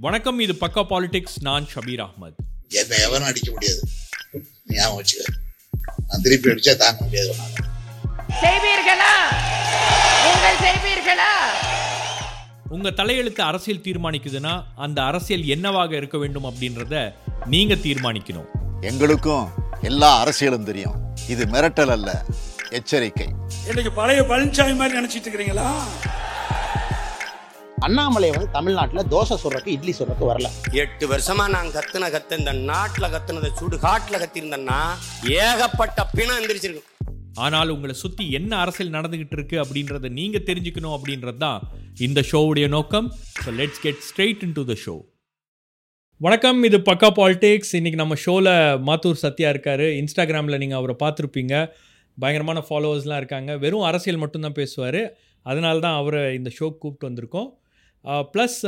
வணக்கம் இது பக்கா பாலிடிக்ஸ். நான் ஷபீர் அஹ்மத். என்னை எவனும் அடிக்க முடியாது. ஞாபகம் வச்சுக்க. நான் திருப்பி அடிச்சா தாங்க முடியாது. செய்வீர்களா? நீங்கள் செய்வீர்களா? உங்க தலையெழுத்து அரசியல் தீர்மானிக்குதுன்னா அந்த அரசியல் என்னவாக இருக்க வேண்டும் அப்படின்றத நீங்க தீர்மானிக்கணும். எங்களுக்கும் எல்லா அரசியலும் தெரியும். இது மிரட்டல் அல்ல எச்சரிக்கை. இன்னைக்கு பழைய பழனிசாமி மாதிரி நினைச்சிட்டு இருக்கிறீங்களா? அண்ணாமலை வந்து தமிழ்நாட்டில் தோசை சுடுறக்கு இட்லி சுடுறக்கு வரல. எட்டு வருஷமா நான் கத்துன கத்து இந்த நாட்டுல கத்துனதை சுடு காட்டுல கத்திருந்தேன்னா ஏகப்பட்ட பிணம் எந்திரிச்சிருக்கு ஆனால் உங்களை சுத்தி என்ன அரசியல் நடந்துகிட்டு இருக்கு அப்படின்றத நீங்க தெரிஞ்சுக்கணும் அப்படின்றது தான் இந்த ஷோவுடைய நோக்கம். So let's get straight into the show வணக்கம் இது பக்கா பாலிடிக்ஸ் இன்னைக்கு நம்ம ஷோவில் மாத்தூர் சத்யா இருக்காரு. இன்ஸ்டாகிராமில் நீங்கள் அவரை பார்த்துருப்பீங்க. பயங்கரமான ஃபாலோவர்ஸ்லாம் இருக்காங்க. வெறும் அரசியல் மட்டும்தான் பேசுவார். அதனால தான் அவரை இந்த ஷோக்கு கூப்பிட்டு வந்திருக்கோம். ப்ளஸ்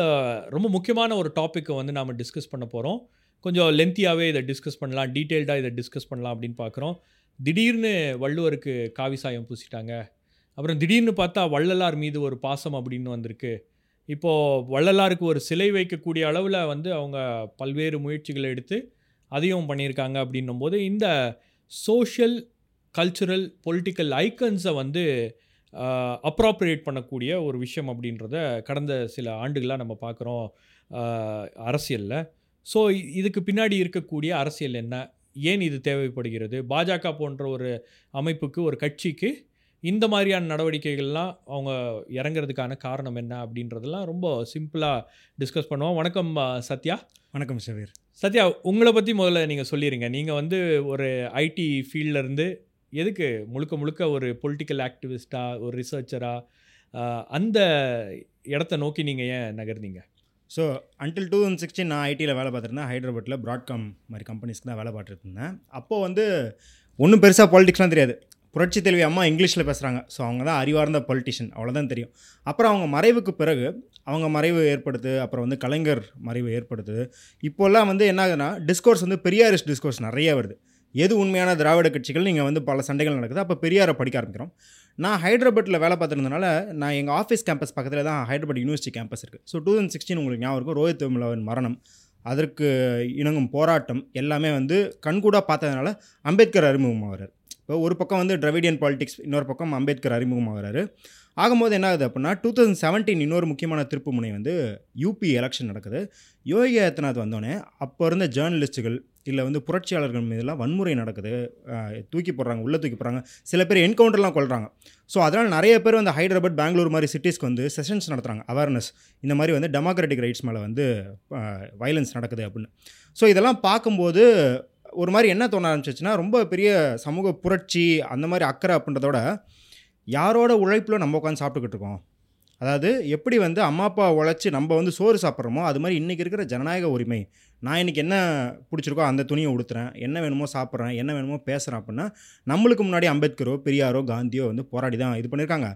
ரொம்ப முக்கியமான ஒரு டாப்பிக்கை வந்து நாம் டிஸ்கஸ் பண்ண போகிறோம் கொஞ்சம் லென்த்தியாகவே இதை டிஸ்கஸ் பண்ணலாம் டீட்டெயில்டாக இதை டிஸ்கஸ் பண்ணலாம் அப்படின்னு பார்க்குறோம் திடீர்னு வள்ளுவருக்கு காவி சாயம் பூசிட்டாங்க. அப்புறம் திடீர்னு பார்த்தா வள்ளலார் மீது ஒரு பாசம் அப்படின்னு வந்திருக்கு. இப்போது வள்ளலாருக்கு ஒரு சிலை வைக்கக்கூடிய அளவில் வந்து அவங்க பல்வேறு முயற்சிகளை எடுத்து அதையும் பண்ணியிருக்காங்க அப்படின்னும் போது இந்த சோஷியல் கல்ச்சுரல் பொலிட்டிக்கல் ஐக்கன்ஸை வந்து அப்ராப்ரியேட் பண்ணக்கூடிய ஒரு விஷயம் அப்படின்றத கடந்த சில ஆண்டுகளாக நம்ம பார்க்குறோம் அரசியலில். ஸோ இதுக்கு பின்னாடி இருக்கக்கூடிய அரசியல் என்ன? ஏன் இது தேவைப்படுகிறது? பாஜக போன்ற ஒரு அமைப்புக்கு ஒரு கட்சிக்கு இந்த மாதிரியான நடவடிக்கைகள்லாம் அவங்க இறங்குறதுக்கான காரணம் என்ன அப்படின்றதெல்லாம் ரொம்ப சிம்பிளாக டிஸ்கஸ் பண்ணுவோம். வணக்கம் சத்யா. வணக்கம் ஷபீர். சத்யா உங்களை பற்றி முதல்ல நீங்கள் சொல்லிடுங்க நீங்கள் வந்து ஒரு ஐடி இருந்து எதுக்கு முழுக்க முழுக்க ஒரு பொலிட்டிக்கல் ஆக்டிவிஸ்டாக ஒரு ரிசர்ச்சராக அந்த இடத்த நோக்கி நீங்கள் ஏன் நகர்ந்தீங்க? So until two thousand sixteen நான் ஐடியில் வேலை பார்த்துருந்தேன். ஹைதராபாத்தில் ப்ராட்காம் மாதிரி கம்பெனிஸ்க்கு தான் வேலை பார்த்துருந்தேன் அப்போது வந்து ஒன்றும் பெருசாக பாலிடிக்ஸ்லாம் தெரியாது. புரட்சி தெளிவி அம்மா இங்கிலீஷில் பேசுகிறாங்க ஸோ அவங்க தான் அறிவார்ந்த பொலிட்டிஷியன் அவ்வளோதான் தெரியும். அப்புறம் அவங்க மறைவுக்கு பிறகு அவங்க மறைவு ஏற்படுது அப்புறம் வந்து கலைஞர் மறைவு ஏற்படுத்துது இப்போல்லாம் வந்து என்ன ஆகுதுன்னா டிஸ்கோர்ஸ் வந்து பெரியாரிஸ்ட் டிஸ்கோர்ஸ் நிறைய வருது. எது உண்மையான திராவிட கட்சிகள் நீங்கள் வந்து பல சண்டைகள் நடக்குது. அப்போ பெரியாரை படிக்க ஆரம்பிக்கிறோம். நான் ஹைதராபாத்தில் வேலை பார்த்துருந்தனால நான் எங்கள் ஆஃபீஸ் கேம்பஸ் பக்கத்தில் தான் ஹைதராபாத் யூனிவர்சிட்டி கேம்பஸ் இருக்குது ஸோ டூ தௌசண்ட் சிக்ஸ்டீன் உங்களுக்கு ஞாபகம் இருக்கும் ரோஹித் விமலாவின் மரணம். அதற்கு இணங்கும் போராட்டம் எல்லாமே வந்து கண்கூடாக பார்த்ததுனால அம்பேத்கர் அறிமுகமாகிறார் இப்போ ஒரு பக்கம் வந்து ட்ரவிடியன் பாலிடிக்ஸ் இன்னொரு பக்கம் அம்பேத்கர் அறிமுகமாகிறாரு ஆகும்போது என்ன ஆகுது அப்படின்னா டூ தௌசண்ட் செவன்டீன் இன்னொரு முக்கியமான திருப்பு முனை வந்து யூபி எலெக்ஷன் நடக்குது. யோகி ஆதித்யநாத் வந்தோடனே அப்போ இருந்த ஜேர்னலிஸ்ட்டுகள் இல்லை வந்து புரட்சியாளர்கள் மீதெல்லாம் வன்முறை நடக்குது. தூக்கி போடுறாங்க உள்ளே தூக்கி போடுறாங்க. சில பேர் என்கவுண்டர்லாம் கொள்கிறாங்க ஸோ அதனால் நிறைய பேர் வந்து ஹைதராபாத் பெங்களூர் மாதிரி சிட்டிஸ்க்கு வந்து செஷன்ஸ் நடத்துகிறாங்க அவேர்னஸ் இந்த மாதிரி வந்து டெமோக்ராட்டிக் ரைட்ஸ் மேலே வந்து வயலன்ஸ் நடக்குது அப்படின்னு. ஸோ இதெல்லாம் பார்க்கும்போது ஒரு மாதிரி என்ன தோண ஆரம்பிச்சிச்சுன்னா ரொம்ப பெரிய சமூக புரட்சி அந்த மாதிரி அக்கறை அப்படின்றதோட யாரோட உழைப்பில் நம்ம உட்காந்து சாப்பிட்டுக்கிட்டு இருக்கோம்? அதாவது எப்படி வந்து அம்மா அப்பா உழைச்சி நம்ம வந்து சோறு சாப்பிட்றோமோ அது மாதிரி இன்றைக்கி இருக்கிற ஜனநாயக உரிமை. நான் இன்றைக்கி என்ன பிடிச்சிருக்கோ அந்த துணியை உடுத்துறேன். என்ன வேணுமோ சாப்பிட்றேன். என்ன வேணுமோ பேசுகிறேன் அப்படின்னா நம்மளுக்கு முன்னாடி அம்பேத்கரோ பெரியாரோ காந்தியோ வந்து போராடி தான் இது பண்ணியிருக்காங்க.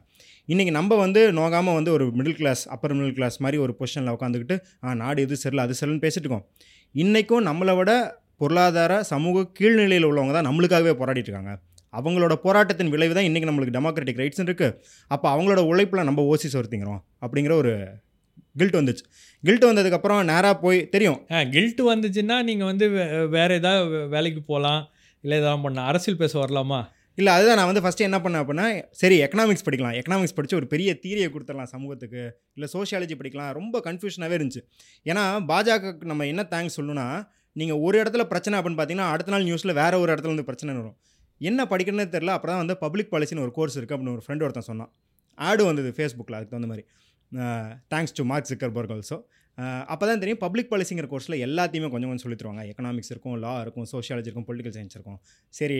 இன்றைக்கி நம்ம வந்து நோகாமல் வந்து ஒரு middle class upper middle class மாதிரி ஒரு பொசிஷனில் உட்காந்துக்கிட்டு ஆ நாடு இது சரியில்லை அது சரியில்லைன்னு பேசிட்டு இருக்கோம். இன்றைக்கும் நம்மளை விட பொருளாதார சமூக கீழ்நிலையில் உள்ளவங்க தான் நம்மளுக்காகவே போராடிட்டு இருக்காங்க. அவங்களோட போராட்டத்தின் விளைவு தான் இன்றைக்கி நம்மளுக்கு டெமோக்ராட்டிக் ரைட்ஸ் இருக்குது அப்போ அவங்களோட உழைப்பில் நம்ம ஓசி சொருத்திங்கிறோம் அப்படிங்கிற ஒரு கில்ட் வந்துச்சு. கில்ட் வந்ததுக்கப்புறம் நேராக போய் தெரியும். கில்ட் வந்துச்சுன்னா நீங்கள் வந்து வேற ஏதாவது வேலைக்கு போகலாம் இல்லை ஏதாவது பண்ணலாம். அரசியல் பேச வரலாமா? இல்லை அதுதான் நான் வந்து ஃபஸ்ட்டு என்ன பண்ணேன் அப்படின்னா சரி எக்கனாமிக்ஸ் படிக்கலாம். எக்கனாமிக்ஸ் படித்து ஒரு பெரிய தீரியை கொடுத்துடலாம் சமூகத்துக்கு. இல்லை சோஷியாலஜி படிக்கலாம். ரொம்ப கன்ஃபியூஷனாகவே இருந்துச்சு. ஏன்னா பாஜகவுக்கு நம்ம என்ன தேங்க்ஸ் சொல்லணும்னா நீங்கள் ஒரு இடத்துல பிரச்சனை அப்படின்னு பார்த்தீங்கன்னா அடுத்த நாள் நியூஸில் வேறு ஒரு இடத்துல இருந்து பிரச்சனை வரும். என்ன படிக்கணும்னு தெரில அப்புறம் தான் வந்து பப்ளிக் பாலிசின்னு ஒரு கோர்ஸ் இருக்குது அப்படின்னு ஒரு ஃப்ரெண்ட் ஒருத்தன் சொன்னான். ஆடு வந்தது ஃபேஸ்புக்கில் அதுக்கு தகுந்த மாதிரி. Thanks to Mark Zuckerberg also அப்போ தான் தெரியும் பப்ளிக் பாலிசிங்கிற கோர்ஸில் எல்லாத்தையுமே கொஞ்சம் கொஞ்சம் சொல்லி தருவாங்க. எக்கனாமிக்ஸ் இருக்கும் லா இருக்கும் சோஷியாலஜி இருக்கும் பொலிட்டிக்கல் சயின்ஸ் இருக்கும். சரி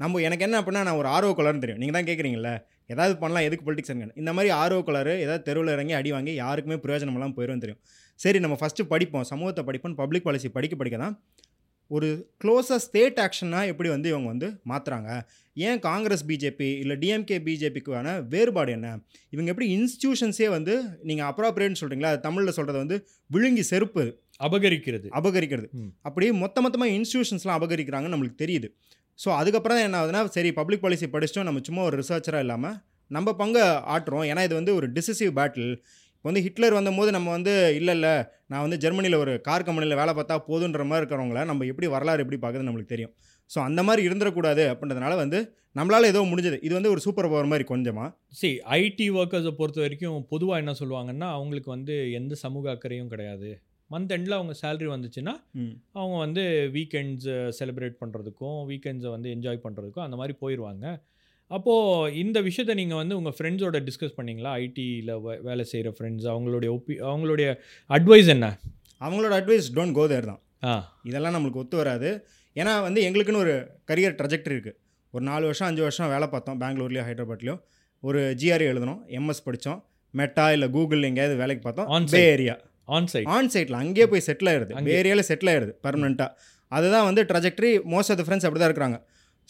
நம்ம எனக்கு என்ன அப்படின்னா நான் ஒரு ஆர்வ கலர்னு தெரியும். நீங்கள் தான் கேட்குறீங்கல்ல ஏதாவது பண்ணலாம் எதுக்கு பொலிட்டிக்ஸ் இந்த மாதிரி ஆர்வ கலர் ஏதாவது தெருவில் இறங்கி அடி வாங்கி யாருக்குமே பிரயோஜனமெல்லாம் போயிடும் தெரியும். சரி நம்ம ஃபஸ்ட்டு படிப்போம். சமூகத்தை படிப்போம் பப்ளிக் பாலிசி படிக்க படிக்க தான் ஒரு க்ளோஸாக ஸ்டேட் ஆக்ஷனாக எப்படி வந்து இவங்க வந்து மாற்றுறாங்க ஏன் காங்கிரஸ் பிஜேபி இல்லை டிஎம்கே பிஜேபிக்கான வேறுபாடு என்ன? இவங்க எப்படி இன்ஸ்டியூஷன்ஸே வந்து நீங்கள் அப்ராப்ரியேட்னு சொல்கிறீங்களா அது தமிழில் சொல்கிறது வந்து விழுங்கி செருப்பு. அபகரிக்கிறது. அபகரிக்கிறது. ம். அப்படி மொத்த மொத்தமாக இன்ஸ்டியூஷன்ஸ்லாம் அபகரிக்கிறாங்கன்னு நம்மளுக்கு தெரியுது. ஸோ அதுக்கப்புறம் தான் என்ன ஆகுதுன்னா சரி பப்ளிக் பாலிசி படிச்சிட்டோம் நம்ம சும்மா ஒரு ரிசர்ச்சராக இல்லாமல் நம்ம பங்கை ஆட்டுறோம். ஏன்னா இது வந்து ஒரு டிசிசிவ் பேட்டில் இப்போ வந்து ஹிட்லர் வந்தபோது நம்ம வந்து இல்லை இல்லை நான் வந்து ஜெர்மனியில் ஒரு கார் கம்பெனியில் வேலை பார்த்தா போதுன்ற மாதிரி இருக்கிறவங்கள நம்ம எப்படி வரலாறு எப்படி பார்க்குறது நம்மளுக்கு தெரியும். ஸோ அந்த மாதிரி இருந்துடக்கூடாது அப்படின்றதுனால வந்து நம்மளால் ஏதோ முடிஞ்சது. இது வந்து ஒரு சூப்பர் பவர் மாதிரி கொஞ்சமாக சரி ஐடி ஒர்க்கர்ஸை பொறுத்த வரைக்கும் பொதுவாக என்ன சொல்லுவாங்கன்னா அவங்களுக்கு வந்து எந்த சமூக அக்கறையும் கிடையாது. மந்த் எண்டில் அவங்க சேலரி வந்துச்சுன்னா அவங்க வந்து வீக்கெண்ட்ஸ் செலிப்ரேட் பண்ணுறதுக்கும் வீக்கெண்ட்ஸை வந்து என்ஜாய் பண்ணுறதுக்கும் அந்த மாதிரி போயிடுவாங்க அப்போது இந்த விஷயத்தை நீங்கள் வந்து உங்கள் ஃப்ரெண்ட்ஸோட டிஸ்கஸ் பண்ணீங்களா? ஐடியில் வேலை செய்கிற ஃப்ரெண்ட்ஸ் அவங்களுடைய ஒப்பி அவங்களுடைய அட்வைஸ் என்ன? அவங்களோட அட்வைஸ் டோன்ட் கோ தேர் தான். ஆ. இதெல்லாம் நம்மளுக்கு ஒத்து வராது. ஏன்னா வந்து எங்களுக்குன்னு ஒரு கரியர் ட்ரஜெக்டரி இருக்குது ஒரு நாலு வருஷம் அஞ்சு வருஷம் வேலை பார்த்தோம் பெங்களூர்லேயோ ஹைதராபாத்லேயோ. ஒரு ஜிஆர்ஏ எழுதணும் எம்எஸ் படித்தோம் மெட்டா இல்லை கூகுள் எங்கேயாவது வேலைக்கு பார்த்தோம். On-site. Bay Area on site on சைட்டில் அங்கேயே போய் செட்டில் ஆயிடுது. பே ஏரியாவில் செட்டில் ஆயிடுது பர்மனெண்ட்டாக அதுதான் வந்து trajectory most of the friends அப்படி தான் இருக்கிறாங்க.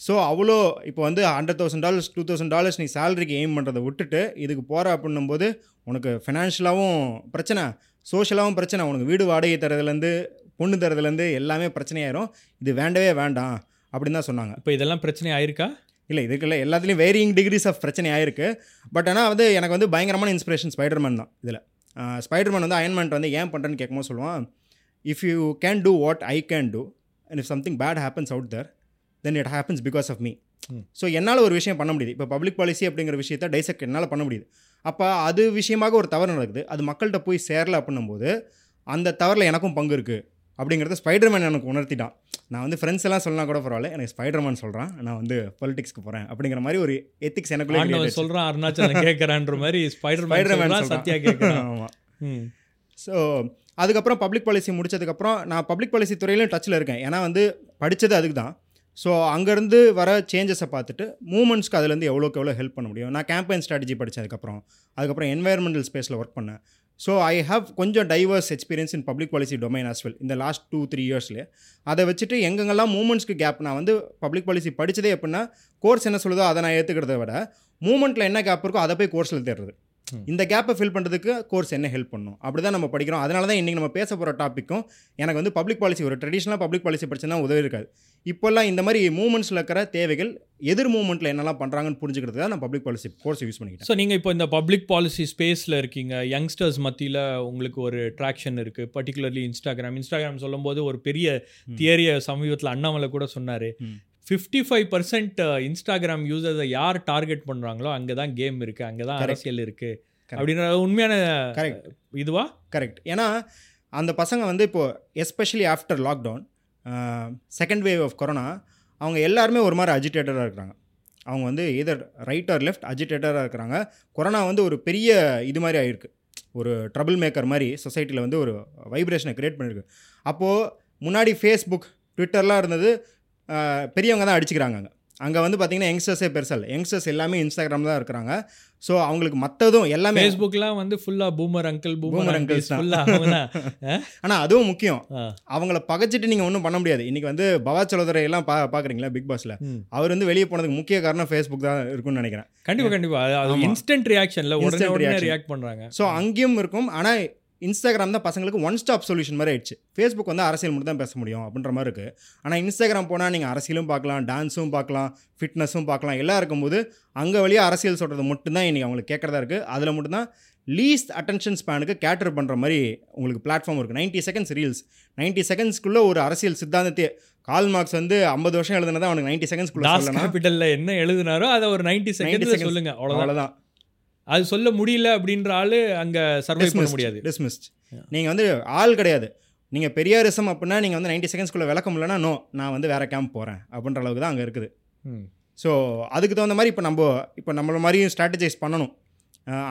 ஸோ அவ்வளோ இப்போ வந்து hundred thousand dollars two thousand dollars நீ சேலரிக்கு எய்ம் பண்ணுறதை விட்டுட்டு இதுக்கு போகிற அப்படின்னும் போது உனக்கு ஃபினான்ஷியலாகவும் பிரச்சனை சோஷியலாகவும் பிரச்சனை. உனக்கு வீடு வாடகை தரதுலேருந்து பொண்ணு தரதுலேருந்து எல்லாமே பிரச்சனையாயிரும். இது வேண்டவே வேண்டாம் அப்படின்னு தான் சொன்னாங்க. இப்போ இதெல்லாம் பிரச்சனை ஆயிருக்கா? இல்லை இதுக்குள்ள எல்லாத்துலேயும் வேரியிங் டிகிரிஸ் ஆஃப் பிரச்சனை ஆயிருக்கு. பட் ஆனால் வந்து எனக்கு வந்து பயங்கரமான இன்ஸ்பிரேஷன் ஸ்பைடர்மேன் தான் இதில். ஸ்பைடர்மேன் வந்து அயன்மெண்ட் வந்து ஏன் பண்ணுறேன்னு கேட்கும்போது சொல்லுவான் if you can do what I can do and if something bad happens out there then it happens because of me so என்னால் ஒரு விஷயம் பண்ண முடியுது. இப்போ பப்ளிக் பாலிசி அப்படிங்கிற விஷயத்தை டைசெக்ட் என்னால் பண்ண முடியுது. அப்போ அது விஷயமாக ஒரு தவறு நடக்குது. அது மக்கள்கிட்ட போய் சேரல அப்படின்னும்போது அந்த தவறில் எனக்கும் பங்கு இருக்குது அப்படிங்கிறத ஸ்பைடர்மேன் எனக்கு உணர்த்திட்டான். நான் வந்து ஃப்ரெண்ட்ஸ் எல்லாம் சொல்லலாம் கூட பரவாயில்ல எனக்கு ஸ்பைடர்மேன் சொல்கிறான் நான் வந்து பொலிட்டிக்ஸ்க்கு போகிறேன் அப்படிங்கிற மாதிரி ஒரு எத்திக்ஸ் எனக்குள்ளே சொல்கிறான் அருணாச்சலம் கேட்குறான்ற மாதிரி ஸ்பைடர் ஸ்பைடர்மேன் சத்யா கேட்குறான் ஆமாம் ஸோ அதுக்கப்புறம் பப்ளிக் பாலிசி முடிச்சதுக்கப்புறம் நான் பப்ளிக் பாலிசி துறையிலும் டச்சில் இருக்கேன். ஏன்னா வந்து படித்தது அதுக்கு தான் ஸோ அங்கேருந்து வர சேஞ்சஸை பார்த்துட்டு மூமெண்ட்ஸ்க்கு அதுலேருந்து எவ்வளோக்கு எவ்வளோ ஹெல்ப் பண்ண முடியும்? நான் கேம்பெயின் ஸ்ட்ராட்டஜி படித்ததுக்கப்புறம் அதுக்கப்புறம் என்வாயர்மெண்டல் ஸ்பேஸில் ஒர்க் பண்ணேன். ஸோ ஐ ஹவ் கொஞ்சம் diverse experience in public policy domain as well இந்த லாஸ்ட் டூ த்ரீ இயர்ஸ்லேயே அதை வச்சுட்டு எங்கெங்கெல்லாம் மூமெண்ட்ஸ்க்கு கேப் நான் வந்து பப்ளிக் பாலிசி படித்ததே எப்படின்னா கோர்ஸ் என்ன சொல்லுதோ அதை நான் ஏற்றுக்கிறத விட மூமெண்ட்டில் என்ன கேப் இருக்கோ அதை போய் கோர்ஸில் தேடுறது. இந்த கேப்பை ஃபில் பண்ணுறதுக்கு கோர்ஸ் என்ன ஹெல்ப் பண்ணும்? அப்படி தான் நம்ம படிக்கிறோம். அதனால தான் இன்றைக்கி நம்ம பேச போகிற டாப்பிக்கும் எனக்கு வந்து பப்ளிக் பாலிசி ஒரு ட்ரெடிஷ்னலாக பப்ளிக் பாலிசி படிச்சுன்னா உதவி இருக்காது. இப்போல்லாம் இந்த மாதிரி மூமெண்ட்ஸில் இருக்கிற தேவைகள் எதிர் மூமெண்ட்டில் என்னெல்லாம் பண்ணுறாங்கன்னு புரிஞ்சுக்கிறதுக்கு நான் பப்ளிக் பாலிசி கோர்ஸ் யூஸ் பண்ணிக்கிட்டேன். ஸோ நீங்கள் இப்போ இந்த பப்ளிக் பாலிசி ஸ்பேஸில் இருக்கீங்க. யங்ஸ்டர்ஸ் மத்தியில் உங்களுக்கு ஒரு ட்ராக்ஷன் இருக்குது பர்டிகுலர்லி இன்ஸ்டாகிராம் இன்ஸ்டாகிராம் சொல்லும்போது ஒரு பெரிய தியரியை சமீபத்தில் அண்ணாமலை கூட சொன்னார். ஃபிஃப்டி ஃபைவ் பர்சன்ட் இன்ஸ்டாகிராம் யூசர்ஸை யார் டார்கெட் பண்ணுறாங்களோ அங்கே தான் கேம் இருக்குது அங்கே தான். அரசியல் இருக்குது. அப்படின்ற உண்மையான கரெக்ட் இதுவா? கரெக்ட் ஏன்னா அந்த பசங்க வந்து இப்போது especially after lockdown second wave of corona அவங்க எல்லாருமே ஒரு மாதிரி அஜிடேட்டராக இருக்கிறாங்க. அவங்க வந்து எதர் ரைட் ஆர் லெஃப்ட் அஜிடேட்டராக இருக்கிறாங்க. கொரோனா வந்து ஒரு பெரிய இது மாதிரி ஆயிருக்கு. ஒரு ட்ரபிள் மேக்கர் மாதிரி சொசைட்டியில் வந்து ஒரு வைப்ரேஷனை க்ரியேட் பண்ணியிருக்கு அப்போது முன்னாடி ஃபேஸ்புக் ட்விட்டர்லாம் இருந்தது பெரியவங்க தான் அடிச்சுக்கிறாங்க அங்கே. அங்கே வந்து பார்த்தீங்கன்னா யங்ஸ்டர்ஸே பெருசாக இல்லை. யங்ஸ்டர்ஸ் எல்லாமே இன்ஸ்டாகிராம் தான் இருக்கிறாங்க. ஸோ அவங்களுக்கு மற்றதும் எல்லாமே ஃபேஸ்புக்லாம் வந்து ஃபுல்லாக boomer uncle boomer Boomer uncles ஆனால் அதுவும் முக்கியம். அவங்கள பகைச்சிட்டு நீங்கள் ஒன்றும் பண்ண முடியாது. இன்றைக்கி வந்து பவா சலோதரை எல்லாம் பா பார்க்குறீங்களா பிக் பாஸில். அவர் வந்து வெளியே போனதுக்கு முக்கிய காரணம் ஃபேஸ்புக் தான் இருக்கும்னு நினைக்கிறேன். கண்டிப்பாக கண்டிப்பாக அது. இன்ஸ்டன்ட் ரியாக்ஷனில் உடனே. ரியாக்ட் பண்ணுறாங்க ஸோ அங்கேயும் இருக்கும். ஆனால் இன்ஸ்டாகிராம் தான் பசங்களுக்கு ஒன் ஸ்டாப் சொல்யூஷன் மாதிரி ஆயிடுச்சு. ஃபேஸ்புக் வந்து அரசியல் மட்டும் தான் பேச முடியும் அப்படின்ற மாதிரி இருக்குது ஆனால் இன்ஸ்டாகிராம் போனால் நீங்கள் அரசியலும் பார்க்கலாம் டான்ஸும் பார்க்கலாம் ஃபிட்னஸும் பார்க்கலாம் எல்லாம் இருக்கும்போது அங்கே வழியாக அரசியல் சொல்கிறது மட்டும்தான் இன்றைக்கி அவங்களுக்கு கேட்குறதா இருக்குது அதில் மட்டும்தான் லீஸ்ட் அட்டென்ஷன் ஸ்பேனுக்கு கேட்டர் பண்ணுற மாதிரி உங்களுக்கு பிளாட்ஃபார்ம் இருக்குது 90 செகண்ட்ஸ் ரீல்ஸ் 90 செகண்ட்ஸ்க்குள்ளே ஒரு அரசியல் சித்தாந்தத்தையே கால் மார்க்ஸ் வந்து ஐம்பது வருஷம் எழுதுனதா அவனுக்கு 90 செகண்ட்ஸ்க்குள்ளே கேபிட்டலில் என்ன எழுதுனாரோ அதை ஒரு 90 செகண்ட்ல seconds. சொல்லுங்க. அவ்வளோதான் அவ்வளோதான் அது சொல்ல முடியல அப்படின்ற ஆளு அங்க சர்வை பண்ண முடியாது. டிஸ்மிஸ்ட் நீங்கள் வந்து ஆள் கிடையாது. நீங்கள் பெரியாரிசம் அப்படின்னா நீங்கள் வந்து 90 செகண்ட்ஸ்க்குள்ளே விளக்கம் இல்லைன்னா நோ நான் வந்து வேறு கேம்ப் போகிறேன் அப்படின்ற அளவுக்கு தான் அங்கே இருக்குது. ஸோ அதுக்கு தகுந்த மாதிரி இப்போ நம்ம இப்போ நம்மள மாதிரியும் ஸ்ட்ராட்டஜைஸ் பண்ணணும்.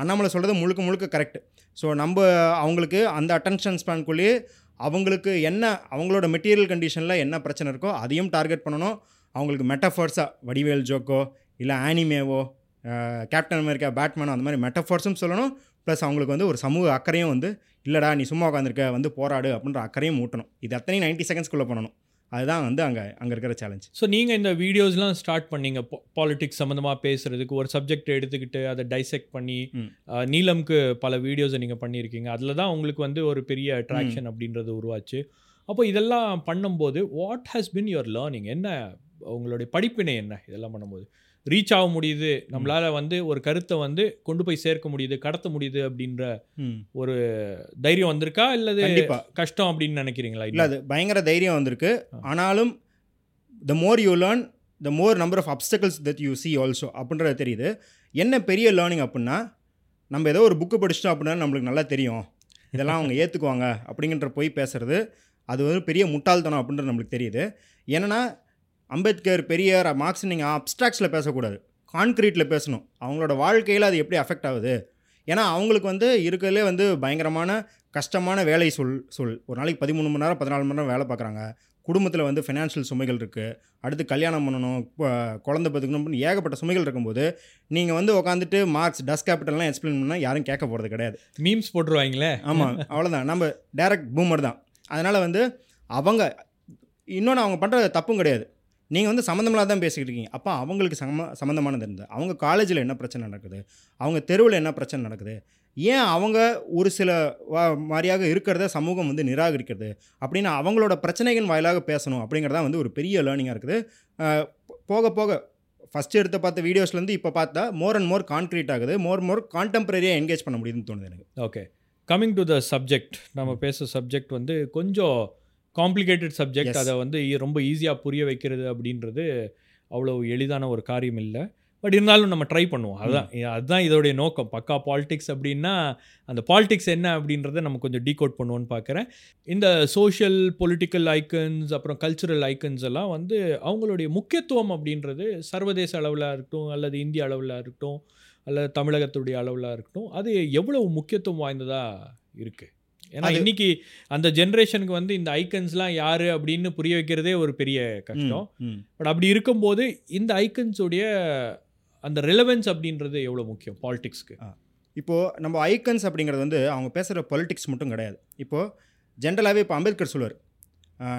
அண்ணாமலை சொல்கிறது முழுக்க முழுக்க கரெக்ட் ஸோ நம்ம அவங்களுக்கு அந்த அட்டென்ஷன் ஸ்பேன்குள்ளேயே அவங்களுக்கு என்ன அவங்களோட மெட்டீரியல் கண்டிஷனில் என்ன பிரச்சனை இருக்கோ அதையும் டார்கெட் பண்ணணும். அவங்களுக்கு மெட்டஃபர்ஸாக வடிவேல் ஜோக்கோ இல்லை ஆனிமேவோ கேப்டன் அமெரிக்கா பேட்மேனோ அந்த மாதிரி மெட்டஃபர்ஸும் சொல்லணும். ப்ளஸ் அவங்களுக்கு வந்து ஒரு சமூக அக்கறையும் வந்து இல்லைடா நீ சும்மா உட்காந்துருக்க வந்து போராடு அப்படின்ற அக்கறையும் ஊட்டணும். இது அத்தனையும் 90 செகண்ட்ஸ்குள்ளே பண்ணணும். அதுதான் வந்து அங்கே அங்கே இருக்கிற சேலஞ்ச் ஸோ நீங்கள் இந்த வீடியோஸ்லாம் ஸ்டார்ட் பண்ணீங்க பாலிடிக்ஸ் சம்மந்தமாக பேசுறதுக்கு ஒரு சப்ஜெக்ட் எடுத்துக்கிட்டு அதை டைசெக்ட் பண்ணி நீலம்க்கு பல வீடியோஸை நீங்கள் பண்ணியிருக்கீங்க. அதில் தான் உங்களுக்கு வந்து ஒரு பெரிய அட்ராக்ஷன் அப்படின்றது உருவாச்சு. அப்போ இதெல்லாம் பண்ணும்போது what has been your learning என்ன உங்களுடைய படிப்பினை என்ன இதெல்லாம் பண்ணும்போது? ரீச் ஆக முடியுது. நம்மளால வந்து ஒரு கருத்தை வந்து கொண்டு போய் சேர்க்க முடியுது கடத்த முடியுது அப்படின்ற ம். தைரியம் வந்திருக்கா? இல்லது கஷ்டம் அப்படின்னு நினைக்கிறீங்களா இல்லை அது பயங்கர தைரியம் வந்திருக்கு. ஆனாலும் the more you learn the more number of obstacles that you see also அப்படின்றது தெரியுது. என்ன பெரிய லேர்னிங் அப்படின்னா நம்ம ஏதோ ஒரு புக்கு படிச்சிட்டோம் அப்படின்னா நம்மளுக்கு நல்லா தெரியும். இதெல்லாம் அவங்க ஏற்றுக்குவாங்க அப்படிங்கிற போய் பேசுறது. அது வந்து பெரிய முட்டாள்தனம் அப்படின்றது நம்மளுக்கு தெரியுது. ஏன்னா அம்பேத்கர் பெரியார் மார்க்ஸ் நீங்கள் அப்ஸ்ட்ராக்ஸில் பேசக்கூடாது. கான்க்ரீட்டில் பேசணும். அவங்களோட வாழ்க்கையில் அது எப்படி அஃபெக்ட் ஆகுது? ஏன்னா அவங்களுக்கு வந்து இருக்கிறதுலே வந்து பயங்கரமான கஷ்டமான வேலை சொல் சொல். ஒரு நாளைக்கு பதிமூணு மணி நேரம் பதினாலு மணி நேரம் வேலை பார்க்குறாங்க. குடும்பத்தில் வந்து ஃபினான்ஷியல் சுமைகள் இருக்குது அடுத்து கல்யாணம் பண்ணணும் குழந்தை பார்த்துக்கணும் ஏகப்பட்ட சுமைகள் இருக்கும்போது நீங்கள் வந்து உட்காந்துட்டு மார்க்ஸ் டஸ் கேபிட்டல்லாம் எக்ஸ்பிளைன் பண்ணால் யாரும் கேட்க போகிறது கிடையாது. மீம்ஸ் போட்டுருவாங்களே? ஆமாம் அவ்வளோதான் நம்ம டைரக்ட் பூமர் தான். அதனால் வந்து அவங்க இன்னொன்று அவங்க பண்ணுற தப்பும் கிடையாது. நீங்கள் வந்து சம்மந்தமில்லாத தான் பேசிக்கிட்டு இருக்கீங்க. அப்போ அவங்களுக்கு சம சம்மந்தமானது இருந்தது. அவங்க காலேஜில் என்ன பிரச்சனை நடக்குது? அவங்க தெருவில் என்ன பிரச்சனை நடக்குது? ஏன் அவங்க ஒரு சில மாதிரியாக இருக்கிறத சமூகம் வந்து நிராகரிக்கிறது? அப்படின்னு அவங்களோட பிரச்சனைகள் வாயிலாக பேசணும் அப்படிங்கிறதா வந்து ஒரு பெரிய லேர்னிங்காக இருக்குது. போக போக ஃபஸ்ட்டு எடுத்து பார்த்த வீடியோஸ்லேருந்து இப்போ பார்த்தா மோர் அண்ட் மோர் கான்க்ரீட் ஆகுது. மோர் மோர் கான்டெம்பரரியாக என்கேஜ் பண்ண முடியுதுன்னு தோணுது எனக்கு. Okay coming to the subject நம்ம பேசுகிற சப்ஜெக்ட் வந்து கொஞ்சம் காம்ப்ளிகேட்டட் சப்ஜெக்ட். அதை வந்து ரொம்ப ஈஸியாக புரிய வைக்கிறது அப்படின்றது அவ்வளோ எளிதான ஒரு காரியம் இல்லை. பட் இருந்தாலும் நம்ம ட்ரை பண்ணுவோம். அதுதான் அதுதான் இதோடைய நோக்கம். பக்கா பாலிடிக்ஸ் அப்படின்னா அந்த பாலிடிக்ஸ் என்ன அப்படின்றத நம்ம கொஞ்சம் டீகோட் பண்ணுவோன்னு பார்க்குறேன் இந்த சோஷியல் பொலிட்டிக்கல் ஐக்கன்ஸ் அப்புறம் கல்ச்சுரல் ஐக்கன்ஸ் எல்லாம் வந்து அவங்களுடைய முக்கியத்துவம் அப்படின்றது சர்வதேச அளவில் இருக்கட்டும் அல்லது இந்திய அளவில் இருக்கட்டும் அல்லது தமிழகத்துடைய அளவில் இருக்கட்டும் அது எவ்வளவு முக்கியத்துவம் வாய்ந்ததாக இருக்குது ஏன்னா இன்னைக்கு அந்த ஜென்ரேஷனுக்கு வந்து இந்த ஐக்கன்ஸ்லாம் யாரு அப்படின்னு புரிய வைக்கிறதே ஒரு பெரிய கஷ்டம். பட் அப்படி இருக்கும்போது இந்த ஐக்கன்ஸுடைய அந்த ரெலவென்ஸ் அப்படின்றது எவ்வளோ முக்கியம் பாலிடிக்ஸ்க்கு இப்போது நம்ம ஐக்கன்ஸ் அப்படிங்கிறது வந்து அவங்க பேசுகிற பொலிட்டிக்ஸ் மட்டும் கிடையாது. இப்போது ஜென்ரலாகவே இப்போ அம்பேத்கர் சொல்லுவார்.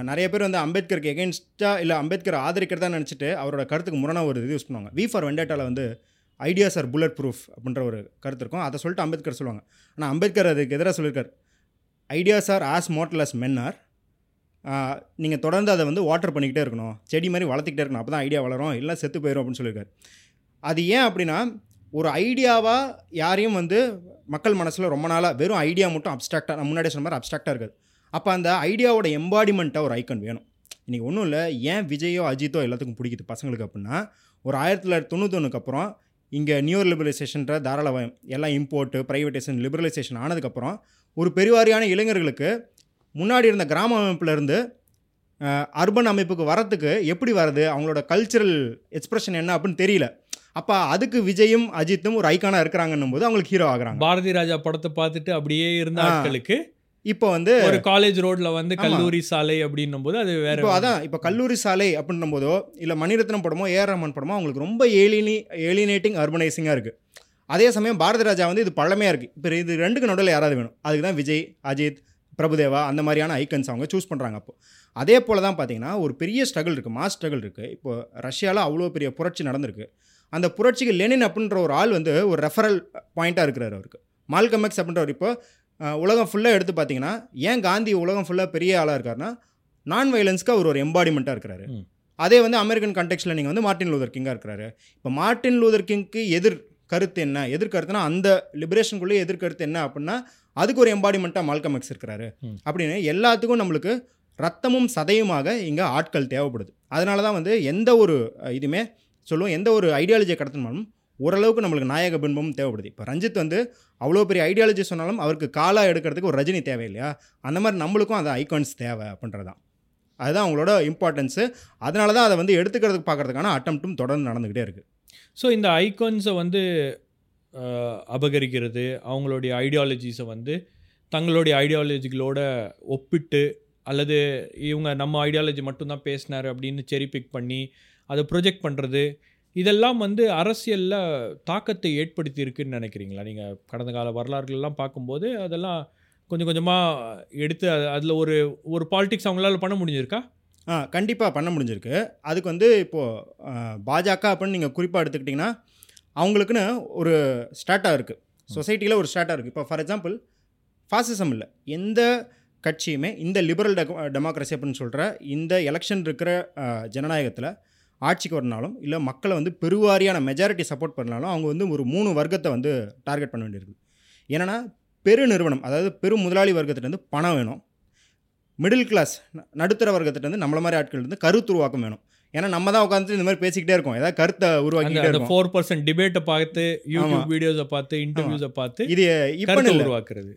நிறைய பேர் வந்து அம்பேத்கருக்கு எகென்ஸ்டாக இல்லை அம்பேத்கர் ஆதரிக்கிறதா நினச்சிட்டு அவரோட கருத்துக்கு முரணாக ஒரு இது யூஸ் பண்ணுவாங்க. வி ஃபார் வெண்டேட்டாவில் வந்து ஐடியாஸ் ஆர் புல்லட் ப்ரூஃப் அப்படின்ற ஒரு கருத்து இருக்கும். அதை சொல்லிட்டு அம்பேத்கர் சொல்லுவாங்க. ஆனால் அம்பேத்கர் அதுக்கு எதிராக சொல்லியிருக்கார் ideas are as mortals as men are நீங்கள் தொடர்ந்து அதை வந்து வாட்டர் பண்ணிக்கிட்டே இருக்கணும். செடி மாதிரி வளர்த்துக்கிட்டே இருக்கணும். அப்போ தான் ஐடியா வளரும். இல்லை செத்து போயிடும் அப்படின்னு சொல்லியிருக்காரு. அது ஏன் அப்படின்னா ஒரு ஐடியாவாக யாரையும் வந்து மக்கள் மனசில் ரொம்ப நாளாக வெறும் ஐடியா மட்டும் அப்ஸ்ட்ராக்டாக நான் முன்னாடி சொன்ன மாதிரி அப்ஸ்ட்ராக்டாக இருக்குது. அப்போ அந்த ஐடியாவோட எம்பாடிமெண்ட்டாக ஒரு ஐக்கன் வேணும். இன்றைக்கி ஒன்றும் இல்லை. ஏன் விஜயோ அஜித்தோ எல்லாத்துக்கும் பிடிக்குது பசங்களுக்கு அப்படின்னா ஒரு ஆயிரத்தி தொள்ளாயிரத்தி தொண்ணூத்தொன்னுக்கு அப்புறம் இங்கே நியூ லிபரலைசேஷன்ற தாராளமயம் எல்லாம் இம்போர்ட்டு ப்ரைவேட்டேஷன் லிபரலைசேஷன் ஆனதுக்கப்புறம் ஒரு பெருவாரியான இளைஞர்களுக்கு முன்னாடி இருந்த கிராம அமைப்புலேருந்து அர்பன் அமைப்புக்கு வரத்துக்கு எப்படி வருது அவங்களோட கல்ச்சுரல் எக்ஸ்பிரஷன் என்ன அப்படின்னு தெரியல அப்போ அதுக்கு விஜயும் அஜித்தும் ஒரு ஐக்கானாக இருக்கிறாங்கன்னும் போது அவங்களுக்கு ஹீரோ ஆகுறாங்க பாரதி ராஜா படத்தை பார்த்துட்டு அப்படியே இருந்த. ஆட்களுக்கு இப்போ வந்து ஒரு காலேஜ் ரோட்ல வந்து. கல்லூரி சாலை அப்படின்னும் போது அது வேற இப்போ அதான் இப்போ கல்லூரி சாலை அப்படின்னும் போதோ இல்லை மணிரத்னம் படமோ ஏஆர் ரஹ்மான் படமோ அவங்களுக்கு ரொம்ப ஏலினி ஏலினேட்டிங் அர்பனைசிங்காக இருக்குது அதே சமயம் பாரதி ராஜா வந்து இது பழமையாக இருக்குது இப்போ இது ரெண்டுக்கு நடுவில் யாராவது வேணும். அதுக்கு தான் விஜய் அஜித் பிரபுதேவா அந்த மாதிரியான ஐக்கன்ஸ் அவங்க சூஸ் பண்ணுறாங்க அப்போ. அதே போல் தான் பார்த்தீங்கன்னா ஒரு பெரிய ஸ்ட்ரகிள் இருக்குது மாஸ் ஸ்ட்ரகிள் இருக்குது இப்போ ரஷ்யாவில் அவ்வளோ பெரிய புரட்சி நடந்திருக்கு. அந்த புரட்சிக்கு லெனின் அப்படின்ற ஒரு ஆள் வந்து ஒரு ரெஃபரல் பாயிண்ட்டாக இருக்கிறார் அவருக்கு. மால்கம் எக்ஸ் அப்படின்றவர் இப்போ உலகம் ஃபுல்லாக எடுத்து பார்த்தீங்கன்னா ஏன் காந்தி உலகம் ஃபுல்லாக பெரிய ஆளாக இருக்காருன்னா நான் வயலன்ஸ்க்கு அவர் ஒரு எம்பாடிமெண்ட்டாக இருக்கிறாரு. அதே வந்து அமெரிக்கன் கண்டெக்ஸ்டில் நீங்கள் வந்து மார்ட்டின் லூதர் கிங்காக இருக்கிறாரு. இப்போ மார்ட்டின் லூதர் கிங்க்கு எதிர் கருத்து என்ன? எதிர்கருத்துனா அந்த லிபரேஷனுக்குள்ளே எதிர்கருத்து என்ன அப்படின்னா அதுக்கு ஒரு எம்பாடிமெண்ட்டாக மால்கம் எக்ஸ் இருக்கிறாரு. அப்படின்னு எல்லாத்துக்கும் நம்மளுக்கு ரத்தமும் சதையுமாக இங்கே ஆட்கள் தேவைப்படுது. அதனால தான் வந்து எந்த ஒரு இதுவுமே சொல்லுவோம் எந்த ஒரு ஐடியாலஜியை கடத்தினாலும் ஓரளவுக்கு நம்மளுக்கு நாயக பின்பமும் தேவைப்படுது. இப்போ ரஞ்சித் வந்து அவ்வளோ பெரிய ஐடியாலஜி சொன்னாலும் அவருக்கு காலாக எடுக்கிறதுக்கு ஒரு ரஜினி தேவை இல்லையா அந்த மாதிரி நம்மளுக்கும் அந்த ஐகான்ஸ் தேவை அப்படின்றது தான் அதுதான் அவங்களோட இம்பார்ட்டன்ஸு அதனால தான் அதை வந்து எடுத்துக்கிறதுக்கு பார்க்கறதுக்கான அட்டம்ப்ட்டும் தொடர்ந்து நடந்துக்கிட்டே இருக்குது ஸோ இந்த ஐகான்ஸை வந்து அபகரிக்கிறது அவங்களுடைய ஐடியாலஜிஸை வந்து தங்களுடைய ஐடியாலஜிகளோட ஒப்பிட்டு அல்லது இவங்க நம்ம ஐடியாலஜி மட்டும்தான் பேசினார் அப்படின்னு செரி பிக் பண்ணி அதை ப்ரொஜெக்ட் பண்ணுறது இதெல்லாம் வந்து அரசியலில் தாக்கத்தை ஏற்படுத்தி இருக்குன்னு நினைக்கிறீங்களா? நீங்கள் கடந்த கால வரலாறுகள்லாம் பார்க்கும்போது அதெல்லாம் கொஞ்சம் கொஞ்சமாக எடுத்து அதில் ஒரு ஒரு பாலிடிக்ஸ் அவங்களால பண்ண முடிஞ்சிருக்கா? ஆ கண்டிப்பாக பண்ண முடிஞ்சிருக்கு. அதுக்கு வந்து இப்போது பாஜக அப்படின்னு நீங்கள் குறிப்பாக எடுத்துக்கிட்டிங்கன்னா அவங்களுக்குன்னு ஒரு ஸ்டாட்டாக இருக்குது சொசைட்டியில் ஒரு ஸ்டாட்டாக இருக்குது இப்போ ஃபார் எக்ஸாம்பிள் ஃபாசிசம் இல்லை. எந்த கட்சியுமே இந்த லிபரல் டெமோக்ரஸி அப்படின்னு சொல்கிற இந்த எலெக்ஷன் இருக்கிற ஜனநாயகத்தில் ஆட்சிக்கு வரனாலும் இல்லை மக்களை வந்து பெருவாரியான மெஜாரிட்டி சப்போர்ட் பண்ணாலும் அவங்க வந்து ஒரு மூணு வர்க்கத்தை வந்து டார்கெட் பண்ண வேண்டியிருக்கு. என்னென்னா பெரு நிறுவனம் அதாவது பெரு முதலாளி வர்க்கத்துலேருந்து பணம் வேணும். மிடில் கிளாஸ் நடுத்தர வர்க்கத்திலேருந்து நம்மள மாதிரி ஆட்கள் இருந்து கருத்துருவாக்கம் வேணும். ஏன்னா நம்ம தான் உட்காந்து இந்த மாதிரி பேசிக்கிட்டே இருக்கோம். ஏதாவது கருத்தை உருவாக்கிட்டே இருக்கோம். ஃபோர் பர்சன்ட் டிபேட்டை பார்த்து யூடியூப். வீடியோஸை பார்த்து இன்டர்வியூஸை பார்த்து இது இப்போ கருத்தை உருவாக்குறது.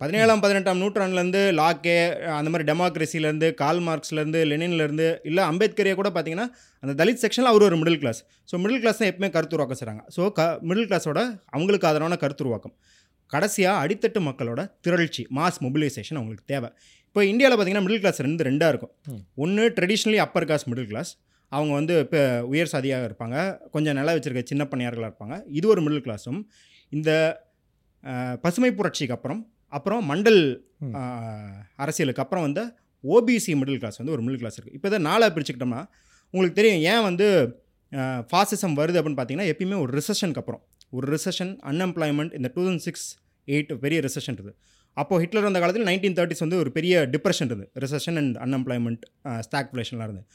பதினேழாம் பதினெட்டாம் நூற்றாண்டுலேருந்து லாக்கே அந்த மாதிரி டெமோக்ரஸிலேருந்து கால் மார்க்ஸ்லேருந்து லெனின்லேருந்து இல்லை அம்பேத்கரையே கூட பார்த்தீங்கன்னா அந்த தலித் செக்ஷனில் அவர் ஒரு middle class so middle class தான் எப்பவுமே கருத்துருவாக்கம் செய்கிறாங்க ஸோ க மிடில் கிளாஸோட அவங்களுக்கு ஆதரவான கருத்துருவாக்கம் கடைசியாக அடித்தட்டு மக்களோட திரள்ச்சி மாஸ் மொபிலைசேஷன் அவங்களுக்கு தேவை. இப்போ இந்தியாவில் பார்த்தீங்கன்னா மிடில் கிளாஸ் ரெண்டு ரெண்டாக இருக்கும். ஒன்று traditionally upper caste middle class அவங்க வந்து இப்போ உயர் சாதியாக இருப்பாங்க. கொஞ்சம் நில வச்சிருக்க சின்ன பணியார்களாக இருப்பாங்க. இது ஒரு மிடில் கிளாஸும் இந்த பசுமை புரட்சிக்கு அப்புறம் அப்புறம் மண்டல் அரசியலுக்கு அப்புறம் வந்து ஓபிசி மிடில் கிளாஸ் வந்து ஒரு மிடில் கிளாஸ் இருக்குது இப்போ இதை நாளாக பிரிச்சுக்கிட்டோம்னா உங்களுக்கு தெரியும் ஏன் வந்து ஃபாசிசம் வருது அப்படின்னு பார்த்தீங்கன்னா எப்பயுமே ஒரு ரிசஷனுக்கு அப்புறம். ஒரு ரிசஷன் அன்எம்ப்ளாய்மெண்ட் இந்த டூ தௌசண்ட் சிக்ஸ் எயிட் பெரிய ரிசஷன் இருக்குது. அப்போது ஹிட்லர் வந்த காலத்தில் நைன்டீன் தேர்ட்டிஸ் வந்து ஒரு பெரிய டிப்ரெஷன் இருந்தது. ரிசஷன் அண்ட் அன்எம்ப்ளாய்மெண்ட் ஸ்டாக்ஃப்ளேஷன்லாம் இருந்தது.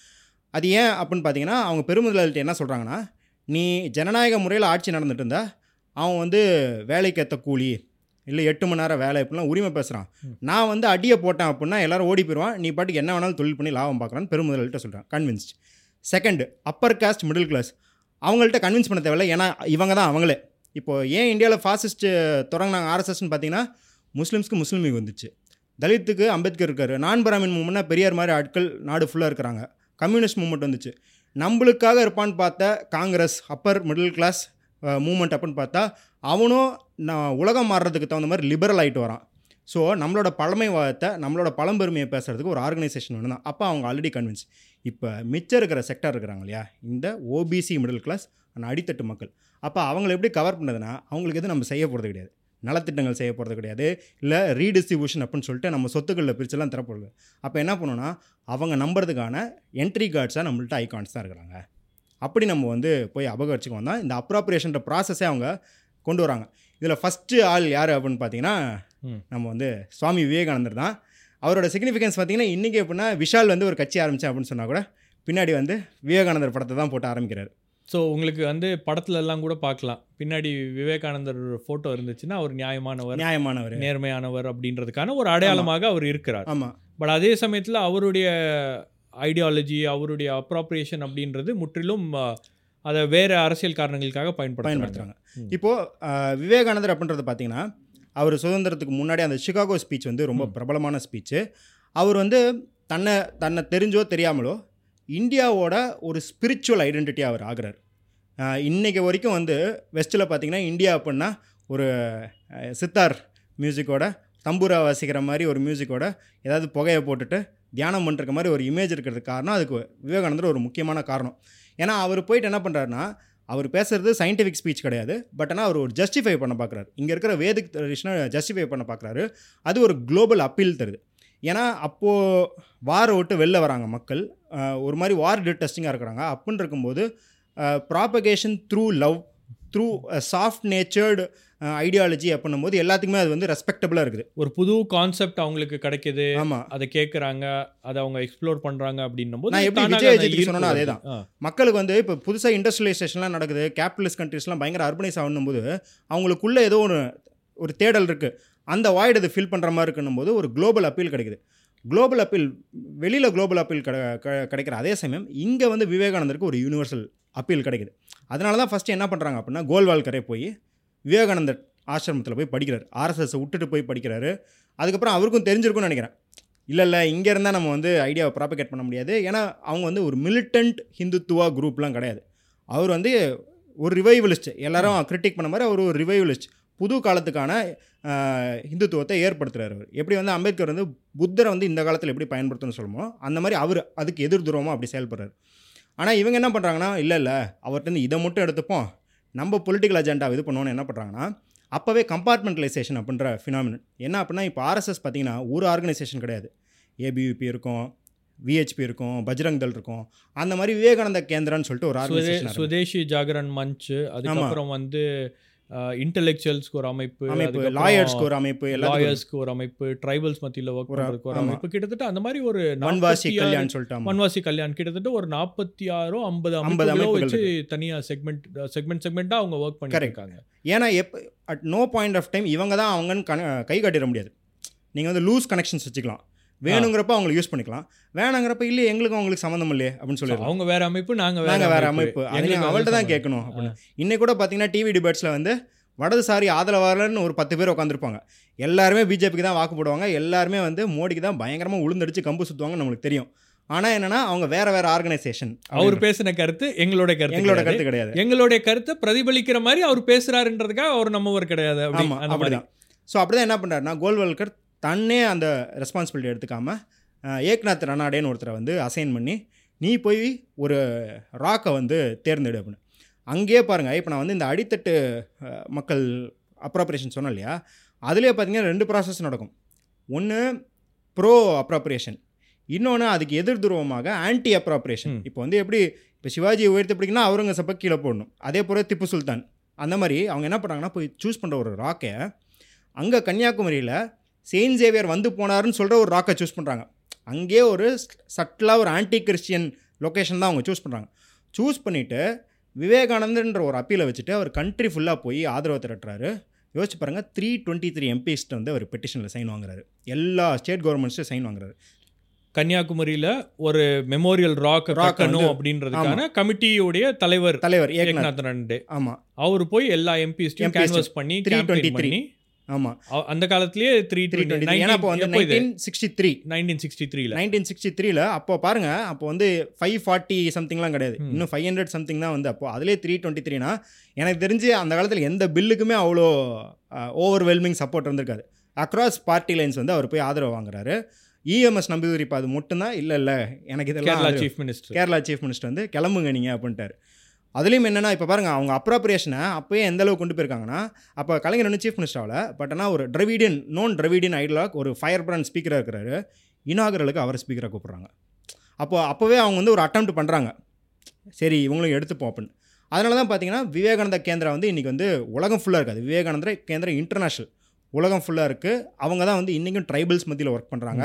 அது ஏன் அப்படின்னு பார்த்தீங்கன்னா அவங்க பெருமுதலாளிட்ட என்ன சொல்கிறாங்கன்னா நீ ஜனநாயக முறையில் ஆட்சி நடந்துட்டு இருந்தா அவன் வந்து வேலைக்கு ஏற்ற கூலி இல்லை எட்டு மணி நேரம் வேலை இப்படிலாம் உரிமை பேசுகிறான் நான் வந்து அடியை போட்டேன் அப்படின்னா எல்லாரும் ஓடி போயிடுவான் நீ பாட்டுக்கு என்ன வேணாலும் தொழில் பண்ணி லாபம் பார்க்குறான்னு பெருமுதலாளிட்ட சொல்கிறான் convinced second upper caste middle class அவங்கள்ட்ட கன்வின்ஸ் பண்ண தேவையில்ல. ஏன்னா இவங்க தான் அவங்களே. இப்போது ஏன் இந்தியாவில் ஃபாசிஸ்ட் தொடங்கினாங்க? ஆர்எஸ்எஸ்ன்னு பார்த்தீங்கன்னா முஸ்லீம்ஸ்க்கு முஸ்லீம் லீக் வந்துச்சு. தலித்துக்கு அம்பேத்கர் இருக்கார். நான் பிராமின் மூமெண்ட்னா பெரியார் மாதிரி ஆட்கள் நாடு ஃபுல்லாக இருக்கிறாங்க. கம்யூனிஸ்ட் மூமெண்ட் வந்துச்சு. நம்மளுக்காக இருப்பான்னு பார்த்த Congress upper middle class movement அப்படின்னு பார்த்தா அவனும் நான் உலகம் மாறுறதுக்கு தகுந்த மாதிரி லிபரல் ஆகிட்டு வரான். ஸோ நம்மளோட பழமைவாதத்தை நம்மளோட பழம்பெருமையை பேசுகிறதுக்கு ஒரு ஆர்கனைசேஷன் ஒன்று தான். அப்போ அவங்க ஆல்ரெடி கன்வின்ஸ் இப்போ மிச்சம் இருக்கிற செக்டர் இருக்கிறாங்க இல்லையா? இந்த ஓபிசி மிடில் கிளாஸ் அந்த அடித்தட்டு மக்கள். அப்போ அவங்கள எப்படி கவர் பண்ணதுன்னா அவங்களுக்கு எதுவும் நம்ம செய்ய போகிறது கிடையாது. நலத்திட்டங்கள் செய்ய போகிறது கிடையாது. இல்லை ரீடிஸ்ட்ரிபியூஷன் அப்படின்னு சொல்லிட்டு நம்ம சொத்துக்களில் பிரிச்செல்லாம் தரப்போகுது அப்போ என்ன பண்ணோன்னா அவங்க நம்புறதுக்கான என்ட்ரி கார்ட்ஸாக நம்மள்ட்ட ஐகான்ஸ் தான் இருக்கிறாங்க. அப்படி நம்ம வந்து போய் அபகரிச்சுக்கு வந்தால் இந்த அப்ராப்ரியேஷன்ற ப்ராசஸே அவங்க கொண்டு வராங்க. இதில் ஃபஸ்ட்டு ஆள் யார் அப்படின்னு பார்த்தீங்கன்னா. நம்ம வந்து சுவாமி விவேகானந்தர் தான். அவரோட சிக்னிஃபிகன்ஸ் பார்த்தீங்கன்னா இன்றைக்கி எப்படின்னா விஷால் வந்து ஒரு கட்சி ஆரம்பித்தேன் அப்படின்னு சொன்னால் கூட பின்னாடி வந்து விவேகானந்தர் படத்தை தான் போட்டு ஆரம்பிக்கிறார். ஸோ உங்களுக்கு வந்து படத்துல எல்லாம் கூட பார்க்கலாம். பின்னாடி விவேகானந்தர் ஃபோட்டோ இருந்துச்சுன்னா அவர் நியாயமானவர் நியாயமானவர். நேர்மையானவர் அப்படின்றதுக்கான ஒரு அடையாளமாக அவர் இருக்கிறார். ஆமாம் பட் அதே சமயத்தில் அவருடைய ஐடியாலஜி அவருடைய அப்ராப்ரியேஷன் அப்படின்றது முற்றிலும் அதை வேற அரசியல் காரணங்களுக்காக பயன்படுத்துறாங்க. பயன்படுத்துகிறாங்க இப்போது விவேகானந்தர் அப்படின்றது பார்த்தீங்கன்னா அவர் சுதந்திரத்துக்கு முன்னாடி அந்த சிகாகோ ஸ்பீச் வந்து ரொம்ப பிரபலமான ஸ்பீச்சு அவர் வந்து தன்னை தன்னை தெரிஞ்சோ தெரியாமலோ இந்தியாவோட ஒரு ஸ்பிரிச்சுவல் ஐடென்டிட்டி அவர் ஆகிறார். இன்றைக்கி வரைக்கும் வந்து வெஸ்ட்டில் பார்த்தீங்கன்னா இந்தியா அப்படின்னா ஒரு சித்தார் மியூசிக்கோட தம்பூரா வாசிக்கிற மாதிரி ஒரு மியூசிக்கோட ஏதாவது புகையை போட்டுட்டு தியானம் பண்ணுற மாதிரி ஒரு இமேஜ் இருக்கிறதுக்கு காரணம் அதுக்கு விவேகானந்தர் ஒரு முக்கியமான காரணம். ஏன்னா அவர் போயிட்டு என்ன பண்ணுறாருன்னா அவர் பேசுறது சயின்டிஃபிக் ஸ்பீச் கிடையாது. பட் ஆனால் அவர் ஒரு ஜஸ்டிஃபை பண்ண பார்க்குறாரு இங்கே இருக்கிற வேதிக் ட்ரெடிஷனை ஜஸ்டிஃபை பண்ண பார்க்குறாரு அது ஒரு குளோபல் அப்பீல் தருது. ஏன்னா அப்போது வாரை விட்டு வெளில வராங்க மக்கள். ஒரு மாதிரி வார் டெஸ்டிங்காக இருக்கிறாங்க. அப்படின்னு இருக்கும்போது propagation through love through soft natured ideology அப்படின்னும் போது எல்லாத்துக்குமே அது வந்து ரெஸ்பெக்டபுளாக இருக்குது. ஒரு புது கான்செப்ட் அவங்களுக்கு கிடைக்குது. ஆமாம் அதை கேட்குறாங்க அதை அவங்க எக்ஸ்ப்ளோர் பண்றாங்க அப்படின்னும் போது நான் எப்படி விஜய் அந்த அஜித்துக்கு ஈர்ப்பு சொன்னேனோ வருது. அதேதான். ஆ. மக்களுக்கு வந்து இப்போ புதுசாக இண்டஸ்ட்ரியலைசேஷன்லாம் நடக்குது. கேபிட்டலிஸ்ட் கண்ட்ரீஸ்லாம் பயங்கர அர்பனைஸ் ஆகணும் போது அவங்களுக்குள்ள ஏதோ ஒரு ஒரு தேடல் இருக்குது அந்த வாய்டு அது ஃபில் பண்ணுற மாதிரி இருக்கணும் போது ஒரு குளோபல் அப்பீல் கிடைக்குது. குளோபல் அப்பீல் வெளியில் குளோபல் அப்பீல் கிடை க- கிடைக்கிற அதே சமயம் இங்கே வந்து விவேகானந்தருக்கு ஒரு யூனிவர்சல் அப்பீல் கிடைக்குது. அதனால தான் ஃபஸ்ட்டு என்ன பண்ணுறாங்க அப்படின்னா கோல்வால்கரே போய் விவேகானந்தர் ஆசிரமத்தில் போய் படிக்கிறார். ஆர்எஸ்எஸ் விட்டுட்டு போய் படிக்கிறாரு. அதுக்கப்புறம் அவருக்கும் தெரிஞ்சிருக்கும்னு நினைக்கிறேன். இல்லை இல்லை இங்கே இருந்தால் நம்ம வந்து ஐடியாவை ப்ராபிகேட் பண்ண முடியாது. ஏன்னா அவங்க வந்து ஒரு மிலிட்டன்ட் ஹிந்துத்துவா குரூப்லாம் கிடையாது. அவர் வந்து ஒரு ரிவைவலிஸ்ட் எல்லாரும் கிரிட்டிக் பண்ண மாதிரி அவர் ஒரு ரிவைவலிஸ்ட் புது காலத்துக்கான இந்துத்துவத்தை ஏற்படுத்துறாரு அவர். எப்படி வந்து அம்பேத்கர் வந்து புத்தரை வந்து இந்த காலத்தில் எப்படி பயன்படுத்தணும்னு சொல்லுமோ அந்த மாதிரி அவர் அதுக்கு எதிர் துருவமாக அப்படி செயல்படுறாரு. ஆனால் இவங்க என்ன பண்ணுறாங்கன்னா இல்லை இல்லை அவர்கிட்ட இதை மட்டும் எடுத்துப்போம். நம்ம பொலிட்டிக்கல் அஜெண்டா இது பண்ணுவோன்னு என்ன பண்ணுறாங்கன்னா அப்போவே கம்பார்ட்மெண்டலைசேஷன் அப்படின்ற ஃபினாமினன் என்ன அப்படின்னா இப்போ ஆர்எஸ்எஸ் பார்த்தீங்கன்னா ஒரு ஆர்கனைசேஷன் கிடையாது. ஏபியூபி இருக்கும் விஹெச்பி இருக்கும் பஜ்ரங் தள் இருக்கும். அந்த மாதிரி விவேகானந்த கேந்திரான்னு சொல்லிட்டு ஒரு ஆர்கனைசேஷன் சுதேஷி ஜாகரன் மஞ்ச் அதுக்கப்புறம் வந்து இன்டெலெக்சுவல்ஸ்க்கு ஒரு அமைப்பு லாயர்ஸ்க்கு ஒரு அமைப்பு லாயர்ஸ்க்கு ஒரு அமைப்பு ட்ரைபல்ஸ் மத்தியில் ஒர்க் ஒரு- பண்ணுறதுக்கு ஒரு. அமைப்பு கிட்டத்தட்ட அந்த மாதிரி ஒரு வன்வாசி 46 கல்யாண் சொல்லிட்டு ஆமா. வன்வாசி கல்யாண் கிட்டத்தட்ட ஒரு நாற்பத்தி ஆறோ ஐம்பது 50 அமைப்புகளோ அமைப்புகள் வச்சு தனியா செக்மெண்ட் செக்மெண்ட் செக்மெண்ட்டாக அவங்க ஒர்க். இருக்காங்க ஏன்னா எப்போ at no point of time இவங்க தான் அவங்கன்னு கை காட்டிட முடியாது நீங்கள் வந்து லூஸ் கனெக்ஷன்ஸ் வச்சுக்கலாம் வேணுங்கிறப்ப அவங்களை யூஸ் பண்ணிக்கலாம். வேணாங்கிறப்ப இல்லை எங்களுக்கு அவங்களுக்கு சம்மந்தம் இல்லையே அப்படின்னு சொல்லிடலாம். அவங்க வேற அமைப்பு நாங்க நாங்கள் வேற அமைப்பு. அமைப்பு. அதை எங்களுக்கு நீங்கள் அது அவள்கிட்ட தான். கேட்கணும் அப்படின்னு. இன்னைக்கு கூட பார்த்தீங்கன்னா டிவி டிபேட்ஸில் வந்து வடதுசாரி ஆதரவாளர்னு ஒரு பத்து பேர் உட்காந்துருப்பாங்க எல்லாருமே பிஜேபிக்கு தான் வாக்கு போடுவாங்க. எல்லாருமே வந்து மோடிக்கு தான் பயங்கரமாக உளுந்தடிச்சு கம்பு சுற்றுவாங்க நம்மளுக்கு தெரியும். ஆனால் என்னன்னா அவங்க வேற வேற ஆர்கனைசேஷன் அவர் பேசின கருத்து எங்களோட கருத்து எங்களோட. கருத்து கிடையாது. எங்களுடைய கருத்தை பிரதிபலிக்கிற மாதிரி அவர் பேசுறாருன்றதுக்காக அவர் நம்மவர் கிடையாது ஆமாம் அப்படிதான். ஸோ அப்படிதான் என்ன பண்ணுறாருனா கோல்வல்கர் தன்னே அந்த ரெஸ்பான்சிபிலிட்டி எடுத்துக்காம அஹ், ஏக்நாத் ரனாடேன்னு ஒருத்தரை வந்து அசைன் பண்ணி நீ போய் ஒரு ராக்கை வந்து தேர்ந்தெடு அப்படின்னு. அங்கேயே பாருங்கள் இப்போ நான் வந்து இந்த அடித்தட்டு மக்கள் அப்ராப்ரேஷன் சொன்னேன் இல்லையா? அதுலேயே பார்த்தீங்கன்னா ரெண்டு ப்ராசஸ் நடக்கும். ஒன்று ப்ரோ அப்ராப்ரேஷன் இன்னொன்று அதுக்கு எதிர் துருவமாக ஆன்டி அப்ராப்ரேஷன். இப்போ வந்து எப்படி இப்போ சிவாஜியை உயர்த்தி பிடிக்குன்னா அவுரங்கசப்பை கீழே போடணும். அதே போல் திப்பு சுல்தான். அந்த மாதிரி அவங்க என்ன பண்ணுறாங்கன்னா போய் சூஸ் பண்ணுற ஒரு ராக்கை அங்கே கன்னியாகுமரியில் செயின்ட் சேவியர் வந்து போனாருன்னு சொல்கிற ஒரு ராக்கை சூஸ் பண்ணுறாங்க அங்கேயே ஒரு சட்டிலாக ஒரு ஆன்டி கிறிஸ்டியன் லொக்கேஷன் தான் அவங்க சூஸ் பண்ணுறாங்க சூஸ் பண்ணிவிட்டு விவேகானந்தன்ற ஒரு அப்பீலை வச்சுட்டு அவர் கண்ட்ரி ஃபுல்லாக போய் ஆதரவு திரட்டுறாரு. யோசிச்சு பாருங்கள் த்ரீ டுவெண்ட்டி த்ரீ எம்பிஸ்ட்டு வந்து அவர் பெட்டிஷனில் சைன் வாங்குறாரு. எல்லா ஸ்டேட் கவர்மெண்ட்ஸும் சைன் வாங்குறாரு. கன்னியாகுமரியில ஒரு மெமோரியல் ராக் வந்து- அப்படின்றதுக்கான கமிட்டியுடைய தலைவர் தலைவர் ஏக்நாத். ரெண்டே ஆமாம் அவர் போய் எல்லா எம்பிஸ்டையும் கேன்வாஸ் பண்ணி 323 campaign பண்ணி ஆமாம் அந்த காலத்திலேயே த்ரீ த்ரீ டுவெண்ட்டி ஏன்னா இப்போ வந்து nineteen sixty three nineteen sixty த்ரீல நைன்டீன் சிக்ஸ்டி த்ரீல அப்போ பாருங்க அப்போ வந்து ஃபைவ் ஃபார்ட்டி சம்திங்லாம் கிடையாது. இன்னும் ஃபைவ் ஹண்ட்ரட் சம்திங் தான் வந்து அப்போ. அதிலே த்ரீ டுவெண்ட்டி த்ரீனா எனக்கு தெரிஞ்சு அந்த காலத்தில் எந்த பில்லுக்குமே அவ்வளோ ஓவர்வெல்மிங் சப்போர்ட் இருந்திருக்காது. அக்ராஸ் பார்ட்டி லைன்ஸ் வந்து அவர் போய் ஆதரவு வாங்குறாரு. இஎம்எஸ் நம்பிதுரி இப்போ அது மட்டும்தான்? இல்லை இல்லை. எனக்கு இதெல்லாம் Kerala chief minister Kerala chief minister வந்து கிளம்புங்க நீங்கள் அப்படின்ட்டார். அதுலேயும் என்னென்னா இப்போ பாருங்க அவங்க அப்ராப்ரியேஷனை அப்போயே எந்த அளவுக்கு கொண்டு போயிருக்காங்கன்னா அப்போ கலைஞர் வந்து சீஃப் மினிஸ்டர் ஆகல பட் ஆனால் ஒரு டிரவிடியன் நோன் டிரவிடியன் ஐடலாக் ஒரு ஃபயர் பிராண்ட் ஸ்பீக்கராக இருக்கிறாரு. இனாகரலுக்கு அவர் ஸ்பீக்கராக கூப்பிட்றாங்க. அப்போ அப்போவே அவங்க வந்து ஒரு அட்டம் பண்ணுறாங்க சரி இவங்களும் எடுத்துப்போம் அப்படின்னு. அதனால தான் பார்த்தீங்கன்னா விவேகானந்தா கேந்திரா வந்து இன்றைக்கி வந்து உலகம் ஃபுல்லாக இருக்காது. விவேகானந்தா கேந்திரா இன்டர்நேஷ்னல் உலகம் ஃபுல்லாக இருக்குது அவங்க தான் வந்து இன்றைக்கும் ட்ரைபல்ஸ் மத்தியில் ஒர்க் பண்ணுறாங்க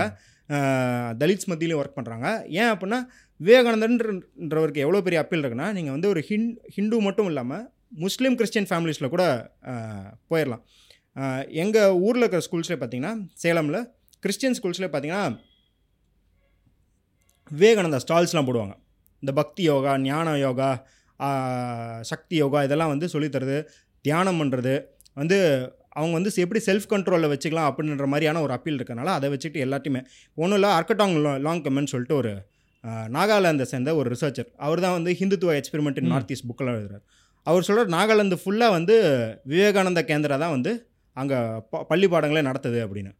தலித்ஸ் மத்தியிலையும் ஒர்க் பண்ணுறாங்க ஏன் அப்படின்னா விவேகானந்தன்றவருக்கு எவ்வளோ பெரிய அப்பீல் இருக்குன்னா நீங்கள் வந்து ஒரு ஹின் ஹிந்து மட்டும் இல்லாமல் முஸ்லீம் கிறிஸ்டியன் ஃபேமிலிஸில் கூட போயிடலாம் எங்கள் ஊரில் இருக்கிற ஸ்கூல்ஸ்லேயே பார்த்தீங்கன்னா சேலமில் கிறிஸ்டியன் ஸ்கூல்ஸ்லேயே பார்த்தீங்கன்னா விவேகானந்தா ஸ்டால்ஸ்லாம் போடுவாங்க. இந்த பக்தி யோகா ஞான யோகா சக்தி யோகா இதெல்லாம் வந்து சொல்லித்தரது தியானம் பண்ணுறது வந்து அவங்க வந்து எப்படி செல்ஃப் கண்ட்ரோலில் வச்சுக்கலாம் அப்படின்ற மாதிரியான ஒரு அப்பீல் இருக்கனால அதை வச்சுட்டு எல்லாத்தையுமே. ஒன்றும் இல்லை அர்க்கட்டாங் லாங் கமெண்ட் சொல்லிட்டு ஒரு நாகாலாந்தை சேர்ந்த ஒரு ரிசர்ச்சர் அவர் தான் வந்து Hindutva experiment in north east புக்கில் எழுதுறாரு. அவர் சொல்கிறார் நாகாலாந்து ஃபுல்லாக வந்து விவேகானந்த கேந்திரா தான் வந்து அங்கே பள்ளி பாடங்களே நடத்துது அப்படின்னு.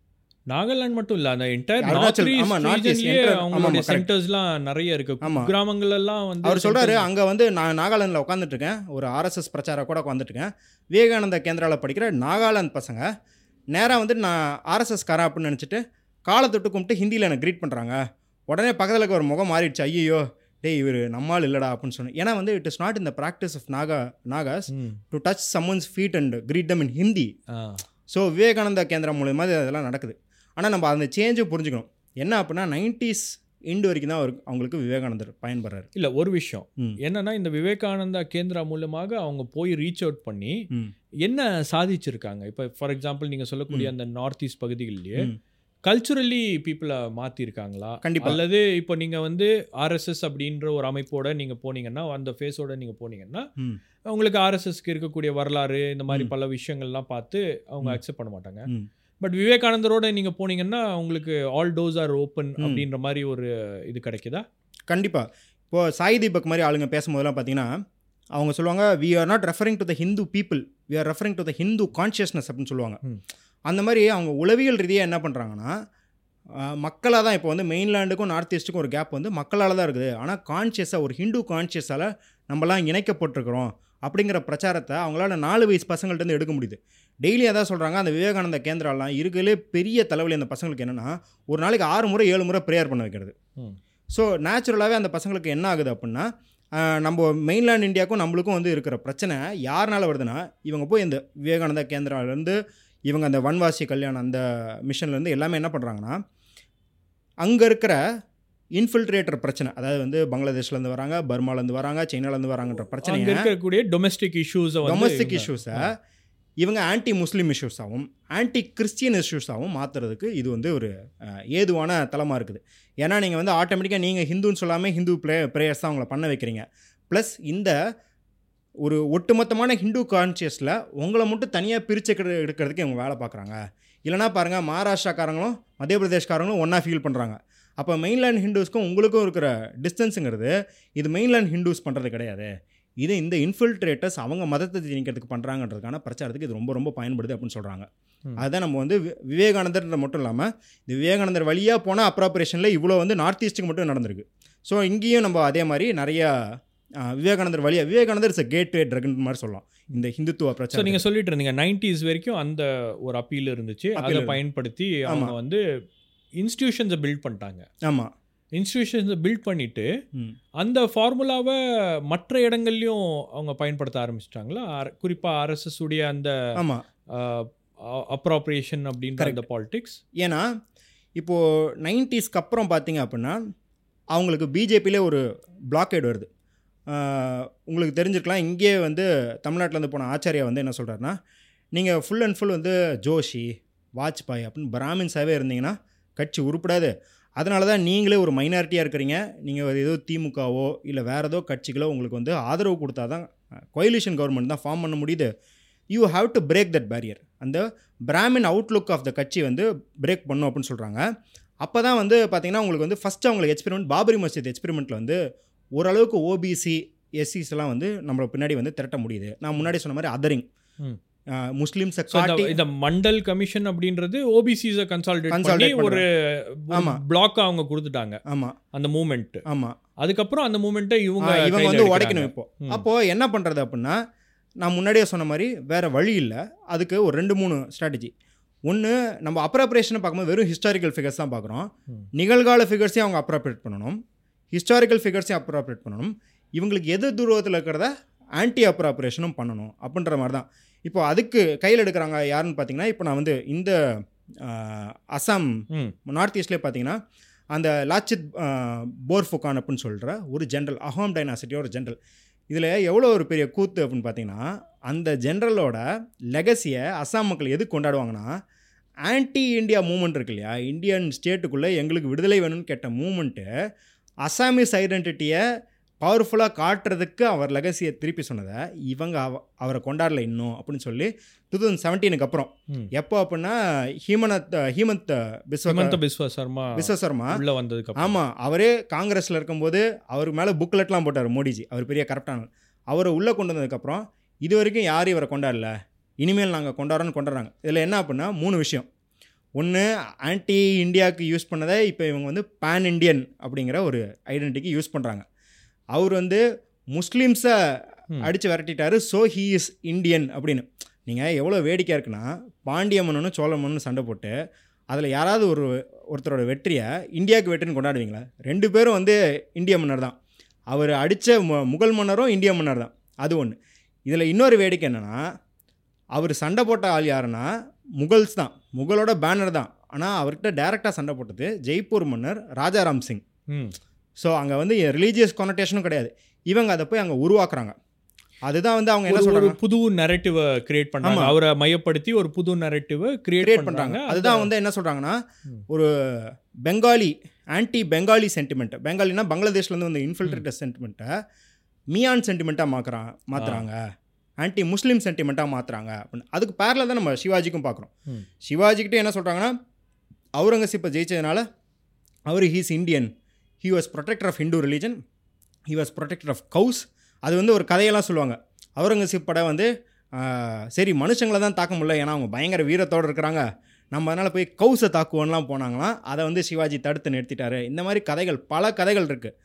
நாகாலாந்து மட்டும் இல்ல அந்த என்டையர் அருணாச்சல், நார்த் ஈஸ்ட். சென்டர்ஸ்லாம் நிறைய இருக்கு. ஆமா. கிராமங்கள் எல்லாம் வந்து அவர் சொல்கிறாரு அங்கே வந்து நான் நாகாலாந்தில் உட்காந்துட்டு இருக்கேன். ஒரு ஆர்எஸ்எஸ் பிரச்சாரம் கூட உட்காந்துட்டு இருக்கேன். விவேகானந்தா கேந்திராவில் படிக்கிற நாகாலாந்து பசங்க நேராக வந்து நான் ஆர்எஸ்எஸ் காரன் அப்படின்னு நினச்சிட்டு காலை தொட்டு கும்பிட்டு ஹிந்தியில் எனக்கு க்ரீட் பண்ணுறாங்க உடனே பக்கத்தில் இருக்க ஒரு முகம் மாறிடுச்சு ஐயோ டேய் இவர் நம்மால் இல்லடா அப்படின்னு சொன்னேன் ஏன்னா வந்து இட் இஸ் நாட் இந்த practice of Naga Nagas. To touch someone's feet and greet them in Hindi. So Vivekananda Kendra மூலயமா அதெல்லாம் நடக்குது ஆனால் நம்ம அந்த சேஞ்சும் புரிஞ்சுக்கணும் என்ன அப்படின்னா நைன்டிஸ் இண்டு வரைக்கும் தான் அவர் அவங்களுக்கு விவேகானந்தர் பயன்படுறாரு இல்ல ஒரு விஷயம். என்னன்னா இந்த விவேகானந்தா கேந்திரா மூலமாக அவங்க போய் ரீச் அவுட் பண்ணி. என்ன சாதிச்சிருக்காங்க இப்போ ஃபார் எக்ஸாம்பிள் நீங்க சொல்லக்கூடிய அந்த நார்த் ஈஸ்ட் பகுதிகளிலேயே. கல்ச்சுரலி பீப்புளை மாற்றிருக்காங்களா கண்டிப்பா. அல்லது இப்போ நீங்கள் வந்து ஆர்எஸ்எஸ் அப்படின்ற ஒரு அமைப்போட நீங்கள் போனீங்கன்னா அந்த ஃபேஸோட நீங்கள் போனீங்கன்னா. உங்களுக்கு ஆர்எஸ்எஸ்க்கு இருக்கக்கூடிய வரலாறு இந்த மாதிரி. பல விஷயங்கள்லாம் பார்த்து அவங்க. அக்செப்ட் பண்ண மாட்டாங்க. பட் விவேகானந்தரோட நீங்கள் போனீங்கன்னா உங்களுக்கு ஆல் டோஸ் ஆர் ஓப்பன். அப்படின்ற மாதிரி ஒரு இது கிடைக்குதா கண்டிப்பாக இப்போது சாய் தீபக் மாதிரி ஆளுங்க பேசும்போதெல்லாம் பார்த்தீங்கன்னா அவங்க சொல்லுவாங்க we are not referring to the Hindu people we are referring to the Hindu consciousness அப்படின்னு சொல்லுவாங்க. அந்த மாதிரி அவங்க உளவியல் ரீதியாக என்ன பண்ணுறாங்கன்னா மக்களாக தான் இப்போ வந்து மெயின்லேண்டுக்கும் நார்த் ஈஸ்ட்டுக்கும் ஒரு கேப் வந்து மக்களால் தான் இருக்குது. ஆனால் கான்ஷியஸாக ஒரு ஹிந்து கான்ஷியஸால் நம்மலாம் இணைக்கப்பட்டிருக்கிறோம் அப்படிங்கிற பிரச்சாரத்தை அவங்களால நாலு வயசு பசங்கள்ட்டேருந்து எடுக்க முடியுது. டெய்லி அதான் சொல்கிறாங்க அந்த விவேகானந்த கேந்திராலாம் இருக்கிறதுலே பெரிய தலைவலி அந்த பசங்களுக்கு என்னென்னா ஒரு நாளைக்கு ஆறு முறை ஏழு முறை ப்ரேயர் பண்ண வைக்கிறது. ஸோ நேச்சுரலாகவே அந்த பசங்களுக்கு என்ன ஆகுது அப்படின்னா நம்ம மெயின்லேண்ட் இந்தியாவுக்கும் நம்மளுக்கும் வந்து இருக்கிற பிரச்சனை யாருனால வருதுன்னா இவங்க போய் இந்த விவேகானந்தா கேந்திராலேருந்து இவங்க அந்த வன்வாசி கல்யாணம் அந்த மிஷன்லேருந்து எல்லாமே என்ன பண்ணுறாங்கன்னா அங்கே இருக்கிற இன்ஃபில்ட்ரேட்டர் பிரச்சனை அதாவது வந்து பங்களாதேஷ்லேருந்து வராங்க பர்மாலேருந்து வராங்க சைனாலேருந்து வராங்கன்ற பிரச்சனை இருக்கக்கூடிய டொமஸ்டிக் இஷ்யூஸ் டொமஸ்டிக் இஷ்யூஸை இவங்க ஆன்டி முஸ்லீம் இஷ்யூஸாகவும் ஆன்டி கிறிஸ்டியன் இஷ்யூஸாகவும் மாற்றுறதுக்கு இது வந்து ஒரு ஏதுவான தளமாக இருக்குது. ஏன்னா நீங்கள் வந்து ஆட்டோமேட்டிக்காக நீங்கள் ஹிந்துன்னு சொல்லாமல் ஹிந்து ப்ரே ப்ரேயர்ஸ் தான் அவங்கள பண்ண வைக்கிறீங்க. ப்ளஸ் இந்த ஒரு ஒட்டுமொத்தமான ஹிந்து கான்சியஸில் உங்களை மட்டும் தனியாக பிரித்து எடுக்கிறதுக்கு இவங்க வேலை பார்க்குறாங்க. இல்லைனா பாருங்கள் மகாராஷ்டிராக்காரங்களும் மத்திய பிரதேஷ்காரங்களும் ஒன்றா ஃபீல் பண்ணுறாங்க அப்போ மெயின்லேண்ட் ஹிந்துஸ்க்கும் உங்களுக்கும் இருக்கிற டிஸ்டன்ஸுங்கிறது இது மெயின்லேண்ட் ஹிந்துஸ் பண்ணுறது கிடையாது. இது இந்த இன்ஃபில்ட்ரேட்டர்ஸ் அவங்க மதத்தை திணிக்கிறதுக்கு பண்ணுறாங்கன்றதுக்கான பிரச்சாரத்துக்கு இது ரொம்ப ரொம்ப பயன்படுது அப்படின்னு சொல்கிறாங்க. அதுதான் நம்ம வந்து வி- விவேகானந்தர்ன்ற மட்டும் இல்லாமல் இந்த விவேகானந்தர் வழியாக போன அப்ராப்ரேஷனில் இவ்வளோ வந்து நார்த் ஈஸ்ட்டுக்கு மட்டும் நடந்திருக்கு. ஸோ இங்கேயும் நம்ம அதே மாதிரி நிறையா விவேகானந்தர் வழியாக விவேகானந்தர் இஸ் கேட் வே ட்ரக்ன்ற மாதிரி சொல்லலாம். இந்த ஹிந்துத்துவ பிரச்சனை நீங்க சொல்லிட்டு இருந்தீங்க நைன்டிஸ் வரைக்கும் அந்த ஒரு அப்பீல் இருந்துச்சு. அதை. பயன்படுத்தி அவங்க வந்து இன்ஸ்டிடியூஷன்ஸை பில்ட் பண்ணிட்டாங்க. ஆமாம் இன்ஸ்டிடியூஷன்ஸை பில்ட் பண்ணிட்டு ம். அந்த ஃபார்முலாவை மற்ற இடங்கள்லையும் அவங்க பயன்படுத்த ஆரம்பிச்சிட்டாங்களா? குறிப்பா RSS உடைய அந்த ஆமாம் அப்ராப்ரியேஷன் அப்படின்ற. அந்த பாலிடிக்ஸ் ஏன்னா இப்போது நைன்டிஸ்க்கு அப்புறம் பார்த்தீங்க அப்படின்னா அவங்களுக்கு பிஜேபியிலே ஒரு பிளாக்கேட் வருது. உங்களுக்கு தெரிஞ்சிருக்கலாம். இங்கேயே வந்து தமிழ்நாட்டிலேருந்து போன ஆச்சாரியா வந்து என்ன சொல்கிறாருன்னா நீங்கள் ஃபுல் அண்ட் ஃபுல் வந்து ஜோஷி வாஜ்பாய் அப்படின்னு பிராமின்ஸாகவே இருந்தீங்கன்னா கட்சி உருப்படாது. அதனால தான் நீங்களே ஒரு மைனாரிட்டியாக இருக்கிறீங்க. நீங்கள் ஏதோ திமுகவோ இல்லை வேறு ஏதோ கட்சிகளோ உங்களுக்கு வந்து ஆதரவு கொடுத்தா தான் கொயிலிஷன் கவர்மெண்ட் தான் ஃபார்ம் பண்ண முடியுது. You have to break that barrier அந்த பிராமின் அவுட்லுக் ஆஃப் த கட்சி வந்து பிரேக் பண்ணும் அப்படின்னு சொல்கிறாங்க அப்போ தான் வந்து பார்த்தீங்கன்னா உங்களுக்கு வந்து ஃபஸ்ட்டு அவங்களுக்கு எக்ஸ்பெரிமெண்ட் பாபரி மஸ்ஜித் எக்ஸ்பெரிமெண்ட்டில் வந்து ஓரளவுக்கு ஓபிசி எஸ்சிஸ் எல்லாம் வந்து நம்மள பின்னாடி வந்து திரட்ட முடியுது. நான் முன்னாடி சொன்ன மாதிரி அதரிங். முஸ்லீம்ஸை காட்டி இந்த மண்டல் கமிஷன் அப்படின்றது ஓபிசிஸை கன்சால்டேட் பண்ணி ஒரு ஆமா. பிளாக் அவங்க கொடுத்துட்டாங்க. ஆமாம் அந்த மூமெண்ட் ஆமாம் அதுக்கப்புறம் அந்த மூமெண்ட்டை இவங்க இவங்க வந்து. உடைக்கணும் இப்போ. அப்போது என்ன பண்ணுறது அப்படின்னா நான் முன்னாடியே சொன்ன மாதிரி வேறு வழி இல்லை. அதுக்கு ஒரு ரெண்டு மூணு ஸ்ட்ராட்டஜி ஒன்று நம்ம அப்ராப்ரேஷனை பார்க்கும்போது வெறும் ஹிஸ்டாரிக்கல் ஃபிகர்ஸ் தான் பார்க்குறோம். நிகழ்கால ஃபிகர்ஸையும் அவங்க அப்ராப்ரேட் பண்ணணும். ஹிஸ்டாரிக்கல் ஃபிகர்ஸையும் அப்ராப்ரேட் பண்ணணும். இவங்களுக்கு எது துருவத்தில் இருக்கிறத ஆன்டி அப்ராப்ரேஷனும் பண்ணணும் அப்படின்ற மாதிரி தான் இப்போ அதுக்கு கையில் எடுக்கிறாங்க யாருன்னு பார்த்தீங்கன்னா இப்போ நான் வந்து இந்த அசாம். நார்த் ஈஸ்ட்லேயே பார்த்தீங்கன்னா அந்த லாச்சித் போர்ஃபுகான் அப்படின்னு சொல்கிற ஒரு ஜென்ரல் அஹோம் டைனாசிட்டியோட ஒரு ஜென்ரல் இதில் எவ்வளோ ஒரு பெரிய கூத்து அப்படின்னு பார்த்தீங்கன்னா அந்த ஜென்ரலோட லெகசியை அஸ்ஸாம் மக்கள் எது கொண்டாடுவாங்கன்னா ஆன்டி இந்தியா மூமெண்ட் இருக்கு இல்லையா? இந்தியன் ஸ்டேட்டுக்குள்ளே எங்களுக்கு விடுதலை வேணும்னு கேட்ட மூமெண்ட்டு அசாமிஸ் ஐடென்டிட்டியை பவர்ஃபுல்லாக காட்டுறதுக்கு அவர் லெகசியை திருப்பி சொன்னதை இவங்க அவ அவரை கொண்டாடல இன்னும் அப்படின்னு சொல்லி டூ தௌசண்ட் செவன்டீனுக்கு அப்புறம். எப்போ அப்படின்னா ஹீமனத் ஹீமந்த் பிஸ்வ ஹிமந்த பிஸ்வா சர்மா உள்ள வந்ததுக்கு ஆமாம் அவரே காங்கிரஸில் இருக்கும்போது அவருக்கு மேலே புக்லெட்லாம் போட்டார் மோடிஜி அவர் பெரிய கரெக்டான அவரை உள்ளே கொண்டு வந்ததுக்கப்புறம் இது வரைக்கும் யாரும் இவரை கொண்டாடல. இனிமேல் நாங்கள் கொண்டாடுறோன்னு கொண்டாடுறாங்க. இதில் என்ன அப்படின்னா மூணு விஷயம். ஒன்று ஆன்டி இந்தியாவுக்கு யூஸ் பண்ணதை இப்போ இவங்க வந்து பேன் இண்டியன் அப்படிங்கிற ஒரு ஐடென்டிட்டிக்கு யூஸ் பண்ணுறாங்க அவர் வந்து முஸ்லீம்ஸை ம். அடித்து விரட்டிட்டாரு ஸோ ஹீ இஸ் இந்தியன் அப்படின்னு. நீங்கள் எவ்வளோ வேடிக்கையாக இருக்குன்னா பாண்டிய மன்னனும் சோழ மன்னனும் சண்டை போட்டு அதில் யாராவது ஒரு ஒருத்தரோட வெற்றியை இந்தியாவுக்கு வெற்றின்னு கொண்டாடுவீங்களா? ரெண்டு பேரும் வந்து இந்திய மன்னர் தான். அவர் அடித்த முகல் மன்னரும் இந்திய மன்னர் தான். அது ஒன்று இதில் இன்னொரு வேடிக்கை என்னென்னா அவர் சண்டை போட்ட ஆள் யாருன்னா முகல்ஸ் தான். முகலோட பேனர் தான். ஆனால் அவர்கிட்ட டைரெக்டாக சண்டை போட்டது ஜெய்ப்பூர் மன்னர் ராஜாராம் சிங். ஸோ அங்கே வந்து ரிலீஜியஸ் கொனட்டேஷனும் கிடையாது. இவங்க அதை போய் அங்கே உருவாக்குறாங்க. அதுதான் வந்து அவங்க என்ன சொல்கிறாங்க புது நரேட்டிவை கிரியேட் பண்றாங்க. ஆமா. அவரை மையப்படுத்தி ஒரு புது நரேட்டிவை கிரியேட் பண்ணுறாங்க அதுதான் வந்து என்ன சொல்கிறாங்கன்னா. ஒரு பெங்காலி ஆன்டி பெங்காலி சென்டிமெண்ட் பெங்காலினா பங்களாதேஷ்லேருந்து வந்த இன்ஃபில்ட்ரேட்டர் சென்டிமெண்ட்டை மியான் சென்டிமெண்ட்டாக மாற்றுறான் மாற்றுறாங்க ஆன்டி முஸ்லீம் சென்டிமெண்ட்டாக மாற்றுறாங்க அப்படின்னு. அதுக்கு பேரில் தான் நம்ம சிவாஜிக்கும் பார்க்குறோம். சிவாஜிக்கிட்ட என்ன சொல்கிறாங்கன்னா அவுரங்கசீப்பை ஜெயிச்சதுனால அவர் he's Indian he was protector of Hindu religion he was protector of cows அது வந்து ஒரு கதையெல்லாம் சொல்லுவாங்க. அவுரங்கசீப் படம் வந்து சரி மனுஷங்களை தான் தாக்க முடியல. ஏன்னா அவங்க பயங்கர வீரத்தோடு இருக்கிறாங்க. நம்ம அதனால் போய் கவுஸை தாக்குவோன்லாம் போனாங்களாம். அதை வந்து சிவாஜி தடுத்து நிறுத்திட்டாரு. இந்த மாதிரி கதைகள் பல கதைகள் இருக்குது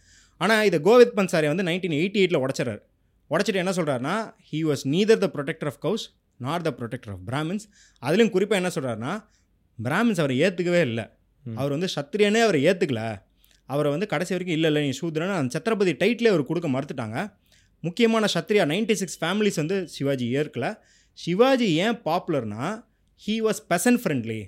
ஆனால் இதை கோவித் பன்சாரி வந்து நைன்டீன் எயிட்டி எயிட்டில் உடச்சிறாரு உடச்சிட்டு என்ன சொல்கிறாருன்னா he was neither the protector of cows not the protector of Brahmins அதுலேயும் குறிப்பாக என்ன சொல்கிறாருன்னா பிராமின்ஸ் அவரை ஏற்றுக்கவே இல்லை. அவர் வந்து சத்திரியனே அவரை ஏற்றுக்கல அவரை வந்து கடைசி வரைக்கும் இல்லை இல்லை நீ சூத்ரன்னு அந்த சத்ரபதி டைட்டிலே அவர் கொடுக்க மறுத்துட்டாங்க. முக்கியமான சத்ரியா நைன்டி சிக்ஸ் ஃபேமிலிஸ் வந்து சிவாஜி ஏற்கல. சிவாஜி ஏன் பாப்புலர்னா ஹீ வாஸ் பெசன்ட் ஃப்ரெண்ட்லி.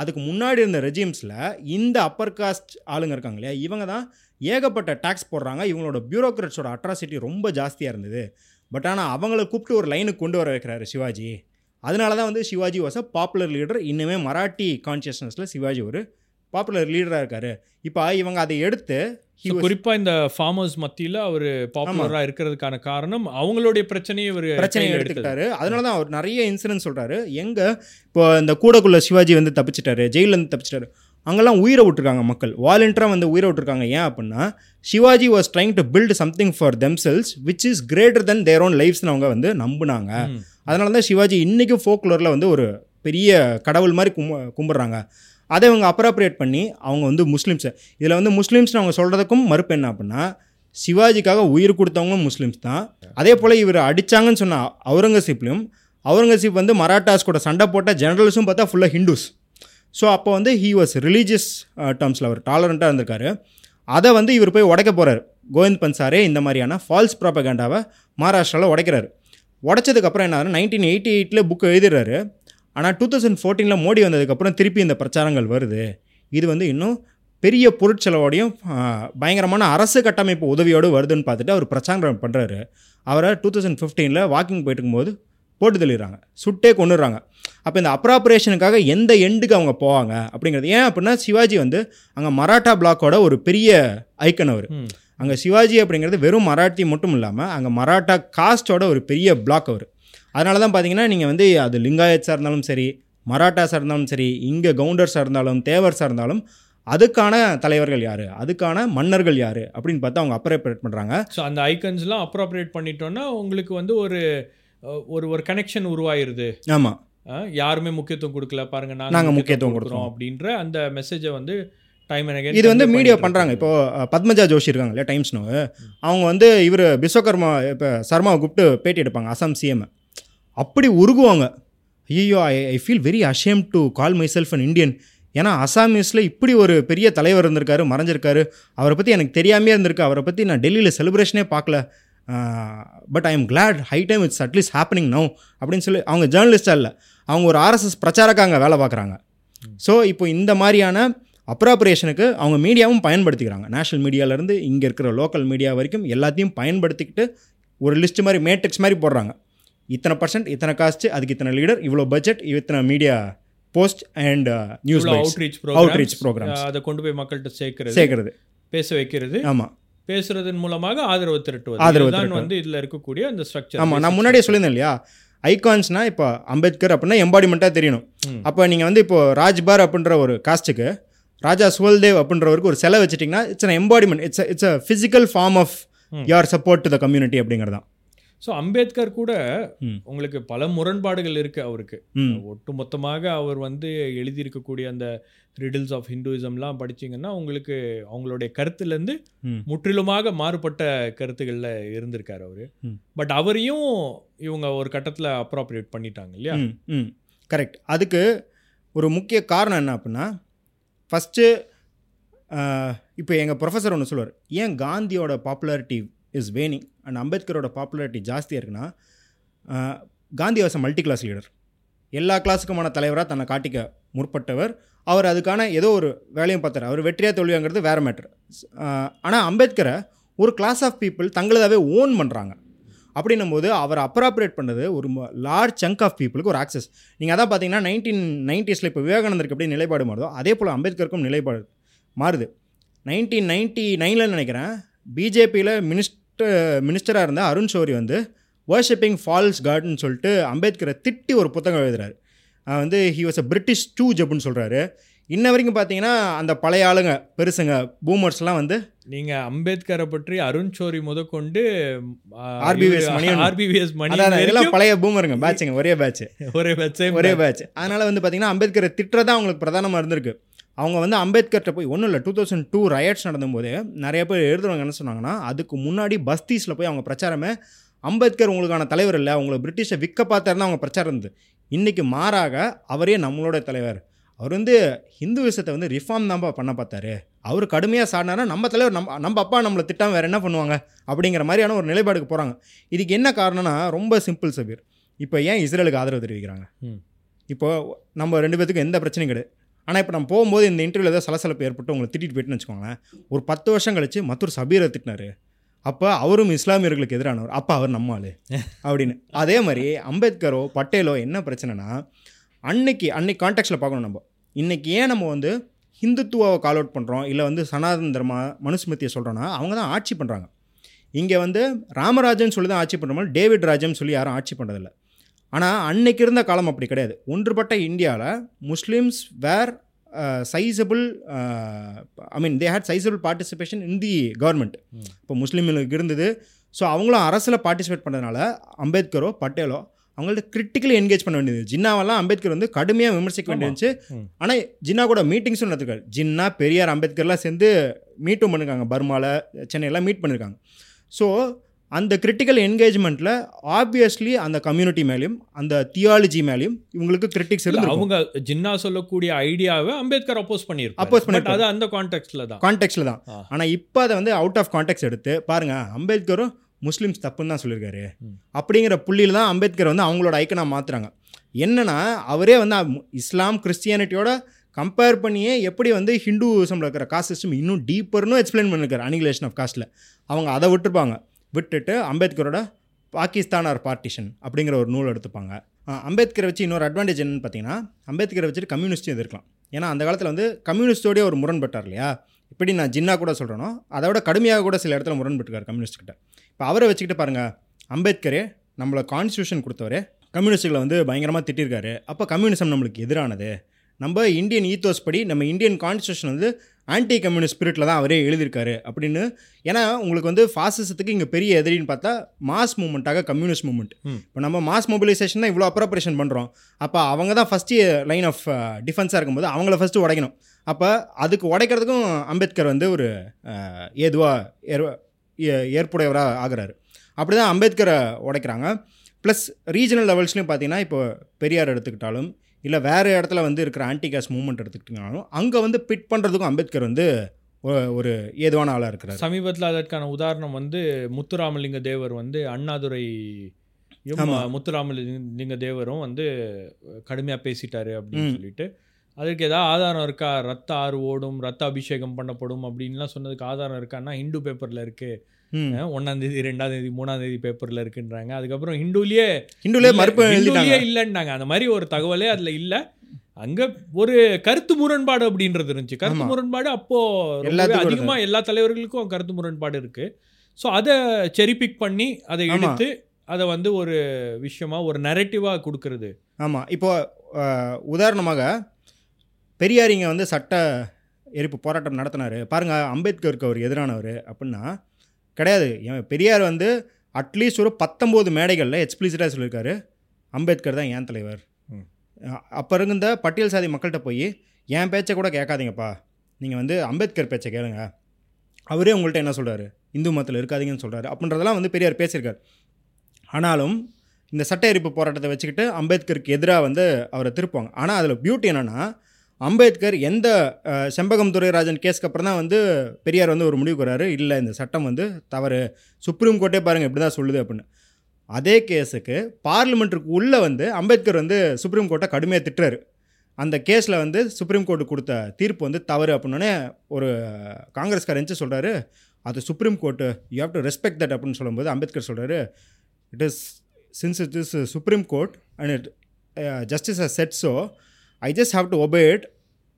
அதுக்கு முன்னாடி இருந்த ரெஜிம்ஸில் இந்த அப்பர் காஸ்ட் ஆளுங்க இருக்காங்க இல்லையா இவங்க தான் ஏகப்பட்ட டேக்ஸ் போடுறாங்க. இவங்களோட பியூரோக்ராட்ஸோட அட்ராசிட்டி ரொம்ப ஜாஸ்தியாக இருந்தது. பட் ஆனால் அவங்கள கூப்பிட்டு ஒரு லைனுக்கு கொண்டு வர வைக்கிறாரு சிவாஜி. அதனால தான் வந்து Shivaji was a popular leader இன்னுமே மராட்டி கான்சியஸ்னஸில் சிவாஜி ஒரு பாப்புலர் லீடராக இருக்காரு. இப்போ இவங்க அதை எடுத்து he So, was- குறிப்பா இந்த ஃபார்மர்ஸ் மத்தியில அவர் பாப்புலரா இருக்கிறதுக்கான காரணம் அவங்களுடைய பிரச்சனையை இவர் பிரச்சனையை எடுத்துக்கிட்டாரு. அதனால தான் அவர் நிறைய இன்சிடென்ட் சொல்கிறாரு எங்கே இப்போ இந்த கூடக்குள்ள சிவாஜி வந்து தப்பிச்சிட்டாரு. ஜெயிலேருந்து தப்பிச்சிட்டாரு. அங்கெல்லாம் உயிரை விட்டுருக்காங்க மக்கள். வாலண்டியராக வந்து உயிரை விட்டுருக்காங்க. ஏன் அப்படின்னா Shivaji was trying to build something for themselves which is greater than their own லைஃப்ஸ்னு அவங்க வந்து நம்புனாங்க. அதனால தான் சிவாஜி இன்றைக்கும் ஃபோக்லோரில் வந்து ஒரு பெரிய கடவுள் மாதிரி கும் கும்பிட்றாங்க. அதை அவங்க அப்ராப்ரியேட் பண்ணி அவங்க வந்து முஸ்லீம்ஸை இதில் வந்து முஸ்லீம்ஸ்னு அவங்க சொல்கிறதுக்கும் மறுப்பு என்ன அப்படின்னா சிவாஜிக்காக உயிர் கொடுத்தவங்க முஸ்லீம்ஸ் தான். அதே போல் இவர் அடித்தாங்கன்னு சொன்ன அவுரங்கசீப்லையும் அவுரங்கசீப் வந்து மராட்டாஸ் கூட சண்டை போட்ட ஜெனரல்ஸும் பார்த்தா ஃபுல்லாக ஹிந்துஸ் ஸோ அப்போ வந்து ஹீ வாஸ் ரிலீஜியஸ் டேர்ம்ஸில் அவர் டாலரண்ட்டாக இருந்திருக்காரு. அதை வந்து இவர் போய் உடைக்க போகிறார் கோவிந்த் பன்சாரே இந்த மாதிரியான ஃபால்ஸ் ப்ராப்பகேண்டாவை மகாராஷ்டிராவில் உடைக்கிறாரு. உடைச்சதுக்கப்புறம் என்ன ஆகுது நைன்டீன் எயிட்டி எயிட்டில் புக் எழுதிடுறாரு. ஆனால் டூ தௌசண்ட் ஃபோர்டீனில் மோடி வந்ததுக்கப்புறம் திருப்பி இந்த பிரச்சாரங்கள் வருது. இது வந்து இன்னும் பெரிய பொருட்செலவோடையும் பயங்கரமான அரசு கட்டமைப்பு உதவியோடு வருதுன்னு பார்த்துட்டு அவர் பிரச்சாரம் பண்ணுறாரு அவரை டூ தௌசண்ட் ஃபிஃப்டீனில் வாக்கிங் போயிட்டு இருக்கும்போது போட்டு தள்ளிடுறாங்க. சுட்டே கொண்டுடுறாங்க அப்போ இந்த அப்ராப்ரேஷனுக்காக எந்த எண்டுக்கு அவங்க போவாங்க அப்படிங்கிறது ஏன் அப்படின்னா சிவாஜி வந்து அங்கே மராட்டா பிளாக்கோட ஒரு பெரிய ஐக்கன் அவர். அங்கே சிவாஜி அப்படிங்கிறது வெறும் மராட்டி மட்டும் இல்லாமல் அங்கே மராட்டா காஸ்டோட ஒரு பெரிய பிளாக் அவர். அதனால தான் பார்த்தீங்கன்னா நீங்கள் வந்து அது லிங்காயத்ஸாக இருந்தாலும் சரி மராட்டாஸாக இருந்தாலும் சரி இங்கே கவுண்டர்ஸாக இருந்தாலும் தேவர்ஸாக இருந்தாலும் அதுக்கான தலைவர்கள் யார்? அதுக்கான மன்னர்கள் யார்? அப்படின்னு பார்த்து அவங்க அப்ரேட் பண்ணுறாங்க ஸோ அந்த ஐக்கன்ஸ்லாம் அப்ராப்ரியேட் பண்ணிட்டோம்னா உங்களுக்கு வந்து ஒரு ஒரு ஒரு கனெக்ஷன் உருவாயிருது. ஆமாம் யாருமே முக்கியத்துவம் கொடுக்கல. பாருங்க நாங்க முக்கியத்துவம் கொடுக்குறோம். அப்படின்ற அந்த மெசேஜை வந்து டைம் இது வந்து மீடியா பண்ணுறாங்க இப்போ பத்மஜா ஜோஷி இருக்காங்க இல்லையா டைம்ஸ் நோ அவங்க வந்து இவர் விஸ்வகர்மா இப்போ சர்மாவை கூப்பிட்டு பேட்டி எடுப்பாங்க அசாம் சிஎம் அப்படி உருகுவாங்க. ஐயோ I I feel very ashamed to call myself an Indian ஏன்னா அசாமீஸில் இப்படி ஒரு பெரிய தலைவர் இருந்திருக்காரு மறைஞ்சிருக்காரு. அவரை பற்றி எனக்கு தெரியாமே இருந்திருக்கு. அவரை பற்றி நான் டெல்லியில் செலிப்ரேஷனே பார்க்கல. But I am glad high time it's at least happening no அப்படின்னு சொல்லி அவங்க ஜேர்னலிஸ்டாக இல்லை. அவங்க ஒரு ஆர்எஸ்எஸ் பிரச்சாரக்காக அங்கே வேலை பார்க்குறாங்க. ஸோ இப்போ இந்த மாதிரியான அப்ராப்ரேஷனுக்கு அவங்க மீடியாவும் பயன்படுத்திக்கிறாங்க. நேஷனல் மீடியாவிலேருந்து இங்கே இருக்கிற லோக்கல் மீடியா வரைக்கும் எல்லாத்தையும் பயன்படுத்திக்கிட்டு ஒரு லிஸ்ட் மாதிரி மேட்ரிக்ஸ் மாதிரி போடுறாங்க. இத்தனை பர்சன்ட் இத்தனை காஸ்ட் அதுக்கு இத்தனை லீடர் இவ்வளோ பட்ஜெட் இத்தனை media post and news outreach outreach programmes அதை கொண்டு போய் மக்கள்கிட்ட சேர்க்கிறது சேர்க்கறது. பேச வைக்கிறது. ஆமாம் பேசுறதன் மூலமாக ஆதரவு திரட்டுவது. ஆதரவு திரட்டுவது. வந்து இதுல இருக்கக்கூடிய அந்த ஸ்ட்ரக்சர் ஆமாம் நான் முன்னாடியே சொல்லியிருந்தேன் இல்லையா? ஐகான்ஸ்னால் இப்போ அம்பேத்கர் அப்படின்னா எம்பாடிமெண்ட்டாக தெரியணும். அப்போ நீங்கள் வந்து இப்போ ராஜ்பார் அப்படின்ற ஒரு காஸ்ட்டுக்கு ராஜா சுவல்தேவ் அப்படின்றவருக்கு ஒரு சிலை வச்சிட்டிங்கன்னா it's an embodiment it's it's a physical form of your support to the community அப்படிங்கிறது தான் ஸோ அம்பேத்கர் கூட. உங்களுக்கு பல முரண்பாடுகள் இருக்கு அவருக்கு ஒட்டு மொத்தமாக அவர் வந்து எழுதியிருக்கக்கூடிய அந்த ரிடில்ஸ் ஆஃப் ஹிந்துயிசம்லாம் படிச்சீங்கன்னா உங்களுக்கு அவங்களுடைய கருத்துலேருந்து. முற்றிலுமாக மாறுபட்ட கருத்துக்களில் இருந்திருக்காரு அவர். பட் அவரையும் இவங்க ஒரு கட்டத்தில் அப்ராப்ரியேட் பண்ணிட்டாங்க இல்லையா கரெக்ட் அதுக்கு ஒரு முக்கிய காரணம் என்ன அப்படின்னா ஃபஸ்ட்டு இப்போ எங்கள் ப்ரொஃபஸர் ஒன்று சொல்லுவார் ஏன் காந்தியோட பாப்புலாரிட்டி இஸ் வேனிங் அண்ட் அம்பேத்கரோட பாப்புலாரிட்டி ஜாஸ்தியாக இருக்குன்னா Gandhi was multi class leader எல்லா கிளாஸுக்குமான தலைவராக தன்னை காட்டிக்க முற்பட்டவர். அவர் அதுக்கான ஏதோ ஒரு வேலையும் பார்த்தார். அவர் வெற்றியாக தோல்வியாங்கிறது வேறு மேட்ரு ஆனால் அம்பேத்கரை ஒரு கிளாஸ் ஆஃப் பீப்புள் தங்களதாகவே ஓன் பண்ணுறாங்க அப்படின்னும் போது அவர் அப்ராப்ரேட் பண்ணது ஒரு லார்ஜ் சங்க் ஆஃப் பீப்புளுக்கு ஒரு ஆக்சஸ் நீங்கள் அதான் பார்த்தீங்கன்னா நைன்டீன் நைன்டிஸில் இப்போ விவேகானந்தருக்கு எப்படி நிலைப்பாடு மாறுதோ அதே போல் அம்பேத்கருக்கும் நிலைப்பாடு மாறுது. நைன்டீன் நைன்ட்டி நைனில் நினைக்கிறேன் பிஜேபியில் மினிஸ்டர் மினிஸ்டராக இருந்த அருண் ஷோரி வந்து வர்ஷிப்பிங் ஃபால்ஸ் காட்னு சொல்லிட்டு அம்பேத்கரை திட்டி ஒரு புத்தகம் எழுதுறாரு. வந்து he was a British stooge அப்படின்னு சொல்கிறாரு இன்ன வரைக்கும் பார்த்தீங்கன்னா அந்த பழைய ஆளுங்க பெருசுங்க பூமர்ஸ்லாம் வந்து நீங்க அம்பேத்கரை பற்றி அருண் சோரி முதற்கொண்டு RBVS மணிவண்ணன். ஆர்பிவிஎஸ் மணி இதெல்லாம் பழைய பூமருங்க பேட்சுங்க ஒரே பேட்ச் ஒரே வச்சே ஒரே பேட்ச் அதனால் வந்து பார்த்தீங்கன்னா அம்பேத்கரை திட்டுறதா அவங்களுக்கு பிரதானமாக இருந்திருக்கு. அவங்க வந்து அம்பேத்கர்கிட்ட போய் ஒன்றும் இல்லை டூ தௌசண்ட் டூ ரயட்ஸ் நடந்தபோது நிறைய பேர் எழுதுறவங்க என்ன சொன்னாங்கன்னா அதுக்கு முன்னாடி பஸ்தீஸில் போய் அவங்க பிரச்சாரமே அம்பேத்கர் உங்களுக்கான தலைவர் இல்லை உங்களை பிரிட்டிஷை விற்க பார்த்தாருன்னு அவங்க பிரச்சாரம் இருந்தது. இன்றைக்கி மாறாக அவரே நம்மளோட தலைவர். அவர் வந்து ஹிந்துவிசத்தை வந்து ரிஃபார்ம் தான்ப்பா பண்ண பார்த்தாரு. அவர் கடுமையாக சாடினாரா நம்ம தலைவர் நம்ம நம்ம அப்பா நம்மளை திட்டாம வேறு என்ன பண்ணுவாங்க? அப்படிங்கிற மாதிரியான ஒரு நிலைப்பாடுக்கு போகிறாங்க இதுக்கு என்ன காரணம்னா ரொம்ப சிம்பிள் சபீர். இப்போ ஏன் இஸ்ரேலுக்கு ஆதரவு தெரிவிக்கிறாங்க? ம். இப்போ நம்ம ரெண்டு பேத்துக்கும் எந்த பிரச்சனையும் கிடையாது. ஆனால் இப்போ நம்ம போகும்போது இந்த இன்டர்வியூவில் ஏதோ சலசலப்பு ஏற்பட்டு உங்களை திட்டிட்டு போயிட்டுன்னு வச்சுக்கோங்களேன். ஒரு பத்து வருஷம் கழிச்சு மற்றொரு சபீரை திட்டினாரு. அப்போ அவரும் இஸ்லாமியர்களுக்கு எதிரானவர். அப்போ அவர் நம்ம அப்படின்னு. அதே மாதிரி அம்பேத்கரோ பட்டேலோ என்ன பிரச்சனைனா அன்னைக்கு அன்னைக்கு கான்டெக்ட்டில் பார்க்கணும் நம்ம. இன்னைக்கு ஏன் நம்ம வந்து ஹிந்துத்துவாவை கால் அவுட் பண்ணுறோம் இல்லை வந்து சனாதன தர்மா மனுஸ்மிருத்தியை சொல்கிறோன்னா அவங்க தான் ஆட்சி பண்ணுறாங்க இங்கே வந்து ராமராஜன் சொல்லி தான் ஆட்சி பண்ணுறோம் டேவிட் ராஜன் சொல்லி யாரும் ஆட்சி பண்ணுறதில்ல ஆனால் அன்னைக்கு இருந்த காலம் அப்படி கிடையாது. ஒன்றுபட்ட இந்தியாவில் Muslims were sizable I mean they had sizable participation in the government இப்போ முஸ்லீம்களுக்கு இருந்தது. ஸோ அவங்களும் அரசில் பார்ட்டிசிபேட் பண்ணதுனால அம்பேத்கரோ பட்டேலோ அவங்கள்ட்ட கிரிட்டிக்கலி என்கேஜ் பண்ண வேண்டியது. ஜின்னாவெல்லாம் அம்பேத்கர் வந்து கடுமையாக விமர்சிக்க வேண்டியிருந்துச்சு. ஆனால் ஜின்னா கூட மீட்டிங்ஸும் நடத்திருக்காரு. ஜின்னா பெரியார் அம்பேத்கர்லாம் சேர்ந்து மீட்டும் பண்ணிருக்காங்க. பர்மாவில் சென்னையெல்லாம் மீட் பண்ணியிருக்காங்க ஸோ அந்த கிரிட்டிக்கல் என்கேஜ்மெண்ட்டில் ஆப்வியஸ்லி அந்த கம்யூனிட்டி மேலேயும் அந்த தியாலஜி மேலேயும் இவங்களுக்கு கிரிட்டிக்ஸ் இருந்து அவங்க ஜின்னா சொல்லக்கூடிய ஐடியாவை அம்பேத்கர் அப்போஸ் Oppose பட் பண்ணியிருப்பாரு. அது அந்த கான்டெக்ட்ல தான். கான்டெக்ட்ல தான். ஆனால் இப்போ அதை வந்து அவுட் ஆஃப் கான்டெக்ட் எடுத்து பாருங்க அம்பேத்கரும் முஸ்லீம்ஸ் தப்புன்னு தான் சொல்லியிருக்காரு. அப்படிங்கிற புள்ளியில் தான் அம்பேத்கர் வந்து அவங்களோட ஐக்கனாக மாற்றுறாங்க என்னன்னா அவரே வந்து இஸ்லாம் கிறிஸ்டியானிட்டியோட கம்பேர் பண்ணியே எப்படி வந்து ஹிந்துசமில் இருக்கிற காஸ்ட் சிஸ்டம் இன்னும் டீப்பர்னு எக்ஸ்பிளைன் பண்ணிருக்காரு அனிகுலேஷன் ஆஃப் காஸ்ட்டில் அவங்க அதை விட்டுருப்பாங்க. விட்டுட்டு அம்பேத்கரோட பாகிஸ்தான் ஆர் பார்ட்டிஷன் அப்படிங்கிற ஒரு நூல் எடுத்துப்பாங்க. அம்பேத்கரை வச்சு இன்னொரு அட்வான்டேஜ் என்னன்னு பார்த்தீங்கன்னா அம்பேத்கரை வச்சுட்டு கம்யூனிஸ்ட்டும் எதிர்க்கலாம். ஏன்னா அந்த காலத்தில் வந்து கம்யூனிஸ்டோடய ஒரு முரண்பட்டார் இல்லையா? இப்படி நான் ஜின்னா கூட சொல்கிறேனோ அதை விட கடுமையாக கூட சில இடத்துல முரண்பட்டுருக்கார் கம்யூனிஸ்ட்கிட்ட. இப்போ அவரை வச்சுக்கிட்டு பாருங்கள் அம்பேத்கரே நம்மளை கான்ஸ்டியூஷன் கொடுத்தவரே கம்யூனிஸ்டுகளை வந்து பயங்கரமாக திட்டிருக்காரு. அப்போ கம்யூனிசம் நம்மளுக்கு எதிரானது. நம்ம இந்தியன் ஈத்தோஸ் படி நம்ம இந்தியன் கான்ஸ்டியூஷன் வந்து ஆன்டி கம்யூனிஸ்ட் ஸ்பிரிட்டில் தான் அவரே எழுதியிருக்காரு அப்படின்னு. ஏன்னா உங்களுக்கு வந்து ஃபாசிசத்துக்கு இங்கே பெரிய எதிரின்னு பார்த்தா மாஸ் மூமெண்ட்டாக கம்யூனிஸ்ட் மூமெண்ட். இப்போ நம்ம மாஸ் மொபிலைசேஷன் தான் இவ்வளோ அப்ரப்ரேஷன் பண்ணுறோம் அப்போ அவங்க தான் ஃபஸ்ட்டு லைன் ஆஃப் டிஃபென்ஸாக இருக்கும்போது அவங்கள ஃபஸ்ட்டு உடைக்கணும். அப்போ அதுக்கு உடைக்கிறதுக்கும் அம்பேத்கர் வந்து ஒரு ஏதுவாக ஏர் ஏ- ஏற்புடையவராக ஆகுறாரு. அப்படி தான் அம்பேத்கரை உடைக்கிறாங்க. ப்ளஸ் ரீஜனல் லெவல்ஸ்லையும் பார்த்தீங்கன்னா இப்போ பெரியார் எடுத்துக்கிட்டாலும் இல்லை வேறு இடத்துல வந்து இருக்கிற ஆன்டி கேஸ் மூவ்மெண்ட் எடுத்துக்கிட்டாலும் அங்கே வந்து பிட் பண்ணுறதுக்கும் அம்பேத்கர் வந்து ஒரு ஏதுவான ஆளாக இருக்கிறார் சமீபத்தில் அதற்கான உதாரணம் வந்து முத்துராமலிங்க தேவர் வந்து அண்ணாதுரை. முத்துராமலிங்க தேவரும் வந்து கடுமையாக பேசிட்டாரு அப்படின்னு. சொல்லிட்டு அதுக்கு ஏதாவது ஆதாரம் இருக்கா ரத்த ஆறு ஓடும் ரத்த அபிஷேகம் பண்ணப்படும் அப்படின்லாம் சொன்னதுக்கு ஆதாரம் இருக்கான்னா ஹிந்து பேப்பரில் இருக்கு ம். ஒன்னாம் தேதி ரெண்டாம் தேதி மூணாம் தேதி பேப்பரில் இருக்குன்றாங்க. அதுக்கப்புறம் ஹிந்துலேயே ஹிந்துலே மறுப்பு ஹிந்துலயே இல்லைன்னாங்க. அந்த மாதிரி ஒரு தகவலே அதுல இல்ல. அங்க ஒரு கருத்து முரண்பாடு அப்படின்றது இருந்துச்சு. கருத்து. முரண்பாடு அப்போ ரொம்பவே எல்லாத்துக்கும் அதிகமா எல்லா தலைவர்களுக்கும் கருத்து முரண்பாடு இருக்கு. ஸோ அதை செரி பிக் பண்ணி அதை. எடுத்து அதை வந்து ஒரு விஷயமா ஒரு நெரட்டிவா கொடுக்கறது. ஆமாம் இப்போ உதாரணமாக பெரியாரிங்க வந்து சட்ட எரிப்பு போராட்டம் நடத்தினாரு. பாருங்க அம்பேத்கருக்கு அவர் எதிரானவர் அப்படின்னா கிடையாது. என் பெரியார் வந்து அட்லீஸ்ட் ஒரு பத்தொம்போது மேடைகளில் எக்ஸ்பிளிசிட்டாக சொல்லியிருக்காரு. அம்பேத்கர் தான் ஏன் தலைவர். அப்போ இருந்த பட்டியல் சாதி மக்கள்கிட்ட போய் என் பேச்சை கூட கேட்காதீங்கப்பா. நீங்கள் வந்து அம்பேத்கர் பேச்சை கேளுங்க. அவரே உங்கள்கிட்ட என்ன சொல்கிறாரு இந்து மதத்தில் இருக்காதீங்கன்னு சொல்கிறாரு அப்படின்றதெல்லாம் வந்து பெரியார் பேசியிருக்காரு. ஆனாலும் இந்த சட்ட எரிப்பு போராட்டத்தை வச்சுக்கிட்டு அம்பேத்கருக்கு எதிராக வந்து அவரை திருப்புவாங்க. ஆனால் அதில் பியூட்டி என்னென்னா அம்பேத்கர் எந்த செம்பகம் துரைராஜன் கேஸ்க்கு அப்புறம் தான் வந்து பெரியார் வந்து ஒரு முடிவுக்கு வராரு இல்லை இந்த சட்டம் வந்து தவறு. சுப்ரீம் கோர்ட்டே பாருங்கள் இப்படி தான் சொல்லுது அப்படின்னு. அதே கேஸுக்கு பார்லிமெண்ட்டுக்கு உள்ளே வந்து அம்பேத்கர் வந்து சுப்ரீம் கோர்ட்டை கடுமையாக திட்டுறாரு. அந்த கேஸில் வந்து சுப்ரீம் கோர்ட்டு கொடுத்த தீர்ப்பு வந்து தவறு அப்படின்னே ஒரு காங்கிரஸ்கார் எந்த சொல்கிறாரு அது supreme court you have to respect that அப்படின்னு சொல்லும்போது அம்பேத்கர் சொல்கிறாரு it is since it is supreme court and it justice a set so I just have to obey it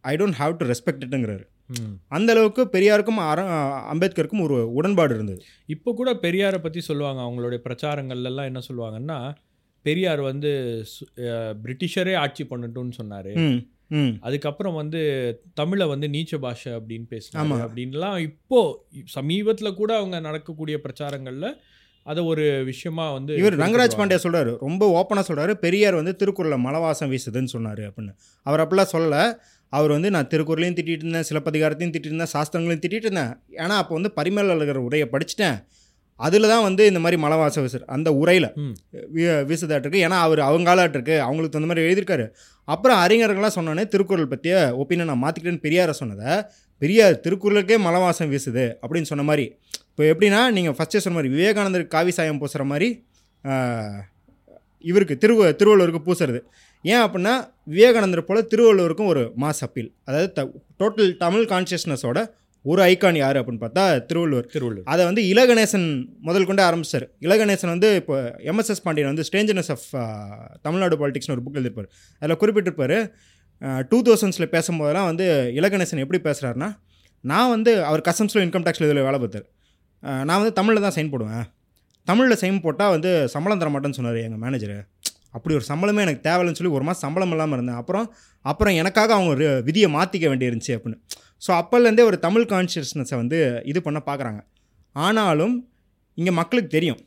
I don't have to respect இட்டுங்கிறாரு அந்த அளவுக்கு பெரியாருக்கும் அம்பேத்கருக்கும் ஒரு உடன்பாடு இருந்தது. இப்போ கூட பெரியாரை பற்றி சொல்லுவாங்க. அவங்களுடைய பிரச்சாரங்கள்ல எல்லாம் என்ன சொல்லுவாங்கன்னா பெரியார் வந்து பிரிட்டிஷரே ஆட்சி பண்ணட்டும்னு சொன்னாரு. அதுக்கப்புறம் வந்து தமிழை வந்து நீச்ச பாஷை அப்படின்னு பேசினாங்க. அப்படின்லாம் இப்போ சமீபத்துல கூட அவங்க நடக்கக்கூடிய பிரச்சாரங்கள்ல அதை ஒரு விஷயமா வந்து இவர் ரங்கராஜ். பாண்டியா சொல்றாரு ரொம்ப ஓப்பனாக சொல்றாரு பெரியார் வந்து திருக்குறளில் மலவாசம் வீசுதுன்னு சொன்னார் அப்படின்னு. அவர் அப்படிலாம் சொல்லலை. அவர் வந்து நான் திருக்குறளையும் திட்டிட்டு இருந்தேன் சிலப்பதிகாரத்தையும் திட்டிட்டு இருந்தேன் சாஸ்திரங்களையும் திட்டிட்டு இருந்தேன். ஏன்னா அப்போ வந்து பரிமேல அழகர் உரையை படிச்சிட்டேன். அதில் தான் வந்து இந்த மாதிரி மலை வாசம் வீசுற அந்த உரையில். வீசுதாட்டிருக்கு ஏன்னா அவர் அவங்காலாட்டிருக்கு அவங்களுக்கு தகுந்த மாதிரி எழுதியிருக்காரு. அப்புறம் அறிஞர்கள்லாம் சொன்னோன்னே திருக்குறள் பற்றிய ஒப்பீனியன் நான் மாற்றிக்கிட்டேன்னு பெரியாரை சொன்னதை பெரியார் திருக்குறளுக்கே மலை வாசம் வீசுது அப்படின்னு சொன்ன மாதிரி. இப்போ எப்படின்னா நீங்கள் ஃபஸ்ட்டே சொன்ன மாதிரி விவேகானந்தர் காவி சாயம் பூசுகிற மாதிரி இவருக்கு திருவ திருவள்ளுவருக்கு பூசுறது. ஏன் அப்படின்னா விவேகானந்தர் போல் திருவள்ளுவருக்கும் ஒரு மாஸ் அப்பீல் அதாவது த டோட்டல் தமிழ் கான்ஷியஸ்னஸோட ஒரு ஐகான் யார் அப்படின்னு பார்த்தா திருவள்ளுவர். திருவள்ளுவர். அதை வந்து இலகணேசன் முதல் கொண்டு ஆரம்பிச்சார். இலகணேசன் வந்து இப்போ எம்எஸ்எஸ் பாண்டியன் வந்து ஸ்ட்ரேஞ்சர்னஸ் ஆஃப் தமிழ்நாடு பாலிடிக்ஸ்னு ஒரு புக் எழுதியிருப்பார். அதில் குறிப்பிட்டிருப்பார் டூ தௌசண்ட்ஸில் பேசும்போதெல்லாம் வந்து இலகணேசன் எப்படி பேசுகிறாருன்னா நான் வந்து அவர் கஸ்டம்ஸில் இன்கம் டேக்ஸில் இதில் வேலை பார்த்தார். நான் வந்து தமிழில் தான் சைன் போடுவேன். தமிழில் சைன் போட்டால் வந்து சம்பளம் தர மாட்டேன்னு சொன்னார் எங்கள் மேனேஜர் அப்படி ஒரு சம்பளமே எனக்கு தேவையில்லைன்னு சொல்லி ஒரு மாதம் சம்பளம் இல்லாமல் இருந்தேன். அப்புறம் அப்புறம் எனக்காக அவங்க ஒரு விதியை மாற்றிக்க வேண்டியிருந்துச்சு அப்படின்னு. ஸோ அப்போலேருந்தே ஒரு தமிழ் கான்ஷியஸ்னஸை வந்து இது பண்ண பார்க்குறாங்க ஆனாலும் இங்கே மக்களுக்கு தெரியும்.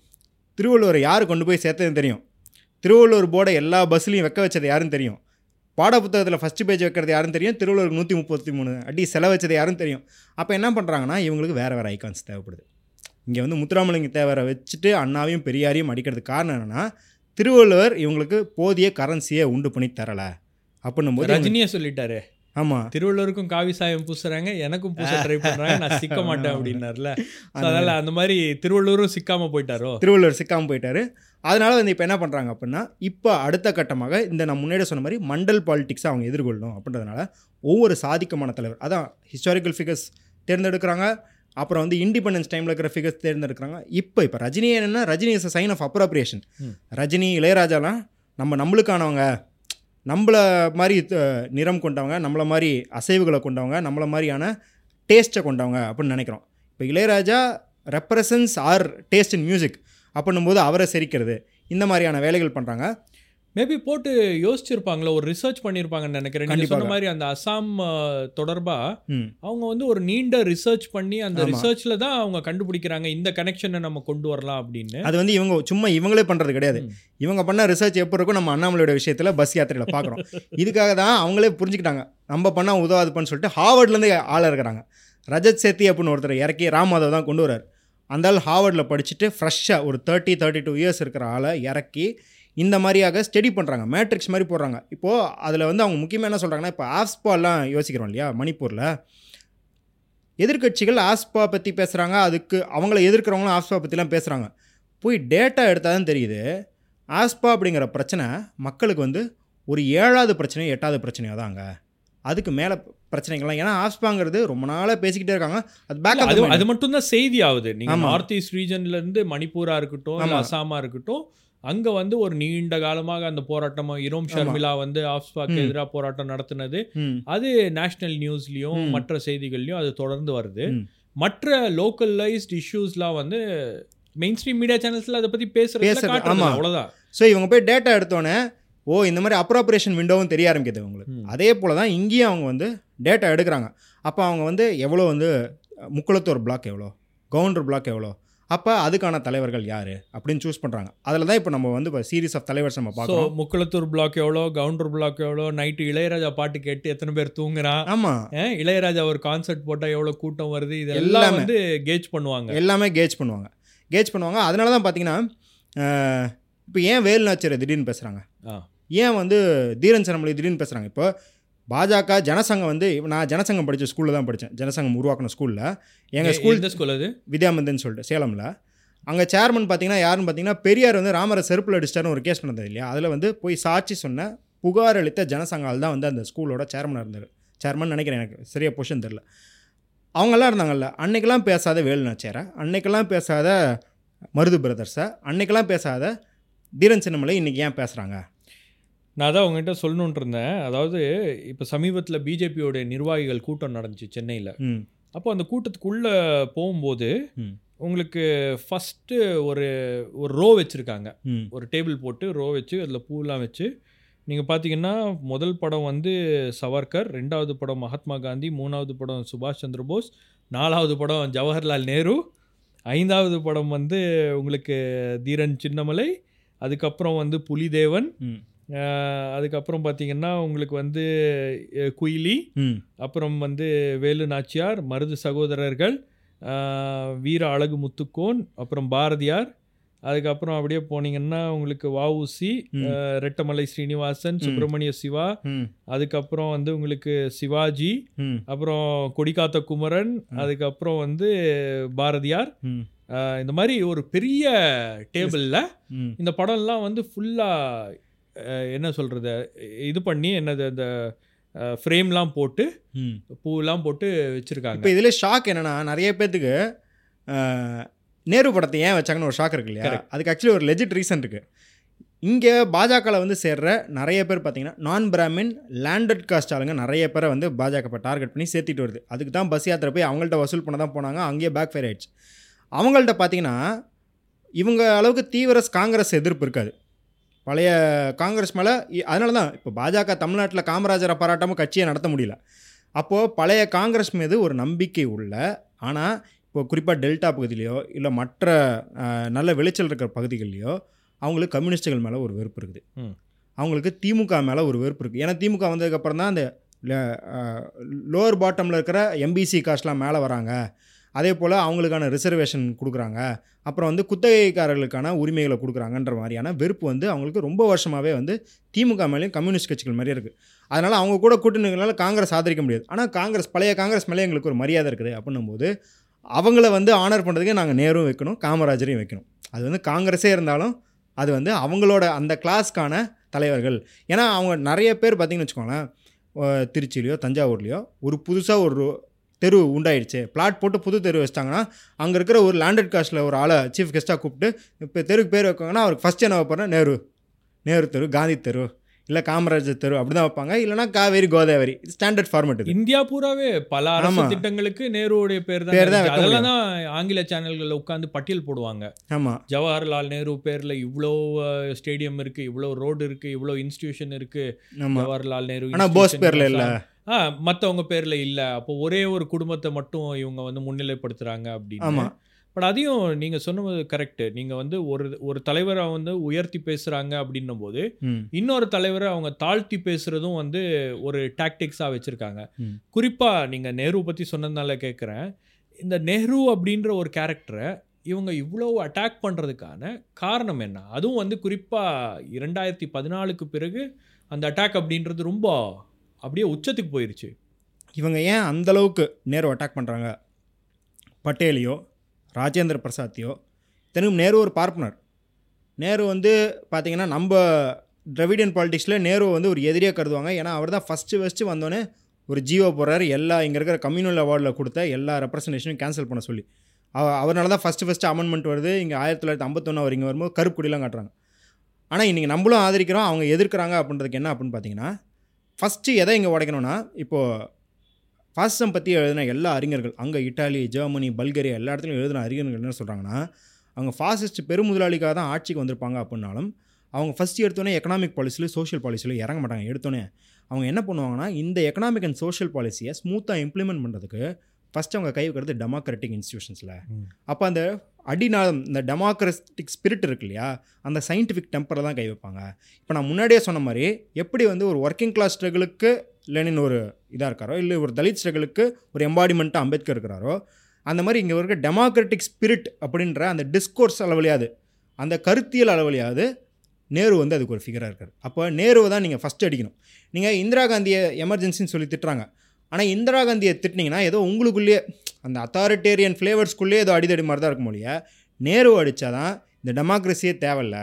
திருவள்ளுவரை யார் கொண்டு போய் சேர்த்ததுன்னு தெரியும். திருவள்ளுவர் போர்டை எல்லா பஸ்லையும் வைக்க வச்சது யாருன்னு தெரியும். பாட புத்தகத்தில் ஃபஸ்ட்டு பேஜ் வைக்கிறது யாரும் தெரியும். திருவள்ளுவருக்கு நூற்றி முப்பத்தி மூணு அடி செலவச்சது யாரும் தெரியும். அப்போ என்ன பண்ணுறாங்கன்னா இவங்களுக்கு வேறு வேறு ஐகான்ஸ் தேவைப்படுது. இங்கே வந்து முத்துராமலிங்க தேவரை வச்சுட்டு அண்ணாவையும் பெரியாரையும் அடிக்கிறதுக்கு காரணம் என்னென்னா திருவள்ளுவர் இவங்களுக்கு போதிய கரன்சியை உண்டு பண்ணி தரலை. அப்படின்னும் போது ரஜினியே சொல்லிட்டாரு. ஆமாம் திருவள்ளுவருக்கும் காவி சாயம் பூசுறாங்க எனக்கும் பூச ட்ரை பண்றாங்க நான் சிக்க மாட்டேன் அப்படின்னாருல. அதனால அந்த மாதிரி திருவள்ளுவரும் சிக்காம போயிட்டாரோ? திருவள்ளுவர் சிக்காமல் போயிட்டாரு. அதனால வந்து இப்போ என்ன பண்ணுறாங்க அப்படின்னா இப்போ அடுத்த கட்டமாக இந்த நான் முன்னாடி சொன்ன மாதிரி மண்டல் பாலிடிக்ஸை அவங்க எதிர்கொள்ளணும் அப்படின்றதுனால ஒவ்வொரு சாதிக்கமான தலைவர் அதான் ஹிஸ்டாரிக்கல் ஃபிகர்ஸ் தேர்ந்தெடுக்கிறாங்க. அப்புறம் வந்து இண்டிபெண்டன்ஸ் டைமில் இருக்கிற ஃபிகர்ஸ் தேர்ந்தெடுக்கிறாங்க. இப்போ இப்போ ரஜினி என்னென்னா Rajini is sign of appropriation. Rajini இளையராஜாலாம் நம்ம நம்மளுக்கானவங்க நம்மள மாதிரி நிறம் கொண்டவங்க நம்மள மாதிரி அசைவுகளை கொண்டவங்க நம்மள மாதிரியான டேஸ்ட்டை கொண்டவங்க அப்படின்னு நினைக்கிறோம். இப்போ Ilaiyaraaja represents our taste in music அப்படின்னும் போது அவரை செரிக்கிறது. இந்த மாதிரியான வேலைகள் பண்ணுறாங்க மேபி போட்டு யோசிச்சிருப்பாங்களோ? ஒரு ரிசர்ச் பண்ணியிருப்பாங்கன்னு நினைக்கிறேன். நீங்க சொன்ன. மாதிரி அந்த அசாம் அஹ், தொடர்பா ம். அவங்க வந்து ஒரு நீண்ட ரிசர்ச் பண்ணி அந்த. ரிசர்ச்ல தான் அவங்க கண்டுபிடிக்கிறாங்க. இந்த கனெக்ஷனை நம்ம கொண்டு வரலாம் அப்படின்னு. அது வந்து இவங்க சும்மா இவங்களே பண்ணுறது கிடையாது. இவங்க பண்ண ரிசர்ச் எப்போ இருக்கும் நம்ம அண்ணாமலையோட விஷயத்தில் பஸ் யாத்திரையில் பார்க்குறோம். இதுக்காக தான் அவங்களே புரிஞ்சுக்கிட்டாங்க. நம்ம பண்ணால் உதவாதுப்பான்னு சொல்லிட்டு ஹார்வர்ட்லேருந்து ஆள் இருக்கிறாங்க. ரஜத் சேத்தி அப்படின்னு ஒருத்தர் இறக்கி ராம் மாதவ் தான் கொண்டு வரார் அந்த ஆள் ஹார்வர்டில் படிச்சுட்டு ஃப்ரெஷ்ஷாக ஒரு தேர்ட்டி தேர்ட்டி டூ இயர்ஸ் இருக்கிற ஆளை இறக்கி இந்த மாதிரியாக ஸ்டடி பண்ணுறாங்க மேட்ரிக்ஸ் மாதிரி போடுறாங்க. இப்போது அதில் வந்து அவங்க முக்கியமாக என்ன சொல்கிறாங்கன்னா இப்போ ஆஸ்பாலாம் யோசிக்கிறோம் இல்லையா? மணிப்பூரில். எதிர்க்கட்சிகள் ஆஸ்பா பற்றி பேசுகிறாங்க அதுக்கு அவங்கள எதிர்க்கிறவங்களும் ஆஸ்பா பற்றிலாம் பேசுகிறாங்க போய் டேட்டா எடுத்தால் தான் தெரியுது. ஆஸ்பா அப்படிங்கிற பிரச்சனை மக்களுக்கு வந்து ஒரு ஏழாவது பிரச்சனையோ எட்டாவது பிரச்சனையோ தாங்க அதுக்கு மேலே பிரச்சனைகள்லாம் ஏன்னா ஆஸ்பாங்கிறது ரொம்ப நாளாக பேசிக்கிட்டே இருக்காங்க. அது இல்ல, அது பேக் அது மட்டும் தான் செய்தி ஆகுது நீங்க ஆமா. நார்த் ஈஸ்ட் ரீஜன்ல இருந்து மணிப்பூரா இருக்கட்டும் இல்ல ஆமா. அசாமா இருக்கட்டும் அங்க வந்து ஒரு நீண்ட காலமாக அந்த போராட்டம் இரோம். ஷர்மிளா வந்து ஆப்ஸ்பாக்கு. எதிராக போராட்டம் நடத்தினது அது நேஷனல் நியூஸ்லயும். மற்ற செய்திகள்லயும் அது தொடர்ந்து வருது. மற்ற லோக்கலைஸ்ட் இஷ்யூஸ்லாம் வந்து மெயின் ஸ்ட்ரீம் மீடியா சேனல்ஸ்ல அதை பத்தி பேசுறது பேசுறது, ஆமா. அவ்வளவுதான் ஸோ இவங்க போய் டேட்டா எடுத்தோன்னே ஓ இந்த மாதிரி அப்ராப்ரேஷன் விண்டோவும் தெரிய ஆரம்பிக்குது அவங்களுக்கு. அதே போல் தான் இங்கேயும் அவங்க வந்து டேட்டா எடுக்கிறாங்க அப்போ அவங்க வந்து எவ்வளோ வந்து முக்குளத்தூர் பிளாக் எவ்வளோ கவுண்டர் பிளாக் எவ்வளோ அப்போ அதுக்கான தலைவர்கள் யார் அப்படின்னு சூஸ் பண்ணுறாங்க அதில் தான் இப்போ நம்ம வந்து இப்போ சீரீஸ் ஆஃப் தலைவர்ஸ் நம்ம பார்க்குறோம். முக்குளத்தூர் பிளாக் எவ்வளோ கவுண்டர் பிளாக் எவ்வளோ நைட்டு இளையராஜா பாட்டு கேட்டு எத்தனை பேர் தூங்குறான் ஆமாம் இளையராஜா ஒரு கான்சர்ட் போட்டா எவ்வளவு கூட்டம் வருது? இதெல்லாம் எல்லாமே. வந்து கேஜ் பண்ணுவாங்க. எல்லாமே கேஜ் பண்ணுவாங்க. கேஜ் பண்ணுவாங்க. அதனால தான் பார்த்தீங்கன்னா இப்போ ஏன் வேல் நாச்சர் திடீர்னு பேசுகிறாங்க. ஏன் வந்து தீரன் சனமலை திடீர்னு பேசுகிறாங்க இப்போ பாஜக ஜனசங்கம் வந்து நான் ஜனசங்கம் படித்த ஸ்கூலில் தான் படித்தேன் ஜனசங்கம் உருவாக்கின ஸ்கூலில் எங்கள் ஸ்கூல் எந்த ஸ்கூல் அது? வித்யாமந்தன் சொல்லிட்டு சேலமில். அங்கே சேர்மன் பார்த்தீங்கன்னா யாருன்னு பார்த்தீங்கன்னா பெரியார் வந்து ராமரை செருப்பில் அடிச்சிட்டாருன்னு ஒரு கேஸ் நடந்தது இல்லையா? அதில் வந்து போய் சாட்சி சொன்ன புகார் அளித்த ஜனசங்கால் தான் வந்து அந்த ஸ்கூலோட சேர்மனாக இருந்தார். சேர்மன் நினைக்கிறேன் எனக்கு. சரியாக பொசிஷன் தெரில அவங்கெல்லாம் இருந்தாங்கல்ல அன்னைக்கெல்லாம் பேசாத வேலுநாச்சியாரை அன்னைக்கெல்லாம் பேசாத மருது பிரதர்ஸை அன்னைக்கெல்லாம் பேசாத தீரன் சின்னமலை இன்றைக்கி ஏன் பேசுகிறாங்க நான் அதான் உங்ககிட்ட சொல்லணுன்ட்டு இருந்தேன். அதாவது இப்போ சமீபத்தில் பிஜேபியோட நிர்வாகிகள் கூட்டம் நடந்துச்சு சென்னையில். அப்போ அந்த கூட்டத்துக்குள்ளே போகும்போது. உங்களுக்கு ஃபஸ்ட்டு ஒரு ஒரு ரோ வச்சுருக்காங்க. ஒரு டேபிள் போட்டு ரோ வச்சு அதில் பூலாம் வச்சு நீங்கள் பார்த்தீங்கன்னா முதல் படம் வந்து சவர்கர் ரெண்டாவது படம் மகாத்மா காந்தி மூணாவது படம் சுபாஷ் சந்திர போஸ் நாலாவது படம் ஜவஹர்லால் நேரு ஐந்தாவது படம் வந்து உங்களுக்கு தீரன் சின்னமலை அதுக்கப்புறம் வந்து புலிதேவன் அதுக்கப்புறம் பார்த்தீங்கன்னா உங்களுக்கு வந்து குயிலி அப்புறம் வந்து வேலு நாச்சியார் மருது சகோதரர்கள் வீர அழகு முத்துக்கோன் அப்புறம் பாரதியார். அதுக்கப்புறம் அப்படியே போனீங்கன்னா உங்களுக்கு வஉசி ரெட்டமலை ஸ்ரீனிவாசன் சுப்பிரமணிய சிவா. அதுக்கப்புறம் வந்து உங்களுக்கு சிவாஜி அப்புறம் கொடிக்காத்த குமரன் அதுக்கப்புறம் வந்து பாரதியார். இந்த மாதிரி ஒரு பெரிய டேபிளில் இந்த படம்லாம் வந்து ஃபுல்லாக என்ன சொல்கிறது இது பண்ணி என்னது அந்த ஃப்ரேம்லாம் போட்டு ம். பூலாம் போட்டு வச்சுருக்காங்க. இப்போ இதில் ஷாக் என்னன்னா நிறைய பேர்த்துக்கு நேரு படத்தை ஏன் வச்சாங்கன்னு ஒரு ஷாக் இருக்கு இல்லையா. அதுக்கு ஆக்சுவலி ஒரு லெஜிட் ரீசன் இருக்குது இங்கே பாஜகவில் வந்து சேர்ற நிறைய பேர் பார்த்தீங்கன்னா நான் பிராமின் லேண்டட் காஸ்ட் ஆளுங்க நிறைய பேரை வந்து பாஜக இப்போ டார்கெட் பண்ணி சேர்த்திட்டு வருது. அதுக்கு தான் பஸ் யாத்திரை போய் அவங்கள்ட்ட வசூல் பண்ண தான் போனாங்க அங்கேயே பேக் ஃபயர் ஆயிடுச்சு. அவங்கள்ட்ட பார்த்தீங்கன்னா இவங்க அளவுக்கு தீவிர காங்கிரஸ் எதிர்ப்பு இருக்காது. பழைய காங்கிரஸ் மேலே அதனால தான் இப்போ பாஜக தமிழ்நாட்டில் காமராஜரை பாராட்டாமல் கட்சியை நடத்த முடியல. அப்போது பழைய காங்கிரஸ் மீது ஒரு நம்பிக்கை உள்ள ஆனால் இப்போ குறிப்பாக டெல்டா பகுதியிலையோ இல்லை மற்ற நல்ல விளைச்சல் இருக்கிற பகுதிகள்லையோ அவங்களுக்கு கம்யூனிஸ்ட்டுகள் மேலே ஒரு வெறுப்பு இருக்குது. அவங்களுக்கு திமுக மேலே ஒரு வெறுப்பு இருக்குது ஏன்னா திமுக வந்ததுக்கப்புறம் தான் அந்த லோவர் பாட்டமில் இருக்கிற எம்பிசி காஸ்ட்லாம் மேலே வராங்க. அதே போல் அவங்களுக்கான ரிசர்வேஷன் கொடுக்குறாங்க. அப்புறம் வந்து குத்தகைக்காரர்களுக்கான உரிமைகளை கொடுக்குறாங்கன்ற மாதிரியான வெறுப்பு வந்து அவங்களுக்கு ரொம்ப வருஷமாகவே வந்து திமுக மேலேயும் கம்யூனிஸ்ட் கட்சிகள் மாதிரியே இருக்குது அதனால் அவங்க கூட கூட்டணிகளால் காங்கிரஸ் ஆதரிக்க முடியாது. ஆனால் காங்கிரஸ் பழைய காங்கிரஸ் மேலே எங்களுக்கு ஒரு மரியாதை இருக்குது அப்படின்னும் போது அவங்கள வந்து ஆனர் பண்ணுறதுக்கு நாங்கள் நேரும் வைக்கணும் காமராஜரையும் வைக்கணும். அது வந்து காங்கிரஸே இருந்தாலும் அது வந்து அவங்களோட அந்த கிளாஸ்க்கான தலைவர்கள். ஏன்னா அவங்க நிறைய பேர் பார்த்திங்கன்னு வச்சுக்கோங்களேன் திருச்சியிலையோ திருச்சிலையோ தஞ்சாவூர்லேயோ ஒரு புதுசாக ஒரு தெரு உண்டாயிடுச்சு. பிளாட் போட்டு புது தெரு வச்சிட்டாங்கன்னா அங்கே இருக்கிற ஒரு லேண்டட் காஸ்ட்டில் ஒரு ஆளை சீஃப் கெஸ்ட்டாக கூப்பிட்டு இப்போ தெருக்கு பேர் வைக்காங்கன்னா அவருக்கு ஃபஸ்ட் என்ன வைப்பாருன்னா நேரு. நேரு தெரு காந்தி தெரு. இல்லை காமராஜர் தெரு அப்படி தான் வைப்பாங்க. இல்லைனா காவேரி கோதாவரி ஸ்டாண்டர்ட் ஃபார்மேட் இது. இந்தியா பூராவே பல அரசு. திட்டங்களுக்கு நேருடைய பேர் தான் பேர் தான் அதெல்லாம் தான் ஆங்கில சேனல்களில் உட்காந்து பட்டியல் போடுவாங்க. ஆமாம் ஜவஹர்லால் நேரு பேர்ல இவ்வளோ ஸ்டேடியம் இருக்கு இவ்வளோ ரோடு இருக்கு இவ்வளோ இன்ஸ்டிடியூஷன் இருக்கு. ஜவஹர்லால் நேரு ஆனால் போஸ் பேரில் இல்லை. மற்றவங்க பேர்ல இல்ல. அப்போ ஒரே ஒரு குடும்பத்தை மட்டும் இவங்க வந்து முன்னிலைப்படுத்துறாங்க அப்படின்னு. பட் அதையும் நீங்க சொன்னது கரெக்ட் நீங்க வந்து ஒரு ஒரு தலைவரை வந்து உயர்த்தி பேசுறாங்க அப்படின்னும் போது இன்னொரு தலைவரை அவங்க தாழ்த்தி பேசுறதும் வந்து ஒரு டாக்டிக்ஸாக வச்சிருக்காங்க. ம். குறிப்பா குறிப்பா நீங்க நேரு பத்தி சொன்னதுனால கேட்குறேன் இந்த நெஹ்ரு அப்படின்ற ஒரு கேரக்டரை இவங்க இவ்வளோ அட்டாக் பண்றதுக்கான காரணம் என்ன? அதுவும் வந்து குறிப்பா இரண்டாயிரத்தி பதினாலுக்கு பிறகு அந்த அட்டாக் அப்படின்றது ரொம்ப அப்படியே உச்சத்துக்கு போயிருச்சு. இவங்க ஏன் அந்த அளவுக்கு நேரு அட்டாக் பண்ணுறாங்க பட்டேலையோ ராஜேந்திர பிரசாத்தையோ தெனும் நேரு ஒரு பார்ப்பனர். நேரு வந்து பார்த்திங்கன்னா நம்ம திராவிடியன் பாலிடிக்ஸில் நேரு வந்து ஒரு எதிரியாக கருதுவாங்க. ஏன்னா அவர் தான் ஃபஸ்ட்டு ஃபஸ்ட்டு வந்தோடனே ஒரு ஜியோ போடுறாரு. எல்லா இங்கே இருக்கிற கம்யூனல் அவார்டில் கொடுத்த எல்லா ரெப்ரசன்டேஷனும் கேன்சல் பண்ண சொல்லி. அவ அவரால் தான் ஃபஸ்ட்டு ஃபஸ்ட்டு அமெண்ட்மெண்ட் வருது. இங்கே ஆயிரத்தி தொள்ளாயிரத்தி ஐம்பத்தொன்று அவர் இங்கே வரும்போது கருப்பு கொடிலாம் காட்டுறாங்க. ஆனால் இன்றைக்கி நம்மளும் ஆதரிக்கிறோம். அவங்க எதிர்க்கிறாங்க அப்படின்றதுக்கு என்ன அப்படின்னு பார்த்தீங்கன்னா ஃபஸ்ட்டு எதை இங்கே உடைக்கணும்னா இப்போது ஃபாசிசம் பற்றி எழுதின எல்லா அறிஞர்கள் அங்கே இட்டாலி ஜெர்மனி பல்கேரியா எல்லா இடத்துலையும் எழுதின அறிஞர்கள் என்ன சொல்கிறாங்கன்னா அவங்க ஃபாசிஸ்ட் பெருமுதலாளிக்காக தான் ஆட்சிக்கு வந்திருப்பாங்க அப்படின்னாலும் அவங்க ஃபஸ்ட்டு எடுத்தோன்னே எக்கனாமிக் பாலிசியில் சோஷியல் பாலிசியில் இறங்க மாட்டாங்க. எடுத்தோன்னே அவங்க என்ன பண்ணுவாங்கன்னா இந்த எக்கனாமிக் அண்ட் சோஷியல் பாலிசியை ஸ்மூத்தாக இம்ப்ளிமெண்ட் பண்ணுறதுக்கு ஃபஸ்ட் அவங்க கை வைக்கிறது டெமோக்ராட்டிக் இன்ஸ்டியூஷன்ஸில். அப்போ அந்த அடிநாதம் இந்த டெமோக்ராட்டிக் ஸ்பிரிட் இருக்கு இல்லையா அந்த சயின்டிஃபிக் டெம்பரை தான் கை வைப்பாங்க. இப்போ நான் முன்னாடியே சொன்ன மாதிரி எப்படி வந்து ஒரு ஒர்க்கிங் கிளாஸ் ஸ்ட்ரகிளுக்கு லெனின் ஒரு இதாக இருக்காரோ இல்லை ஒரு தலித் ஸ்ட்ரகிளுக்கு ஒரு எம்பாடிமெண்ட்டாக அம்பேத்கர் இருக்கிறாரோ அந்த மாதிரி இங்கே இருக்க டெமோக்ராட்டிக் ஸ்பிரிட் அப்படின்ற அந்த டிஸ்கோர்ஸ் அளவிலையாது அந்த கருத்தியல் அளவிலையாது நேரு வந்து அதுக்கு ஒரு ஃபிகராக இருக்கார். அப்போ நேருவை தான் நீங்கள் ஃபஸ்ட் அடிக்கணும். நீங்கள் இந்திரா காந்தியை எமர்ஜென்சின்னு சொல்லி திட்டுறாங்க. ஆனால் இந்திரா காந்தியை திட்டினீங்கன்னா ஏதோ உங்களுக்குள்ளேயே அந்த அத்தாரிட்டேரியன் ஃப்ளேவர்ஸ்குள்ளேயே ஏதோ அடிதடி மாதிரி தான் இருக்கும் மொழிய நேரு அடித்தா தான் இந்த டெமோக்ரஸியே தேவையில்ல.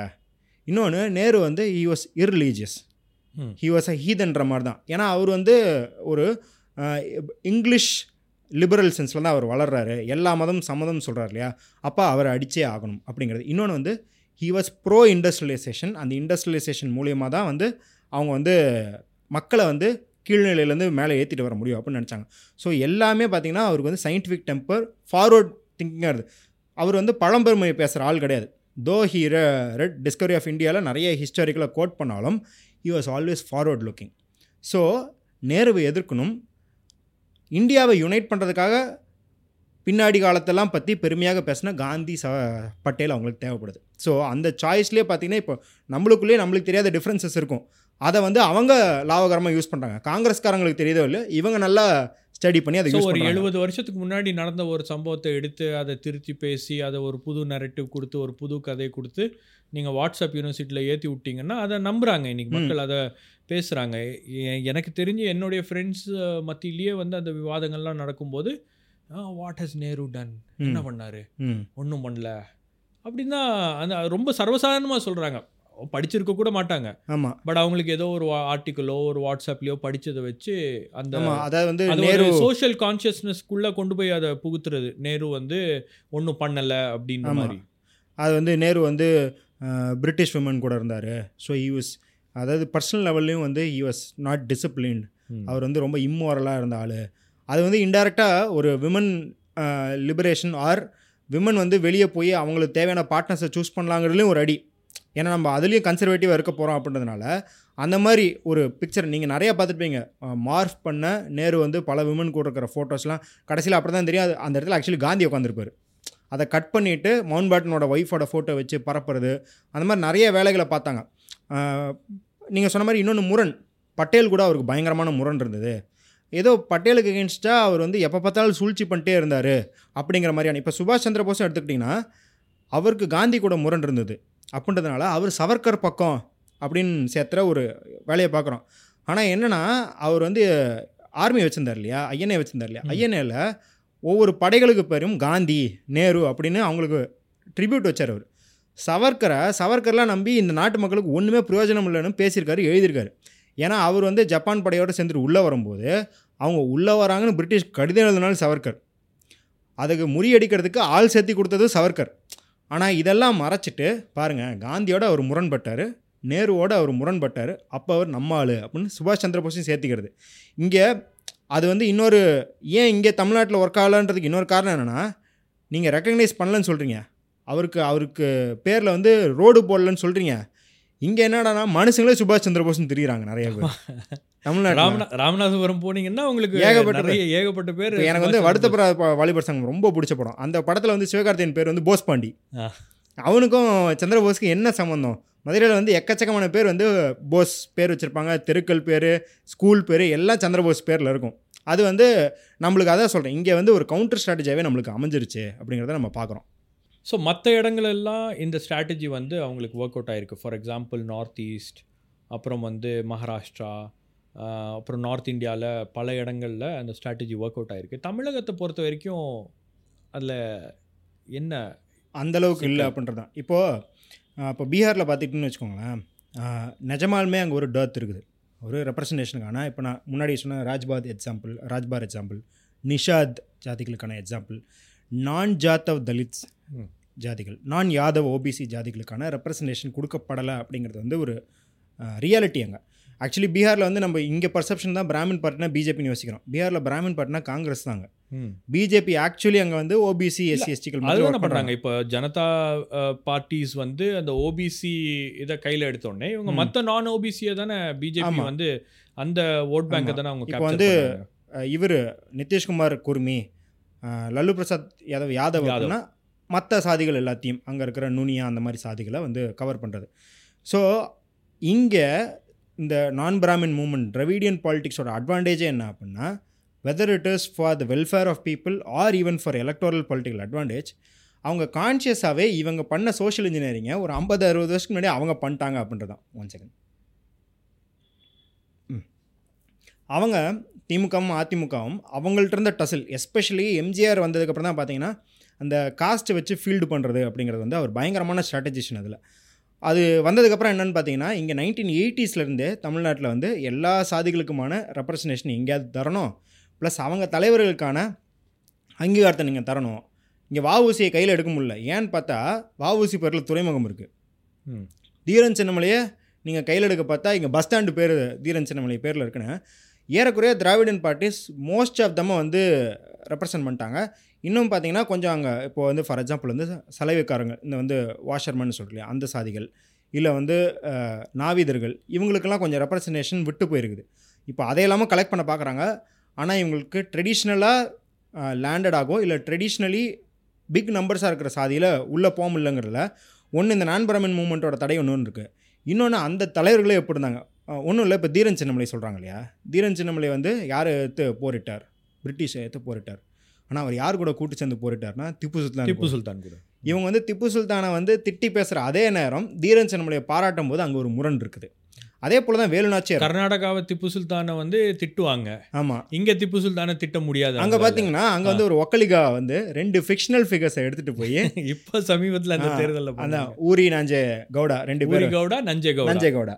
இன்னொன்று நேரு வந்து he was irreligious he was a ஹீதன்ற மாதிரி தான். ஏன்னா அவர் வந்து ஒரு இங்கிலீஷ் லிபரல் சென்ஸில் தான் அவர் வளர்றாரு. எல்லா மதமும் சம்மதம் சொல்கிறார் இல்லையா? அப்போ அவரை அடித்தே ஆகணும் அப்படிங்கிறது. இன்னொன்று வந்து ஹி வாஸ் ப்ரோ இண்டஸ்ட்ரியலைசேஷன் அந்த இண்டஸ்ட்ரியலைசேஷன் மூலியமாக தான் வந்து அவங்க வந்து மக்களை வந்து கீழ்நிலையிலேருந்து மேலே ஏற்றிட்டு வர முடியும் அப்படின்னு நினச்சாங்க. ஸோ எல்லாமே பார்த்தீங்கன்னா அவருக்கு வந்து சயின்டிஃபிக் டெம்பர் ஃபார்வர்ட் திங்கிங்காக இருக்குது அவர் வந்து பழம்பெருமை பேசுகிற ஆள் கிடையாது. தோ ஹீ ரெட் டிஸ்கவரி ஆஃப் இந்தியாவில் நிறைய ஹிஸ்டாரிக்கலாக கோட் பண்ணாலும் he was always forward looking so நேருவை எதிர்க்கணும். இந்தியாவை யுனைட் பண்ணுறதுக்காக பின்னாடி காலத்தெல்லாம் பற்றி பெருமையாக பேசின காந்தி ச பட்டேல் அவங்களுக்கு தேவைப்படுது. ஸோ அந்த சாய்ஸ்லேயே பார்த்தீங்கன்னா இப்போ நம்மளுக்குள்ளேயே நம்மளுக்கு தெரியாத டிஃப்ரென்சஸ் இருக்கும். அதை வந்து அவங்க லாபகரமாக யூஸ் பண்ணுறாங்க காங்கிரஸ்காரங்களுக்கு தெரியுதோ இல்லை இவங்க நல்லா ஸ்டடி பண்ணி அதை ஒரு எழுபது வருஷத்துக்கு முன்னாடி நடந்த ஒரு சம்பவத்தை எடுத்து அதை திருத்தி பேசி அதை ஒரு புது நரேட்டிவ் கொடுத்து ஒரு புது கதையை கொடுத்து நீங்கள் வாட்ஸ்அப் யூனிவர்சிட்டியில் ஏற்றி விட்டீங்கன்னா அதை நம்புகிறாங்க இன்னைக்கு ம். மக்கள் அதை பேசுகிறாங்க எனக்கு தெரிஞ்சு என்னுடைய ஃப்ரெண்ட்ஸ் மத்தியிலேயே வந்து அந்த விவாதங்கள்லாம் நடக்கும்போது வாட் ஹஸ் நேரு டன் என்ன பண்ணாரு? ஒன்றும் பண்ணல. அப்படின்னா அந்த ரொம்ப சர்வசாதாரணமாக சொல்கிறாங்க படிச்சிருக்க கூட மாட்டாங்க. ஆமாம் பட் அவங்களுக்கு ஏதோ ஒரு ஆர்டிக்கலோ ஒரு வாட்ஸ்அப்லேயோ படிச்சதை வச்சு அந்த அதாவது வந்து நேரு சோஷியல் கான்சியஸ்னஸ்க்குள்ள கொண்டு போய் அதை புகுத்துறது. நேரு வந்து ஒன்றும் பண்ணல அப்படின்ற. மாதிரி. அது வந்து நேரு வந்து பிரிட்டிஷ் விமன் கூட இருந்தார். ஸோ யூஸ் அதாவது பர்சனல் லெவல்லையும் வந்து யூ வாஸ் நாட் டிசிப்ளின்ட். அவர் வந்து ரொம்ப இம்மோரலாக இருந்த ஆள். அது வந்து இன்டெரக்டாக ஒரு விமன் லிபரேஷன் ஆர் விமன் வந்து வெளியே போய் அவங்களுக்கு தேவையான பார்ட்னர்ஸை சூஸ் பண்ணலாங்கிறதுலையும் ஒரு அடி. ஏன்னா நம்ம அதுலேயும் கன்சர்வேட்டிவாக இருக்க போகிறோம் அப்படின்றதுனால அந்த மாதிரி ஒரு பிக்சர் நீங்கள் நிறைய பார்த்துருப்பீங்க. மார்ஃப் பண்ண நேரு வந்து பல விமன் கூட இருக்கிற ஃபோட்டோஸ்லாம் கடைசியில் அப்படி தான் தெரியும். அது அந்த இடத்துல ஆக்சுவலி காந்தி உட்காந்துருப்பார் அதை கட் பண்ணிவிட்டு மவுண்ட் பேட்டனோட ஒய்ஃபோட ஃபோட்டோ வச்சு பரப்புறது. அந்த மாதிரி நிறைய வேலைகளை பார்த்தாங்க. நீங்கள் சொன்ன மாதிரி இன்னொன்று முரண். பட்டேல் கூட அவருக்கு பயங்கரமான முரண் இருந்தது. ஏதோ பட்டேலுக்கு எகென்ஸ்டாக அவர் வந்து எப்போ பார்த்தாலும் சூழ்ச்சி பண்ணிட்டே இருந்தார் அப்படிங்கிற மாதிரியான இப்போ சுபாஷ் சந்திர போஸும் எடுத்துக்கிட்டிங்கன்னா அவருக்கு காந்தி கூட முரண் இருந்தது. அப்படின்றதுனால அவர் சவர்கர் பக்கம் அப்படின்னு சேர்த்துற ஒரு வேலையை பார்க்குறோம். ஆனால் என்னென்னா அவர் வந்து ஆர்மி வச்சுருந்தார் இல்லையா? ஐஎன்ஏ வச்சுருந்தார் இல்லையா? ஐஎன்ஏல ஒவ்வொரு படைகளுக்கு பேரும் காந்தி நேரு அப்படின்னு அவங்களுக்கு ட்ரிபியூட் வச்சார் அவர். சவர்கரை சவர்கர்லாம் நம்பி இந்த நாட்டு மக்களுக்கு ஒன்றுமே பிரயோஜனம் இல்லைன்னு பேசியிருக்காரு எழுதியிருக்காரு. ஏன்னா அவர் வந்து ஜப்பான் படையோடு சேர்ந்துட்டு உள்ளே வரும்போது அவங்க உள்ளே வராங்கன்னு பிரிட்டிஷ் கடிதம் எழுதினாலும் சவர்கர் அதுக்கு முறியடிக்கிறதுக்கு ஆள் சேர்த்தி கொடுத்தது சவர்கர் ஆனால் இதெல்லாம் மறைச்சிட்டு பாருங்கள் காந்தியோட அவர் முரண்பட்டார் நேருவோட அவர் முரண்பட்டார் அப்போ அவர் நம்ம ஆள் அப்படின்னு சுபாஷ் சந்திர போஸையும் சேர்த்திக்கிறது. இங்கே அது வந்து இன்னொரு ஏன் இங்கே தமிழ்நாட்டில் ஒர்க் ஆகலன்றதுக்கு இன்னொரு காரணம் என்னென்னா நீங்கள் ரெக்கக்னைஸ் பண்ணலன்னு சொல்கிறீங்க அவருக்கு அவருக்கு பேரில் வந்து ரோடு போடலன்னு சொல்கிறீங்க இங்கே என்னடானா மனுஷங்களே சுபாஷ் சந்திர போஸ்னு தெரியுறாங்க நிறைய பேர். தமிழ்நாட்டில். ராமநா ராமநாதபுரம் போனீங்கன்னா உங்களுக்கு ஏகப்பட்ட ஏகப்பட்ட பேர் எனக்கு வந்து வருத்தப்புற ப- வாலிபர் சங்கம் ரொம்ப பிடிச்ச படம். அந்த படத்தில் வந்து சிவகார்த்தியின் பேர் வந்து போஸ் பாண்டி. அவனுக்கும் சந்திரபோஸ்க்கு என்ன சம்மந்தம் மதுரையில் வந்து எக்கச்சக்கமான பேர் வந்து போஸ் பேர் வச்சுருப்பாங்க தெருக்கள் பேர் ஸ்கூல் பேர் எல்லாம் சந்திரபோஸ் பேரில் இருக்கும். அது வந்து நம்மளுக்கு அதான் சொல்கிறேன் இங்கே வந்து ஒரு கவுண்டர் ஸ்ட்ராட்டஜியாகவே நம்மளுக்கு அமைஞ்சிருச்சு அப்படிங்கிறத நம்ம பார்க்குறோம். ஸோ மற்ற இடங்களெல்லாம் இந்த ஸ்ட்ராட்டஜி வந்து அவங்களுக்கு ஒர்க் அவுட் ஆயிருக்கு. ஃபார் எக்ஸாம்பிள் நார்த் ஈஸ்ட் அப்புறம் வந்து மகாராஷ்டிரா அப்புறம் நார்த் இந்தியாவில் பல இடங்களில் அந்த ஸ்ட்ராட்டஜி ஒர்க் அவுட் ஆயிருக்கு. தமிழகத்தை பொறுத்த வரைக்கும் அதில் என்ன அந்த அளவுக்கு இல்லை அப்படின்றது தான். இப்போது இப்போ பீகாரில் பார்த்துக்கிட்டுன்னு வச்சுக்கோங்களேன் நிஜமாலுமே அங்கே ஒரு டர்த் இருக்குது. ஒரு ரெப்ரசன்டேஷனுக்கான இப்போ நான் முன்னாடி சொன்ன ராஜ்பாத் எக்ஸாம்பிள் ராஜ்பார் எக்ஸாம்பிள் நிஷாத் ஜாதிகளுக்கான எக்ஸாம்பிள் நான் ஜாத்தவ் தலித்ஸ். ஜாதிகள் நான் யாதவ் ஓபிசி ஜாதிகளுக்கான ரெப்ரசன்டேஷன் கொடுக்கப்படலை அப்படிங்கிறது வந்து ஒரு ரியாலிட்டி அங்கே. ஆக்சுவலி பீகாரில் வந்து நம்ம இங்கே பர்செப்ஷன் தான் பிராமின் பார்ட்டினா பிஜேபின்னு யோசிக்கிறோம் பீகாரில் பிராமின் பார்ட்டினா காங்கிரஸ் தாங்க பிஜேபி ஆக்சுவலி அங்கே வந்து ஓபிசி எஸ்சி எஸ்டிகள் அதுதான் பண்ணுறாங்க இப்போ ஜனதா பார்ட்டிஸ் வந்து அந்த ஓபிசி இதை கையில் எடுத்தோடனே இவங்க. மற்ற நான் ஓபிசியை தானே பிஜேபி. வந்து அந்த ஓட் பேங்கை. தானே அவங்க இப்போ வந்து. இவர் நிதிஷ்குமார் குர்மி லல்லு பிரசாத் யாதவ் யாதவ் யாதவ். அப்படின்னா மற்ற சாதிகள் எல்லாத்தையும் அங்கே இருக்கிற நுனியா அந்த மாதிரி சாதிகளை வந்து கவர் பண்ணுறது ஸோ இங்கே இந்த நான் பிராமின் மூமெண்ட் ட்ரவிடியன் பாலிடிக்ஸோட அட்வான்டேஜே என்ன அப்படின்னா whether it is for the welfare of people or even for electoral political advantage அவங்க கான்ஷியஸாகவே இவங்க பண்ண சோஷியல் இன்ஜினியரிங்கை ஒரு ஐம்பது அறுபது வருஷத்துக்கு முன்னாடி அவங்க பண்ணிட்டாங்க அப்படின்றதான் ஒன் செகண்ட் அவங்க திமுகவும் அதிமுகவும் அவங்கள்ட்ட இருந்த டசில் எஸ்பெஷலி எம்ஜிஆர் வந்ததுக்கப்புறம் தான் பார்த்தீங்கன்னா அந்த காஸ்ட்டை வச்சு ஃபீல்டு பண்ணுறது அப்படிங்கிறது வந்து அவர் பயங்கரமான ஸ்ட்ராட்டஜிஷன் அதில். அது வந்ததுக்கப்புறம் என்னென்னு பார்த்தீங்கன்னா இங்கே நைன்டீன் எயிட்டிஸ்லேருந்தே தமிழ்நாட்டில் வந்து எல்லா சாதிகளுக்குமான ரெப்ரசன்டேஷன் எங்கேயாவது தரணும். ப்ளஸ் அவங்க தலைவர்களுக்கான அங்கீகாரத்தை நீங்கள் தரணும். இங்கே வஉசியை கையில் எடுக்க முடியல. ஏன்னு பார்த்தா வஉசி பேரில் துறைமுகம் இருக்குது ம். தீரன் சின்னமலையை நீங்கள் கையில் எடுக்க பார்த்தா இங்கே பஸ் ஸ்டாண்டு பேர் தீரன் சின்னமலை பேரில் இருக்குன்னு. ஏறக்குறைய Dravidian parties most of them வந்து ரெப்ரசன்ட் பண்ணிட்டாங்க. இன்னும் பார்த்தீங்கன்னா கொஞ்சம் அங்கே இப்போ வந்து ஃபார் எக்ஸாம்பிள் வந்து சலவைக்காரங்க இந்த வந்து வாஷர்மேன் சொல்கிறீங்க அந்த சாதிகள் இல்லை வந்து நாவீதர்கள் இவங்களுக்கெல்லாம் கொஞ்சம் ரெப்ரசன்டேஷன் விட்டு போயிருக்குது. இப்போ அதை கலெக்ட் பண்ண பார்க்குறாங்க. ஆனால் இவங்களுக்கு ட்ரெடிஷ்னலாக லேண்டட் ஆகும் இல்லை ட்ரெடிஷ்னலி பிக் நம்பர்ஸாக இருக்கிற சாதியில் உள்ளே போக முடியலங்கிறதுல ஒன்று இந்த நான் பிராமின் மூமெண்ட்டோட தடை ஒன்று இருக்குது இன்னொன்று அந்த தலைவர்களே எப்படி இருந்தாங்க? ஒன்றும் இல்லை இப்போ தீரன் சின்னமலை சொல்கிறாங்க இல்லையா? தீரன் சின்னமலை வந்து யார் எடுத்து போரிட்டார்? பிரிட்டிஷ் எடுத்து போரிட்டார். ஆனால் அவர் யார் கூட கூட்டு சேர்ந்து போரிட்டார்னா திப்பு சுல்தான் திப்பு சுல்தான் கூட. இவங்க வந்து திப்பு சுல்தானை வந்து திட்டி பேசுகிற அதே நேரம் தீரன் சின்னமலையை பாராட்டும் போது அங்கே ஒரு முரண் இருக்குது. அதே போல தான் வேலுநாச்சியார் கர்நாடகாவை திப்பு சுல்தானை வந்து திட்டுவாங்க. ஆமாம் இங்க திப்பு சுல்தானை திட்ட முடியாது அங்கே பார்த்தீங்கன்னா அங்கே வந்து ஒரு ஒக்கலிகா வந்து ரெண்டு ஃபிக்ஷனல் ஃபிகர்ஸை எடுத்துகிட்டு போய் இப்ப சமீபத்துல அந்த தேர்தல்ல பண்ணாங்க. ஊரி நாஞ்சே கவுடா ரெண்டு ஊரி பேரும். கவுடா நஞ்சே கவுடா. நஞ்சே கவுடா.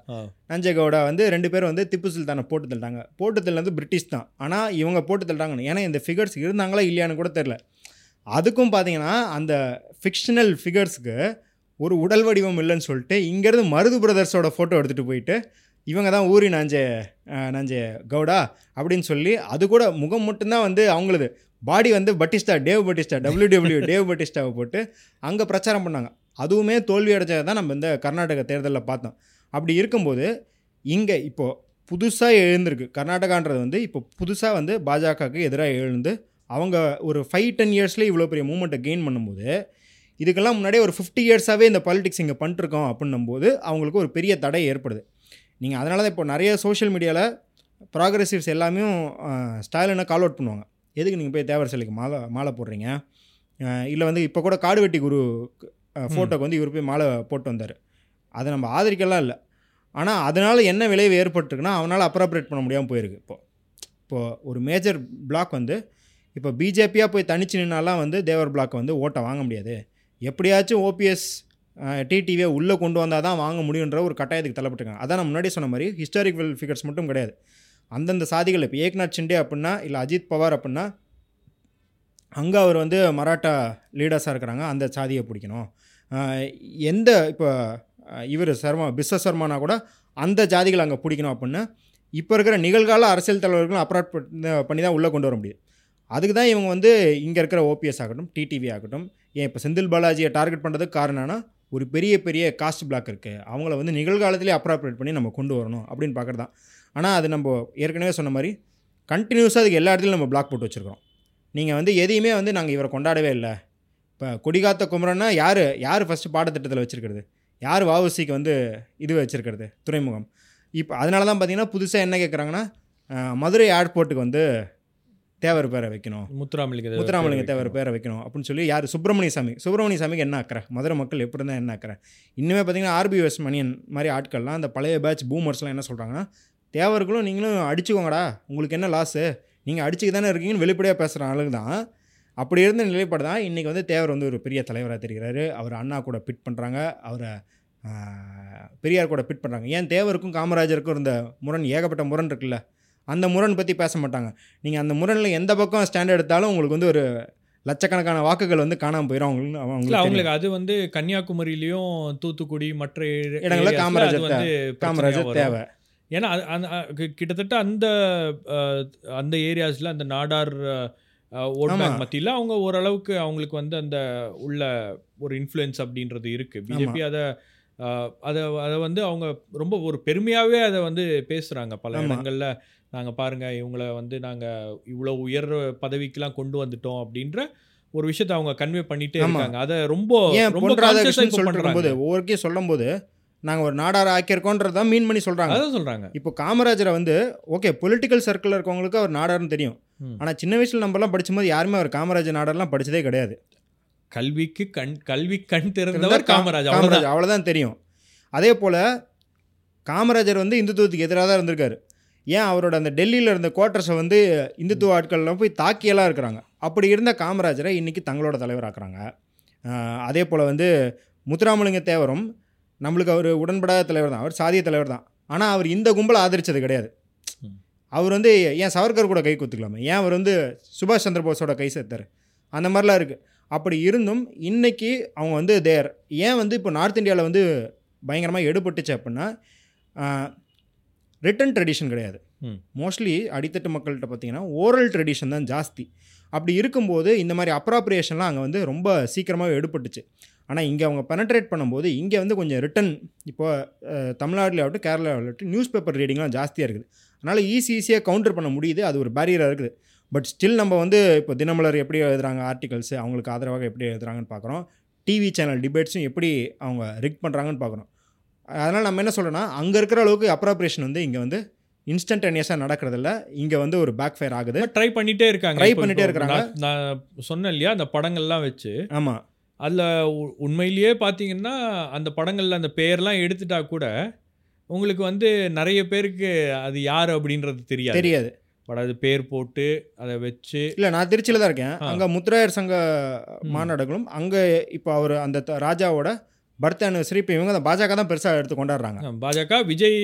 நஞ்சே கவுடா வந்து ரெண்டு பேரும் வந்து திப்பு சுல்தானை போட்டு தள்ளிட்டாங்க. போட்டு தள்ளது பிரிட்டிஷ் தான். ஆனால் இவங்க போட்டு தள்ளிட்டாங்க ஏன்னா இந்த ஃபிகர்ஸ் இருந்தாங்களா இல்லையான்னு கூட தெரில அதுக்கும் பார்த்தீங்கன்னா அந்த ஃபிக்ஷனல் ஃபிகர்ஸுக்கு ஒரு உடல் வடிவம் இல்லைன்னு சொல்லிட்டு இங்கேருந்து மருது பிரதர்ஸோட ஃபோட்டோ எடுத்துகிட்டு போயிட்டு இவங்க தான் ஊரி நாஞ்சே அஹ், கவுடா அப்படின்னு சொல்லி அது கூட முகம் மட்டும்தான் வந்து அவங்களது. பாடி வந்து Batista Dave Batista W W Dave பட்டிஸ்டாவை போட்டு அங்கே பிரச்சாரம் பண்ணாங்க. அதுவுமே தோல்வி அடைஞ்சதை தான் நம்ம இந்த கர்நாடக தேர்தலில் பார்த்தோம். அப்படி இருக்கும்போது இங்கே இப்போது புதுசாக எழுந்திருக்கு. கர்நாடகான்றது வந்து இப்போ புதுசாக வந்து பாஜகவுக்கு எதிராக எழுந்து அவங்க ஒரு ஃபைவ் டென் இயர்ஸ்லேயே இவ்வளோ பெரிய மூமெண்ட்டை கெயின் பண்ணும்போது இதுக்கெல்லாம் முன்னாடியே ஒரு ஃபிஃப்டி இயர்ஸாகவே இந்த பாலிடிக்ஸ் இங்கே பண்ணிருக்கோம் அப்படின்னும்போது அவங்களுக்கு ஒரு பெரிய தடை ஏற்படுது. நீங்கள் அதனால தான் இப்போ நிறைய சோஷியல் மீடியாவில் ப்ராக்ரெசிவ்ஸ் எல்லாமே ஸ்டைலினை கால் அவுட் பண்ணுவாங்க. எதுக்கு நீங்கள் போய் தேவர் சிலைக்கு மாலை மாலை போடுறீங்க? இல்லை வந்து இப்போ கூட காடுவெட்டி குரு ஃபோட்டோக்கு வந்து இவர் போய் மாலை போட்டு வந்தார். அதை நம்ம ஆதரிக்கலாம் இல்லை. ஆனால் அதனால் என்ன விளைவு ஏற்பட்டிருக்குன்னா அவனால் அப்ராப்ரேட் பண்ண முடியாமல் போயிருக்கு இப்போது இப்போது ஒரு மேஜர் பிளாக் வந்து இப்போ பிஜேபியாக போய் தனிச்சு நின்னாலாம் வந்து தேவர் பிளாக் வந்து ஓட்டை வாங்க முடியாது. எப்படியாச்சும் ஓபிஎஸ் டிடிவியை உள்ளே கொண்டு வந்தால் தான் வாங்க முடியுன்ற ஒரு கட்டாயத்துக்கு தள்ளப்பட்டிருக்காங்க. அதான் நான் முன்னாடி சொன்ன மாதிரி ஹிஸ்டாரிக்கல் ஃபிகர்ஸ் மட்டும் கிடையாது. அந்தந்த சாதிகள் இப்போ ஏக்நாத் ஷிண்டே அப்படின்னா இல்லை அஜித் பவார் அப்படின்னா அங்கே அவர் வந்து மராட்டா லீடர்ஸாக இருக்கிறாங்க. அந்த சாதியை பிடிக்கணும். எந்த இப்போ இவர் சர்மா பிஸ்வ சர்மானா கூட அந்த ஜாதிகள் அங்கே பிடிக்கணும் அப்படின்னு இப்போ இருக்கிற நிகழ்கால அரசியல் தலைவர்களும் அப்ராட் பண்ணி தான் உள்ளே கொண்டு வர முடியும். அதுக்கு தான் இவங்க வந்து இங்கே இருக்கிற ஓபிஎஸ் ஆகட்டும் டிடிவி ஆகட்டும் ஏன் இப்போ செந்தில் பாலாஜியை டார்கெட் பண்ணுறதுக்கு காரணம்னா ஒரு பெரிய பெரிய காஸ்ட் பிளாக் இருக்குது அவங்கள வந்து நிகழ்காலத்திலே அப்ராப்ரேட் பண்ணி நம்ம கொண்டு வரணும் அப்படின்னு பார்க்குறது தான் ஆனால் அது நம்ம ஏற்கனவே சொன்ன மாதிரி கண்டினியூஸாக அதுக்கு எல்லா இடத்துலையும் நம்ம பிளாக் போட்டு வச்சுருக்கோம் நீங்கள் வந்து எதையுமே வந்து நாங்கள் இவரை கொண்டாடவே இல்லை. இப்போ கொடிகாத்த குமரன்னா யார்? யார் ஃபஸ்ட்டு பாடத்திட்டத்தில் வச்சுருக்கிறது? யார் வாவசிக்கு வந்து இது வச்சுருக்கிறது? துறைமுகம். இப்போ அதனால தான் பார்த்தீங்கன்னா புதுசாக என்ன கேட்குறாங்கன்னா மதுரை ஏர்போர்ட்டுக்கு வந்து தேவர் பேரை வைக்கணும். முத்துராமலிங்க தேவர் முத்துராமலிங்க பேர் தேவர் பேரை வைக்கணும். அப்படின்னு சொல்லி யார்? சுப்பிரமணிய சாமி சுப்பிரமணிய சாமிக்கு என்ன அக்கறை? மதுரை மக்கள் எப்படி இருந்தால் என்ன அக்கறை? இன்னுமே பார்த்தீங்கன்னா ஆர்பிஎஸ் மணியன் மாதிரி ஆட்கள்லாம் அந்த பழைய பேட்ச் பூமர்ஸ்லாம் என்ன சொல்கிறாங்கன்னா தேவர்களும் நீங்களும் அடிச்சுக்கோங்கடா. உங்களுக்கு என்ன லாஸு நீங்கள் அடிச்சுக்க தானே இருக்கீங்கன்னு வெளிப்படையாக பேசுகிற ஆளுங்க தான். அப்படி இருந்த நிலைப்பாடு தான் இன்றைக்கி வந்து தேவர் வந்து ஒரு பெரிய தலைவராக தெரிகிறாரு. அவர் அண்ணா கூட பிட் பண்ணுறாங்க அவரை பெரியார் கூட பிட் பண்ணுறாங்க ஏன் தேவருக்கும் காமராஜருக்கும் இருந்த முரண் ஏகப்பட்ட முரண் இருக்குல்ல? அந்த முரண் பற்றி பேச மாட்டாங்க. நீங்கள் அந்த முரணில் எந்த பக்கம் ஸ்டாண்ட் எடுத்தாலும் உங்களுக்கு வந்து ஒரு லட்சக்கணக்கான வாக்குகள் வந்து காணாமல் போயிடும் அவங்களுக்கு அவங்களுக்கு அது வந்து கன்னியாகுமரியிலயும் தூத்துக்குடி மற்ற இடங்கள்ல காமராஜர் வந்து காமராஜர். தேவை. ஏன்னா கிட்டத்தட்ட அந்த அந்த ஏரியாஸ்ல அந்த நாடார் ஓட். பேங்க் மத்தியில அவங்க ஓரளவுக்கு அவங்களுக்கு வந்து அந்த உள்ள ஒரு இன்ஃப்ளூயன்ஸ் அப்படின்றது இருக்கு. பிஜேபி அதை அதை அதை வந்து அவங்க ரொம்ப ஒரு பெருமையாவே அதை வந்து பேசுறாங்க பல. இடங்கள்ல. நாங்க பாருங்க இவங்களை வந்து நாங்க இவ்வளவு உயர் பதவிக்கெல்லாம் கொண்டு வந்துட்டோம் அப்படின்ற ஒரு விஷயத்தை அவங்க கன்வே பண்ணிட்டே. இருக்காங்க. அதை ரொம்ப ரொம்ப பொன் conscious-ஆ ராதாகிருஷ்ணன் இப்ப சொல்லிட்டு பண்றாங்க. இருக்கும்போது ஒவ்வொருக்கையும் சொல்லும்போது நாங்கள் ஒரு நாடார ஆக்கியிருக்கோன்றதை மீன் பண்ணி சொல்கிறாங்க அதான் சொல்றாங்க. இப்போ காமராஜரை வந்து ஓகே பொலிட்டிக்கல் சர்க்கிளில் இருக்கவங்களுக்கு அவர் நாடார்னு தெரியும். ஆனால் சின்ன வயசில் நம்மலாம் படிக்கும்போது யாருமே அவர் காமராஜர் நாடார்லாம் படிச்சதே கிடையாது. கல்விக்கு கண் கல்வி கண் திறந்தவர் காமராஜ் அவ்வளவுதான். காமராஜ் அவ்வளோதான் தெரியும். அதே போல் காமராஜர் வந்து இந்துத்துவத்துக்கு எதிராக தான் இருந்திருக்காரு. ஏன் அவரோட அந்த டெல்லியில் இருந்த குவார்ட்டர்ஸை வந்து இந்துத்துவ ஆட்கள்லாம் போய் தாக்கியெல்லாம் இருக்கிறாங்க. அப்படி இருந்த காமராஜரை இன்றைக்கி தங்களோட தலைவராக்குறாங்க. அதே போல் வந்து முத்துராமலிங்க தேவரும் நம்மளுக்கு அவர் உடன்படாத தலைவர் தான். அவர் சாதிய தலைவர் தான். ஆனால் அவர் இந்த கும்பலை ஆதரித்தது கிடையாது. அவர் வந்து ஏன் சவர்கர் கூட கை குத்துக்கலாமே? ஏன் அவர் வந்து சுபாஷ் சந்திர போஸோட கை சேர்த்தார்? அந்த மாதிரிலாம் இருக்குது அப்படி இருந்தும் இன்றைக்கி அவங்க வந்து தேர். ஏன் வந்து இப்போ நார்த் இந்தியாவில் வந்து பயங்கரமாக எடுபட்டுச்சு அப்படின்னா ரிட்டன் ட்ரெடிஷன் கிடையாது. மோஸ்ட்லி அடித்தட்டு மக்கள்கிட்ட பார்த்தீங்கன்னா ஓரல் ட்ரெடிஷன் தான் ஜாஸ்தி. அப்படி இருக்கும்போது இந்த மாதிரி அப்ராப்ரியேஷன்லாம் அங்கே வந்து ரொம்ப சீக்கிரமாகவே எடுபட்டுச்சு. ஆனால் இங்கே அவங்க பெனட்ரேட் பண்ணும்போது இங்கே வந்து கொஞ்சம் ரிட்டன் இப்போ தமிழ்நாட்டில் ஆகட்டும் கேரளாவில் ஆகட்டும் நியூஸ் பேப்பர் ரீடிங்லாம் ஜாஸ்தியாக இருக்குது. அதனால் ஈஸி ஈஸியாக கவுண்டர் பண்ண முடியுது அது ஒரு பேரியராக இருக்குது. பட் ஸ்டில் நம்ம வந்து இப்போ தினமலர் எப்படி எழுதுறாங்க ஆர்டிகல்ஸ் அவங்களுக்கு ஆதரவாக எப்படி எழுதுறாங்கன்னு பார்க்குறோம். டிவி சேனல் டிபேட்ஸும் எப்படி அவங்க ரிக் பண்ணுறாங்கன்னு பார்க்குறோம். அதனால் நம்ம என்ன சொல்கிறோன்னா அங்கே இருக்கிற அளவுக்கு அப்ராப்ரேஷன் வந்து இங்கே வந்து இன்ஸ்டன்டேனியஸாக நடக்கிறதில்ல. இங்கே வந்து ஒரு பேக் ஃபயர் ஆகுது ட்ரை பண்ணிட்டே இருக்காங்க. பண்ணிட்டே இப்போ இருக்காங்க. நான் சொன்னேன் இல்லையா அந்த படங்கள்லாம் வச்சு. ஆமாம் அதில் உண்மையிலேயே பார்த்தீங்கன்னா அந்த படங்களில் அந்த பேர்லாம் எடுத்துட்டா கூட உங்களுக்கு வந்து நிறைய பேருக்கு அது யார் அப்படின்றது தெரியாது. தெரியாது. பட் அது பேர் போட்டு அதை வச்சு. இல்லை நான் திருச்சியில் தான் இருக்கேன். அங்கே முத்துராயர் சங்க மாநாடுகளும் அங்கே இப்போ அவர் அந்த ராஜாவோட பர்த் அனிவர்சரி இப்போ இவங்க பாஜக தான் பெருசாக எடுத்து கொண்டாடுறாங்க. பாஜக விஜய்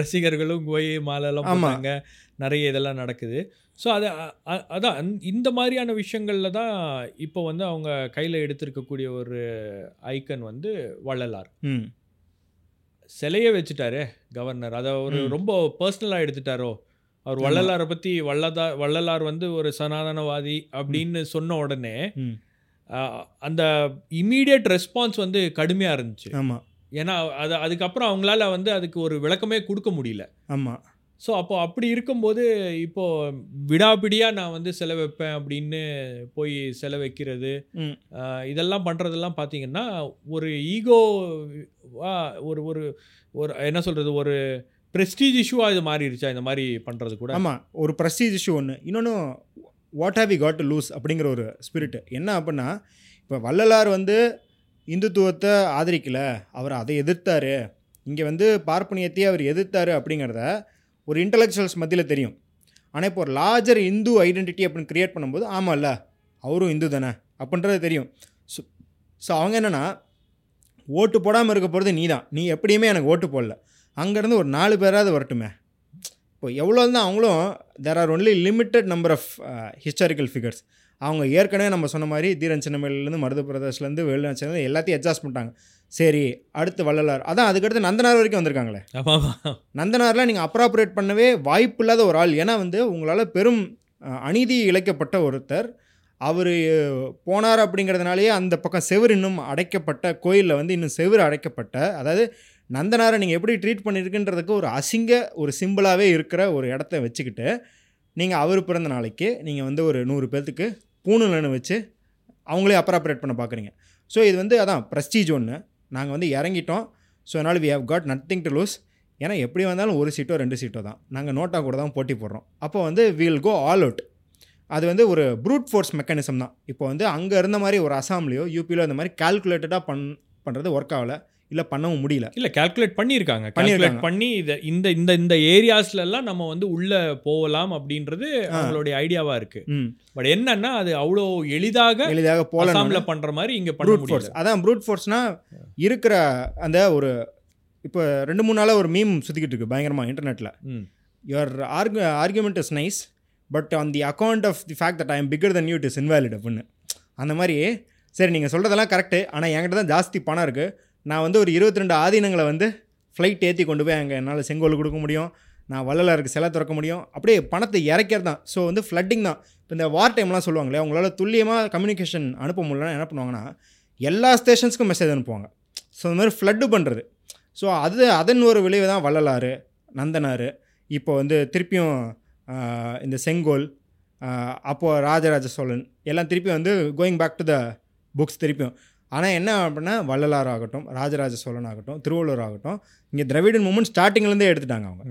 ரசிகர்களும் கோய் மாலைலாம் ஆமா. போட்டாங்க. நிறைய இதெல்லாம் நடக்குது. ஸோ அது அதான் இந்த மாதிரியான விஷயங்களில் தான் இப்போ வந்து அவங்க கையில் எடுத்திருக்கக்கூடிய ஒரு ஐக்கன் வந்து வள்ளலார். ம். சிலையே வச்சுட்டாரு கவர்னர் அதை ஒரு. ரொம்ப பர்சனலாக எடுத்துட்டாரோ? அவர். வள்ளலாரை பற்றி வள்ளதா வள்ளலார் வந்து ஒரு சனாதனவாதி அப்படின்னு சொன்ன உடனே அந்த இம்மீடியட் ரெஸ்பான்ஸ் வந்து கடுமையாக இருந்துச்சு. ஆமாம் ஏன்னா அது அதுக்கப்புறம் அவங்களால வந்து அதுக்கு ஒரு விளக்கமே கொடுக்க முடியல. ஆமாம் ஸோ அப்போ அப்படி இருக்கும்போது இப்போ விடாபிடியாக நான் வந்து செலவு வைப்பேன் அப்படின்னு போய் செலவு வைக்கிறது இதெல்லாம் பண்ணுறதெல்லாம் பார்த்தீங்கன்னா ஒரு ஈகோ ஒரு ஒரு ஒரு என்ன சொல்கிறது ஒரு ப்ரெஸ்டீஜ் இஷ்யூவாக இது மாறிடுச்சா இந்த மாதிரி பண்ணுறது கூட? ஆமாம் ஒரு ப்ரெஸ்டீஜ் இஷ்யூ ஒன்று இன்னொன்று what have we got to lose அப்படிங்கிற ஒரு ஸ்பிரிட் என்ன அப்படின்னா இப்போ வள்ளலார் வந்து இந்துத்துவத்தை ஆதரிக்கலை அவர் அதை எதிர்த்தார். இங்கே வந்து பார்ப்பனியத்தையே அவர் எதிர்த்தார் அப்படிங்கிறத ஒரு இன்டலெக்சுவல்ஸ் மத்தியில் தெரியும். ஆனால் இப்போ ஒரு லார்ஜர் இந்து ஐடென்டிட்டி அப்படின்னு கிரியேட் பண்ணும்போது ஆமாம்ல அவரும் இந்து தானே அப்படின்றது தெரியும். ஸோ ஸோ அவங்க என்னென்னா ஓட்டு போடாமல் இருக்க போகிறது நீ தான் நீ எப்படியுமே எனக்கு ஓட்டு போடல. அங்கேருந்து ஒரு நாலு பேராவது வரட்டுமே. இப்போ எவ்வளோ தான் அவங்களும் there are only limited number of historical figures அவங்க ஏற்கனவே நம்ம சொன்ன மாதிரி தீரன் சின்னமேலேருந்து மருது பிரதேஷ்லேருந்து வெளிநாச்சிலேருந்து எல்லாத்தையும் அட்ஜஸ்ட் பண்ணிட்டாங்க. சரி அடுத்து வள்ளலார். அதான் அதுக்கடுத்து நந்தனார் வரைக்கும் வந்திருக்காங்களே. நந்தனாரில் நீங்கள் அப்ராப்ரேட் பண்ணவே வாய்ப்பு இல்லாத ஒரு ஆள். ஏன்னா வந்து உங்களால் பெரும் அநீதி இழைக்கப்பட்ட ஒருத்தர். அவர் போனார் அப்படிங்கிறதுனாலேயே அந்த பக்கம் செவுரு இன்னும் அடைக்கப்பட்ட கோயிலில் வந்து இன்னும் செவுரு அடைக்கப்பட்ட அதாவது நந்தனாரை நீங்கள் எப்படி ட்ரீட் பண்ணியிருக்குன்றதுக்கு ஒரு அசிங்க ஒரு சிம்பிளாகவே இருக்கிற ஒரு இடத்த வச்சுக்கிட்டு நீங்கள் அவர் பிறந்த நாளைக்கு நீங்கள் வந்து ஒரு நூறு பேர்த்துக்கு பூணுலன்னு வச்சு அவங்களே அப்ராப்ரேட் பண்ண பார்க்குறீங்க ஸோ இது வந்து அதான் ப்ரெஸ்டீஜ் ஒன்று நாங்கள் வந்து இறங்கிட்டோம். ஸோ அதனால் we have got nothing to lose ஏன்னா எப்படி வந்தாலும் ஒரு சீட்டோ ரெண்டு சீட்டோ தான். நாங்கள் நோட்டா கூட தான் போட்டி போடுறோம். அப்போ வந்து வீல் கோ ஆல் அவுட் அது வந்து ஒரு ப்ரூட் ஃபோர்ஸ் மெக்கானிசம் தான். இப்போ வந்து அங்கே இருந்த மாதிரி ஒரு அசாம்லேயோ யூபியிலோ இந்த மாதிரி கால்குலேட்டடாக பண் பண்ணுறது ஒர்க் ஆகலை. இல்லை பண்ணவும் முடியல. இல்லை கால்குலேட் பண்ணியிருக்காங்க. கால்குலேட் பண்ணி இதை இந்த இந்த இந்த ஏரியாஸ்ல எல்லாம் நம்ம வந்து உள்ள போகலாம் அப்படின்றது அவங்களுடைய ஐடியாவா இருக்கு. ம். பட் என்னன்னா அது அவ்வளோ எளிதாக எளிதாக போல அசாம்ல பண்ற மாதிரி இங்க பண்ண ப்ரூட் ஃபோர்ஸ் அதான் ப்ரூட் ஃபோர்ஸ்னால் இருக்கிற அந்த ஒரு இப்போ ரெண்டு மூணு நாளாக ஒரு மீம் சுற்றிக்கிட்டு இருக்கு பயங்கரமாக இன்டர்நெட்டில். Your ஆர்கு argument is nice but on the account of the fact that I am bigger than you it is invalid அப்படின்னு. அந்த மாதிரி சரி நீங்கள் சொல்கிறதெல்லாம் கரெக்டு ஆனால் என்கிட்ட தான் ஜாஸ்தி பணம் இருக்குது நான் வந்து ஒரு இருபத்தி ரெண்டு ஆதீனங்களை வந்து ஃப்ளைட் ஏற்றி கொண்டு போய் அங்கே என்னால் செங்கோல் கொடுக்க முடியும். நான் வள்ளலாருக்கு சிலை திறக்க முடியும். அப்படியே பணத்தை இறக்கிறது தான் ஸோ வந்து ஃப்ளட்டிங் தான். இப்போ இந்த வார் டைம்லாம் சொல்லுவாங்களே அவங்களால துல்லியமாக கம்யூனிகேஷன் அனுப்ப முடியலன்னா என்ன பண்ணுவாங்கன்னா எல்லா ஸ்டேஷன்ஸ்க்கும் மெசேஜ் அனுப்புவாங்க. ஸோ இந்த மாதிரி ஃப்ளட்டு பண்ணுறது ஸோ அது அதன் ஒரு விளைவு தான் வள்ளலாறு நந்தனார். இப்போ வந்து திருப்பியும் இந்த செங்கோல் அப்போது ராஜராஜ சோழன் எல்லாம் திருப்பி வந்து going back to the books திருப்பியும். ஆனால் என்ன அப்படின்னா வள்ளலார் ஆகட்டும் ராஜராஜ சோழன் ஆகட்டும் திருவள்ளுவர் ஆகட்டும் இங்கே திராவிடன் மூமெண்ட் ஸ்டார்டிங்லேருந்தே எடுத்துட்டாங்க அவங்க.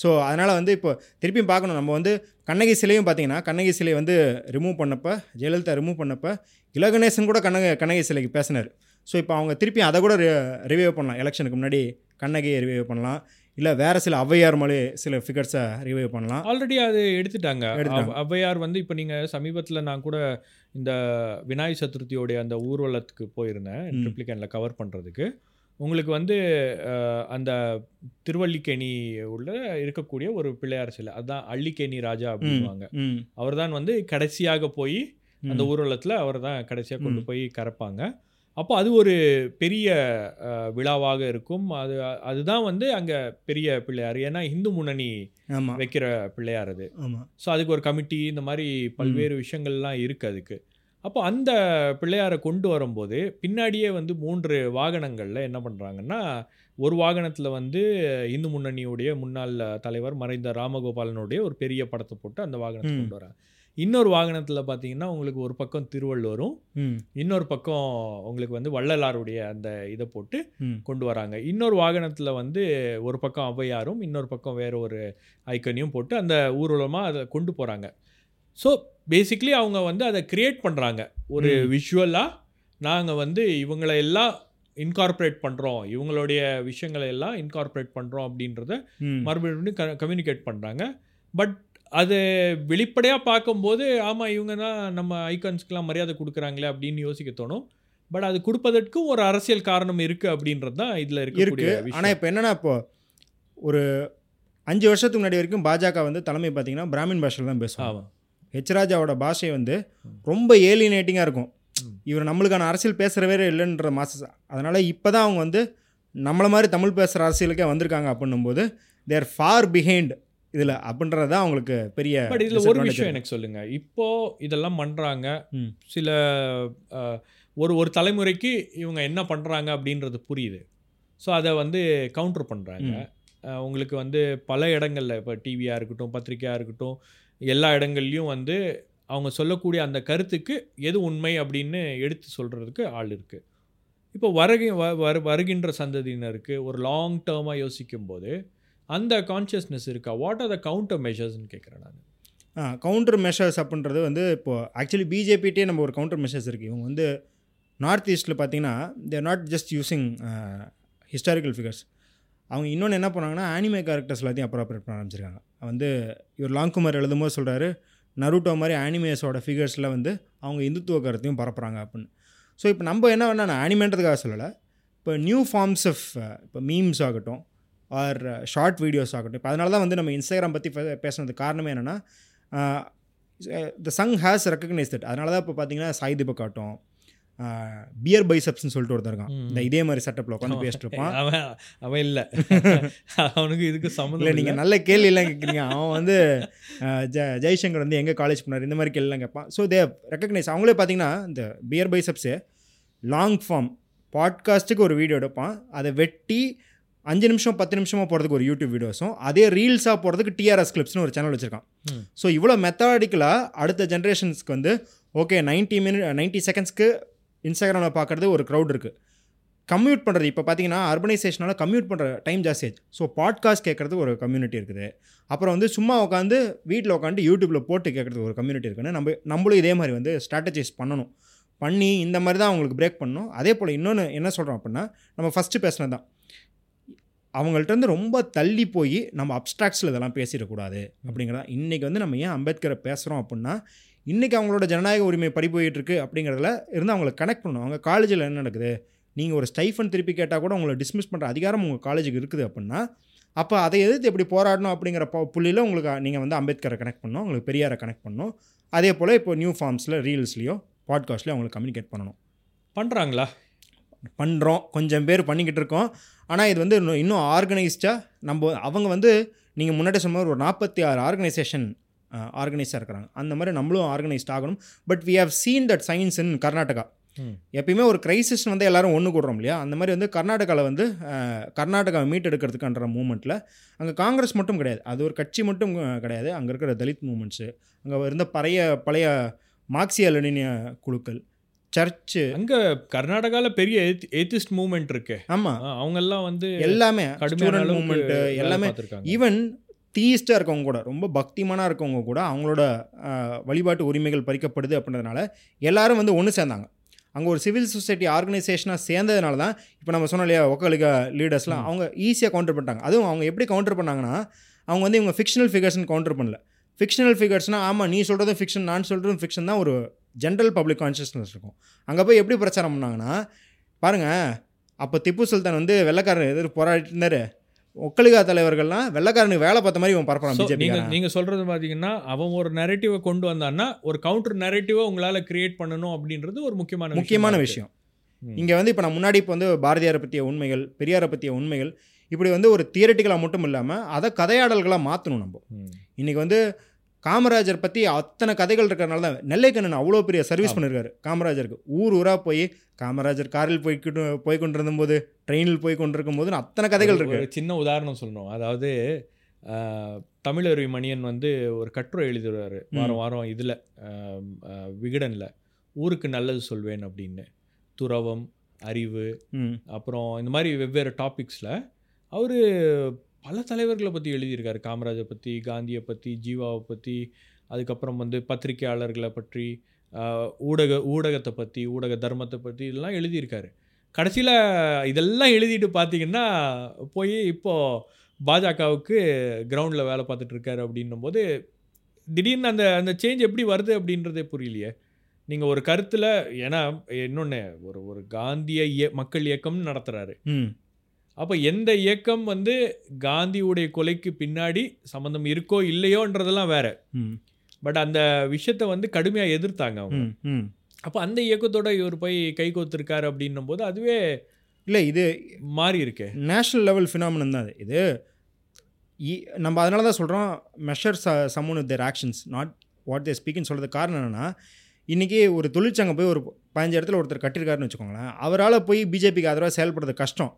ஸோ அதனால் வந்து இப்போ திருப்பியும் பார்க்கணும். நம்ம வந்து கண்ணகி சிலையும் பார்த்தீங்கன்னா கண்ணகி சிலை வந்து ரிமூவ் பண்ணப்போ ஜெயலலிதா ரிமூவ் பண்ணப்போ இலகணேசன் கூட கண்ணகி கண்ணகி சிலைக்கு பேசினார். ஸோ இப்போ அவங்க திருப்பி அதை கூட ரிவைவ் பண்ணலாம். எலெக்ஷனுக்கு முன்னாடி கண்ணகியை ரிவைவ் பண்ணலாம். இல்லை வேறு சில ஔவையார் மலை சில ஃபிகர்ஸை ரிவைவ் பண்ணலாம். ஆல்ரெடி அது எடுத்துட்டாங்க. ஔவையார் வந்து இப்போ நீங்கள் சமீபத்தில் நான் கூட இந்த விநாயகர் சதுர்த்தியோடைய அந்த ஊர்வலத்துக்கு போயிருந்தேன். ட்ரிப்ளிகேனில் கவர் பண்ணுறதுக்கு உங்களுக்கு வந்து அந்த திருவல்லிக்கேணி உள்ள இருக்கக்கூடிய ஒரு பிள்ளையார் சிலை அதான் அள்ளிக்கேணி ராஜா அப்படின்வாங்க அவர் தான் வந்து கடைசியாக போய் அந்த. ஊர்வலத்தில் அவர் தான் கடைசியாக கொண்டு. போய் கறப்பாங்க அப்போ அது ஒரு பெரிய விழாவாக இருக்கும். அது அதுதான் வந்து அங்கே பெரிய பிள்ளையார் ஏன்னா இந்து முன்னணி வைக்கிற பிள்ளையார் அது. ஸோ அதுக்கு ஒரு கமிட்டி இந்த மாதிரி பல்வேறு விஷயங்கள்லாம் இருக்குது அதுக்கு. அப்போ அந்த பிள்ளையாரை கொண்டு வரும்போது பின்னாடியே வந்து மூன்று வாகனங்களில் என்ன பண்ணுறாங்கன்னா ஒரு வாகனத்தில் வந்து இந்து முன்னணியுடைய முன்னாள் தலைவர் மறைந்த ராமகோபாலனுடைய ஒரு பெரிய படத்தை போட்டு அந்த வாகனத்தை. கொண்டு வராங்க. இன்னொரு வாகனத்தில் பார்த்தீங்கன்னா உங்களுக்கு ஒரு பக்கம் திருவள்ளுவரும் இன்னொரு பக்கம் உங்களுக்கு வந்து வள்ளலாருடைய அந்த இதை போட்டு கொண்டு வராங்க. இன்னொரு வாகனத்தில் வந்து ஒரு பக்கம் ஔவையாரும் இன்னொரு பக்கம் வேற ஒரு ஐக்கனையும் போட்டு அந்த ஊர்வலமாக அதை கொண்டு போகிறாங்க ஸோ பேசிக்லி அவங்க வந்து அதை கிரியேட் பண்ணுறாங்க ஒரு. விஷுவலாக நாங்கள் வந்து இவங்களை எல்லாம் இன்கார்பரேட் பண்ணுறோம் இவங்களுடைய விஷயங்களை எல்லாம் இன்கார்பரேட் பண்ணுறோம் அப்படின்றத மறுபடியும் க கம்யூனிகேட் பண்ணுறாங்க பட் அது வெளிப்படையாக பார்க்கும்போது ஆமாம் இவங்க தான் நம்ம ஐகான்ஸ்க்கெலாம் மரியாதை கொடுக்குறாங்களே அப்படின்னு யோசிக்க தோணும். பட் அது கொடுப்பதற்கும் ஒரு அரசியல் காரணம் இருக்குது அப்படின்றது தான் இதில் இருக்கு. இருக்கக்கூடிய ஆனால் இப்போ என்னன்னா இப்போ ஒரு அஞ்சு வருஷத்துக்கு முன்னாடி வரைக்கும் பாஜக வந்து தலைமை பார்த்தீங்கன்னா பிராமின் பாஷையில் தான் பேசுவாங்க. ஆமாம் ஹெச் ராஜாவோட பாஷை வந்து ரொம்ப ஏலினேட்டிங்காக இருக்கும். இவர் நம்மளுக்கான அரசியல் பேசுகிறவே இல்லைன்ற மாச அதனால் இப்போ தான் அவங்க வந்து நம்மளை மாதிரி தமிழ் பேசுகிற அரசியலுக்கே வந்திருக்காங்க அப்படின்னும்போது தேர் ஃபார் பிஹைண்ட் இதில் அப்படின்றது தான் அவங்களுக்கு பெரிய பட் இதில் ஒரு விஷயம். எனக்கு சொல்லுங்க இப்போ இதெல்லாம் பண்ணுறாங்க. சில ஒரு ஒரு தலைமுறைக்கு இவங்க என்ன பண்ணுறாங்க அப்படின்றது புரியுது ஸோ அதை வந்து கவுண்டர் பண்ணுறாங்க உங்களுக்கு வந்து பல இடங்களில் இப்போ டிவியாக இருக்கட்டும் பத்திரிக்கையாக இருக்கட்டும் எல்லா இடங்கள்லையும் வந்து அவங்க சொல்லக்கூடிய அந்த கருத்துக்கு எது உண்மை அப்படின்னு எடுத்து சொல்கிறதுக்கு ஆள் இருக்குது இப்போ வருகை வ- வரு வருகின்ற சந்ததியினருக்கு ஒரு லாங் டேர்மாக யோசிக்கும்போது அந்த கான்ஷியஸ்னஸ் இருக்கா? வாட் ஆர் த கவுண்டர் மெஷர்ஸ்னு கேட்குறேன் நான். கவுண்டர் மெஷர்ஸ் அப்படின்றது வந்து இப்போது ஆக்சுவலி பிஜேபிகிட்டே நம்ம ஒரு கவுண்டர் மெஷர்ஸ் இருக்குது இவங்க வந்து நார்த் ஈஸ்ட்டில் பார்த்தீங்கன்னா they're not just using historical figures அவங்க இன்னொன்று என்ன பண்ணாங்கன்னா ஆனிமே கேரக்டர்ஸ் எல்லாத்தையும் அப்ராப்ரேட் பண்ண ஆரம்பிச்சிருக்காங்க. வந்து இவர் லாங்குமர் எழுதும்போது சொல்கிறாரு நருட்டோ மாதிரி ஆனிமேஸோட ஃபிகர்ஸில் வந்து அவங்க இந்துத்துவ கருத்தையும் பரப்புகிறாங்க அப்படின்னு. ஸோ இப்போ நம்ம என்ன வேணால் நான் ஆனிமேன்றதுக்காக சொல்லலை. இப்போ நியூ ஃபார்ம்ஸ் ஆஃப் இப்போ மீம்ஸ் ஆகட்டும் ஆர் ஷார்ட் வீடியோஸ் ஆகட்டும் இப்போ அதனால தான் வந்து நம்ம இன்ஸ்டாகிராம் பற்றி பேசுனதுக்கு காரணமே என்னென்னா the Sangh has recognise that அதனால தான் இப்போ பார்த்தீங்கன்னா சாய் தீபக் ஆகட்டும் பியர் பைசப்ஸ்னு சொல்லிட்டு ஒருத்தர் இருக்கான். இந்த இதே மாதிரி செட்டப்பில் உட்காந்து பேசிட்டு இருப்பான் அவன் அவன் இல்லை. அவனுக்கு இதுக்கு சம்மந்தம் இல்லை நீங்கள் நல்ல கேள்வியெல்லாம் கேட்குறீங்க அவன் வந்து ஜ ஜெய்சங்கர் வந்து எங்கே காலேஜ் பண்ணார் இந்த மாதிரி கேள்விலாம் கேட்பான். ஸோ தே ரெக்கக்னைஸ் அவங்களே பார்த்தீங்கன்னா இந்த பியர் பைசப்ஸு லாங் ஃபார்ம் பாட்காஸ்ட்டுக்கு ஒரு வீடியோ எடுப்பான். அதை வெட்டி அஞ்சு நிமிஷம் பத்து நிமிஷமாக போகிறதுக்கு ஒரு யூடியூப் வீடியோஸும் அதே ரீல்ஸாக போகிறதுக்கு டிஆர்எஸ் கிளிப்ஸ்னு ஒரு சேனல் வச்சுருக்கான். ஸோ இவ்வளோ மெத்தடாடிக்கலாக அடுத்த ஜென்ரேஷன்ஸ்க்கு வந்து ஓகே 90 மினிட் நைன்ட்டி செகண்ட்ஸ்க்கு இன்ஸ்டாகிராமில் பார்க்குறது ஒரு க்ரௌட் இருக்குது கம்யூட் பண்ணுறது இப்போ பார்த்தீங்கன்னா அர்பனைசேஷனால் கம்யூட் பண்ணுற டைம் ஜாஸ்தி ஆச்சு. ஸோ பாட்காஸ்ட் கேட்குறது ஒரு கம்யூனிட்டி இருக்குது. அப்புறம் வந்து சும்மா உட்காந்து வீட்டில் உட்காந்து யூடியூப்பில் போட்டு கேட்குறது ஒரு கம்யூனிட்டி இருக்குன்னு நம்ம நம்மளும் இதே மாதிரி வந்து ஸ்ட்ராட்டஜைஸ் பண்ணணும். பண்ணி இந்த மாதிரி தான் அவங்களுக்கு பிரேக் பண்ணணும். அதே போல் இன்னொன்று என்ன சொல்கிறோம் அப்படின்னா நம்ம ஃபஸ்ட்டு பேசினது தான். அவங்கள்ட்ட இருந்து ரொம்ப தள்ளி போய் நம்ம அப்ஸ்ட்ராக்ட்ஸில் இதெல்லாம் பேசிடக்கூடாது அப்படிங்கிறதா இன்றைக்கி வந்து நம்ம ஏன் அம்பேத்கரை பேசுகிறோம் அப்படின்னா இன்றைக்கி அவங்களோட ஜனநாயக உரிமை பறி போயிட்டு இருக்கு அப்படிங்கிறதுல இருந்து அவங்கள கனெக்ட் பண்ணணும். அவங்க காலேஜில் என்ன நடக்குது? நீங்கள் ஒரு ஸ்டைஃபன் திருப்பி கேட்டால் கூட உங்களை டிஸ்மிஸ் பண்ணுற அதிகாரம் உங்கள் காலேஜுக்கு இருக்குது அப்படின்னா அப்போ அதை எதிர்த்து எப்படி போராடணும் அப்படிங்கிற ப- புள்ளியில் உங்களுக்கு நீங்கள் வந்து அம்பேத்கரை கனெக்ட் பண்ணணும் உங்களுக்கு பெரியாரை கனெக்ட் பண்ணணும். அதே போல் இப்போ நியூ ஃபார்ம்ஸில் ரீல்ஸ்லையோ பாட்காஸ்ட்லையோ அவங்களுக்கு கம்யூனிகேட் பண்ணணும். பண்ணுறாங்களா பண்ணுறோம் கொஞ்சம் பேர் பண்ணிக்கிட்டு இருக்கோம். ஆனால் இது வந்து இன்னும் இன்னும் ஆர்கனைஸ்டாக நம்ம அவங்க வந்து நீங்கள் முன்னாடி சொன்ன ஒரு நாற்பத்தி ஆறு ஆர்கனைசேஷன் ஆர்கனைஸாக இருக்கிறாங்க. அந்த மாதிரி நம்மளும் ஆர்கனைஸ்ட் ஆகணும். But we have seen that science in Karnataka. எப்பயுமே ஒரு கிரைசிஸ் வந்து எல்லாரும் ஒன்று கூடுறோம் இல்லையா? அந்த மாதிரி வந்து கர்நாடகாவில் வந்து கர்நாடகாவை மீட் எடுக்கிறதுக்குன்ற மூமெண்ட்டில் அங்கே காங்கிரஸ் மட்டும் கிடையாது. அது ஒரு கட்சி மட்டும் கிடையாது. அங்கே இருக்கிற தலித் மூமெண்ட்ஸு அங்கே இருந்த பழைய பழைய மார்க்சிய லெனினிய குழுக்கள் சர்ச்சு அங்க கர்நாடகால பெரிய ஏத்திஸ்ட் மூவ்மெண்ட் இருக்கு. ஆமாம் ஆ, அவங்க எல்லாம் வந்து எல்லாமே கடுமையான மூமெண்ட் எல்லாமே. ஈவன் தீஸ்டாக இருக்கவங்க கூட ரொம்ப பக்திமானாக இருக்கவங்க கூட அவங்களோட வழிபாட்டு உரிமைகள் பறிக்கப்படுது அப்படின்றதுனால எல்லாரும் வந்து ஒன்று சேர்ந்தாங்க. அங்கே ஒரு சிவில் சொசைட்டி ஆர்கனைசேஷனாக சேர்ந்ததுனால தான் இப்போ நம்ம சொன்னோம் இல்லையா ஒக்கலிக லீடர்ஸ்லாம் அவங்க ஈஸியாக கவுண்டர் பண்ணிட்டாங்க. அதுவும் அவங்க எப்படி கவுண்டர் பண்ணாங்கன்னா அவங்க வந்து இவங்க ஃபிக்ஷனல் ஃபிகர்ஸ்னு கவுண்டர் பண்ணல. ஃபிக்ஷனல் ஃபிகர்ஸ்னால் ஆமாம் நீ சொல்கிறதும் ஃபிக்ஷன் நான் சொல்கிறதும் ஃபிக்ஷன் தான் ஒரு ஜென்ரல் பப்ளிக் கான்ஷியஸ்னஸ் இருக்கும். அங்கே போய் எப்படி பிரச்சாரம் பண்ணாங்கன்னா பாருங்கள் அப்போ திப்பு சுல்தான் வந்து வெள்ளைக்காரர் எதிர்த்து போராடிட்டு இருந்தார். ஒக்கலிகா தலைவர்கள்லாம் வெள்ளைக்காரனுக்கு வேலை பார்த்த மாதிரி இவன் பரப்புறான் So, பிஜேபி நீங்க நீங்க சொல்றது பாத்தீங்கன்னா அவன் ஒரு நெரட்டிவை கொண்டு வந்தான்னா ஒரு கவுண்டர் நெரட்டிவை உங்களால கிரியேட் பண்ணணும் அப்படின்றது ஒரு முக்கியமான முக்கியமான. விஷயம். இங்கே வந்து இப்போ நான் முன்னாடி இப்போ வந்து பாரதியாரை பற்றிய உண்மைகள் பெரியாரை பற்றிய உண்மைகள் இப்படி வந்து ஒரு தியரட்டிக்கலாக மட்டும் இல்லாமல் அதை கதையாடல்களாக மாற்றணும் நம்ம. இன்றைக்கி வந்து காமராஜர் பற்றி அத்தனை கதைகள் இருக்கிறனால தான் நெல்லைக்கண்ணன் அவ்வளோ பெரிய சர்வீஸ் பண்ணியிருக்காரு காமராஜருக்கு ஊர் ஊராக போய் காமராஜர் காரில் போய்கிட்டு போய் கொண்டிருந்த போது ட்ரெயினில் போய் கொண்டிருக்கும் போது அத்தனை கதைகள் இருக்கு. சின்ன உதாரணம் சொல்லணும். அதாவது தமிழறி மணியன் வந்து ஒரு கட்டுரை எழுதுவார் வாரம் வாரம் இதில் விகடனில். ஊருக்கு நல்லது சொல்வேன் அப்படின்னு. துறவம் அறிவு அப்புறம் இந்த மாதிரி வெவ்வேறு டாபிக்ஸில் அவர் பல தலைவர்களை பற்றி எழுதியிருக்காரு. காமராஜை பற்றி காந்தியை பற்றி ஜீவாவை பற்றி அதுக்கப்புறம் வந்து பத்திரிகையாளர்களை பற்றி ஊடக ஊடகத்தை பற்றி ஊடக தர்மத்தை பற்றி இதெல்லாம் எழுதியிருக்காரு. கடைசியில் இதெல்லாம் எழுதிட்டு பார்த்தீங்கன்னா போய் இப்போது பாஜகவுக்கு கிரவுண்டில் வேலை பார்த்துட்ருக்காரு அப்படின்னும் போது திடீர்னு அந்த அந்த சேஞ்ச் எப்படி வருது அப்படின்றதே புரியலையே. நீங்கள் ஒரு கருத்தில் ஏன்னா இன்னொன்று ஒரு ஒரு காந்திய இய மக்கள் இயக்கம்னு நடத்துகிறாரு அப்போ எந்த இயக்கம் வந்து காந்தியுடைய கொலைக்கு பின்னாடி சம்மந்தம் இருக்கோ இல்லையோன்றதெல்லாம் வேற. பட் அந்த விஷயத்தை வந்து கடுமையாக எதிர்த்தாங்க அவங்க. அப்போ அந்த இயக்கத்தோட இவர் போய் கை கோத்திருக்காரு அப்படின்னும் போது அதுவே இல்லை இது மாறி இருக்கு நேஷ்னல் லெவல் ஃபினாமினன் தான் இது இ- நம்ம அதனால தான் சொல்கிறோம் measure the someone with their actions not what they ஸ்பீக்னு சொல்கிறது காரணம் என்னென்னா இன்றைக்கி ஒரு தொழிற்சங்கம் போய் ஒரு பதினஞ்சு இடத்துல ஒருத்தர் கட்டியிருக்காருன்னு வச்சுக்கோங்களேன் அவரால் போய் பிஜேபிக்கு ஆதரவாக செயல்படுறது கஷ்டம்.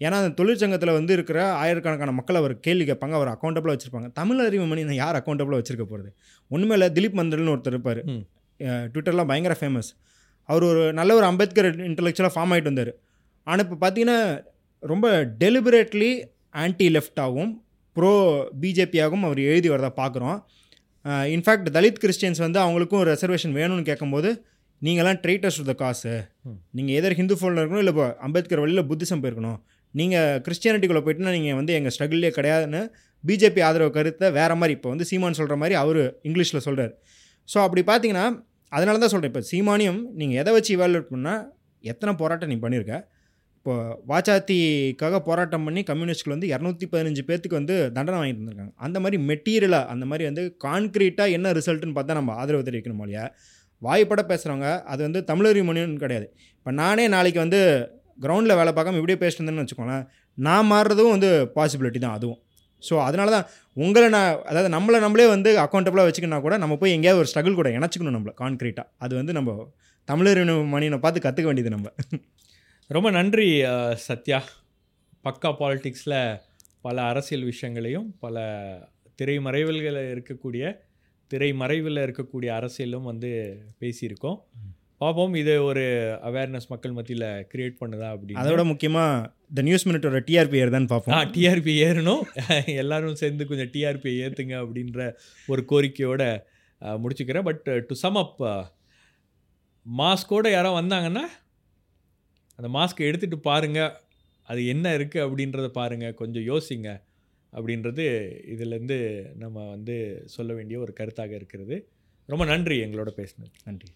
ஏன்னா அந்த தொழிற்சங்கத்தில் வந்து இருக்கிற ஆயிரக்கணக்கான மக்கள் அவர் கேள்வி கேட்பாங்க அவர் அக்கௌண்டபிளாக வச்சுருப்பாங்க. தமிழ் அறிவு மணி நான் யார் அக்கௌண்டபிளாக வச்சிருக்க போகிறது ஒன்றுமே இல்லை திலீப் மந்தல்னு ஒருத்தர் இருப்பார். ட்விட்டர்லாம் பயங்கர ஃபேமஸ் அவர் ஒரு நல்ல ஒரு அம்பேத்கர் இன்டலெக்சுவலாக ஃபார்ம் ஆகிட்டு வந்தார். ஆனால் இப்போ பார்த்தீங்கன்னா ரொம்ப டெலிபரேட்லி ஆன்டி லெஃப்டாகவும் ப்ரோ பிஜேபியாகவும் அவர் எழுதி வரதா பார்க்குறோம் இன்ஃபேக்ட் தலித் கிறிஸ்டியன்ஸ் வந்து அவங்களுக்கும் ரெசர்வேஷன் வேணும்னு கேட்கும்போது நீங்களாம் ட்ரைட்டர்ஸ் டு த காசு நீங்கள் எதர் ஹிந்து ஃபோனில் இருக்கணும் இல்லை இப்போ அம்பேத்கர் வழியில் புத்திசம் போயிருக்கணும். நீங்கள் கிறிஸ்டியானிட்டிக்குள்ளே போயிட்டுனா நீங்கள் வந்து எங்கள் ஸ்ட்ரகிள்லே கிடையாதுன்னு பிஜேபி ஆதரவு கருத்தை வேறு மாதிரி இப்போ வந்து சீமான் சொல்கிற மாதிரி அவர் இங்கிலீஷில் சொல்கிறார் ஸோ அப்படி பார்த்தீங்கன்னா அதனால தான் சொல்கிறேன் இப்போ சீமானியம் நீங்கள் எதை வச்சு இவாலுவேட் பண்ணால் எத்தனை போராட்டம் நீ பண்ணியிருக்க இப்போ வாச்சாத்திக்காக போராட்டம் பண்ணி கம்யூனிஸ்ட்கள் வந்து இரநூத்தி பதினஞ்சு பேர்த்துக்கு வந்து தண்டனை வாங்கிட்டு இருந்திருக்காங்க அந்த மாதிரி மெட்டீரியலாக அந்த மாதிரி வந்து கான்க்ரீட்டாக என்ன ரிசல்ட்டுன்னு பார்த்தா நம்ம ஆதரவு தெரிவிக்கணும் இல்லையா? வாய்ப்பட பேசுகிறவங்க அது வந்து தமிழறி மொழின்னு கிடையாது. இப்போ நானே நாளைக்கு வந்து கிரவுண்டில் வேலை பார்க்காம இப்படியே பேசிட்டு இருந்தேன்னு வச்சுக்கோங்களேன் நான் மாறுறதும் வந்து பாசிபிலிட்டி தான் அதுவும். ஸோ அதனால தான் உங்களை நான் அதாவது நம்மளை நம்மளே வந்து அக்கௌண்டபிளாக வச்சுக்கினா கூட நம்ம போய் எங்கேயாவது ஒரு ஸ்ட்ரகிள் கூட இணைச்சிக்கணும் நம்மளை கான்க்ரீட்டாக அது வந்து நம்ம தமிழர் மணியை பார்த்து கற்றுக்க வேண்டியது நம்ம. ரொம்ப நன்றி சத்யா. பக்கா பாலிடிக்ஸில் பல அரசியல் விஷயங்களையும் பல திரைமறைவுகளில் இருக்கக்கூடிய திரைமறைவில் இருக்கக்கூடிய அரசியலும் வந்து பேசியிருக்கோம். பார்ப்போம் இது ஒரு அவேர்னஸ் மக்கள் மத்தியில் கிரியேட் பண்ணுதா அப்படின்னு. அதோட முக்கியமாக த நியூஸ் மினிட்டோட டிஆர்பி தான் ஆ பார்ப்போம் டிஆர்பி ஏறணும். எல்லாரும் சேர்ந்து கொஞ்சம் டிஆர்பி ஏற்றுங்க அப்படின்ற ஒரு கோரிக்கையோட முடிச்சுக்கிறேன். பட் டு சம் அப் மாஸ்கோட யாரோ வந்தாங்கன்னா அந்த மாஸ்க்கை எடுத்துகிட்டு பாருங்கள் அது என்ன இருக்குது அப்படின்றத பாருங்கள் கொஞ்சம் யோசிங்க அப்படின்றது இதிலேருந்து நம்ம வந்து சொல்ல வேண்டிய ஒரு கருத்தாக இருக்கிறது. ரொம்ப நன்றி எங்களோட பேசினது நன்றி.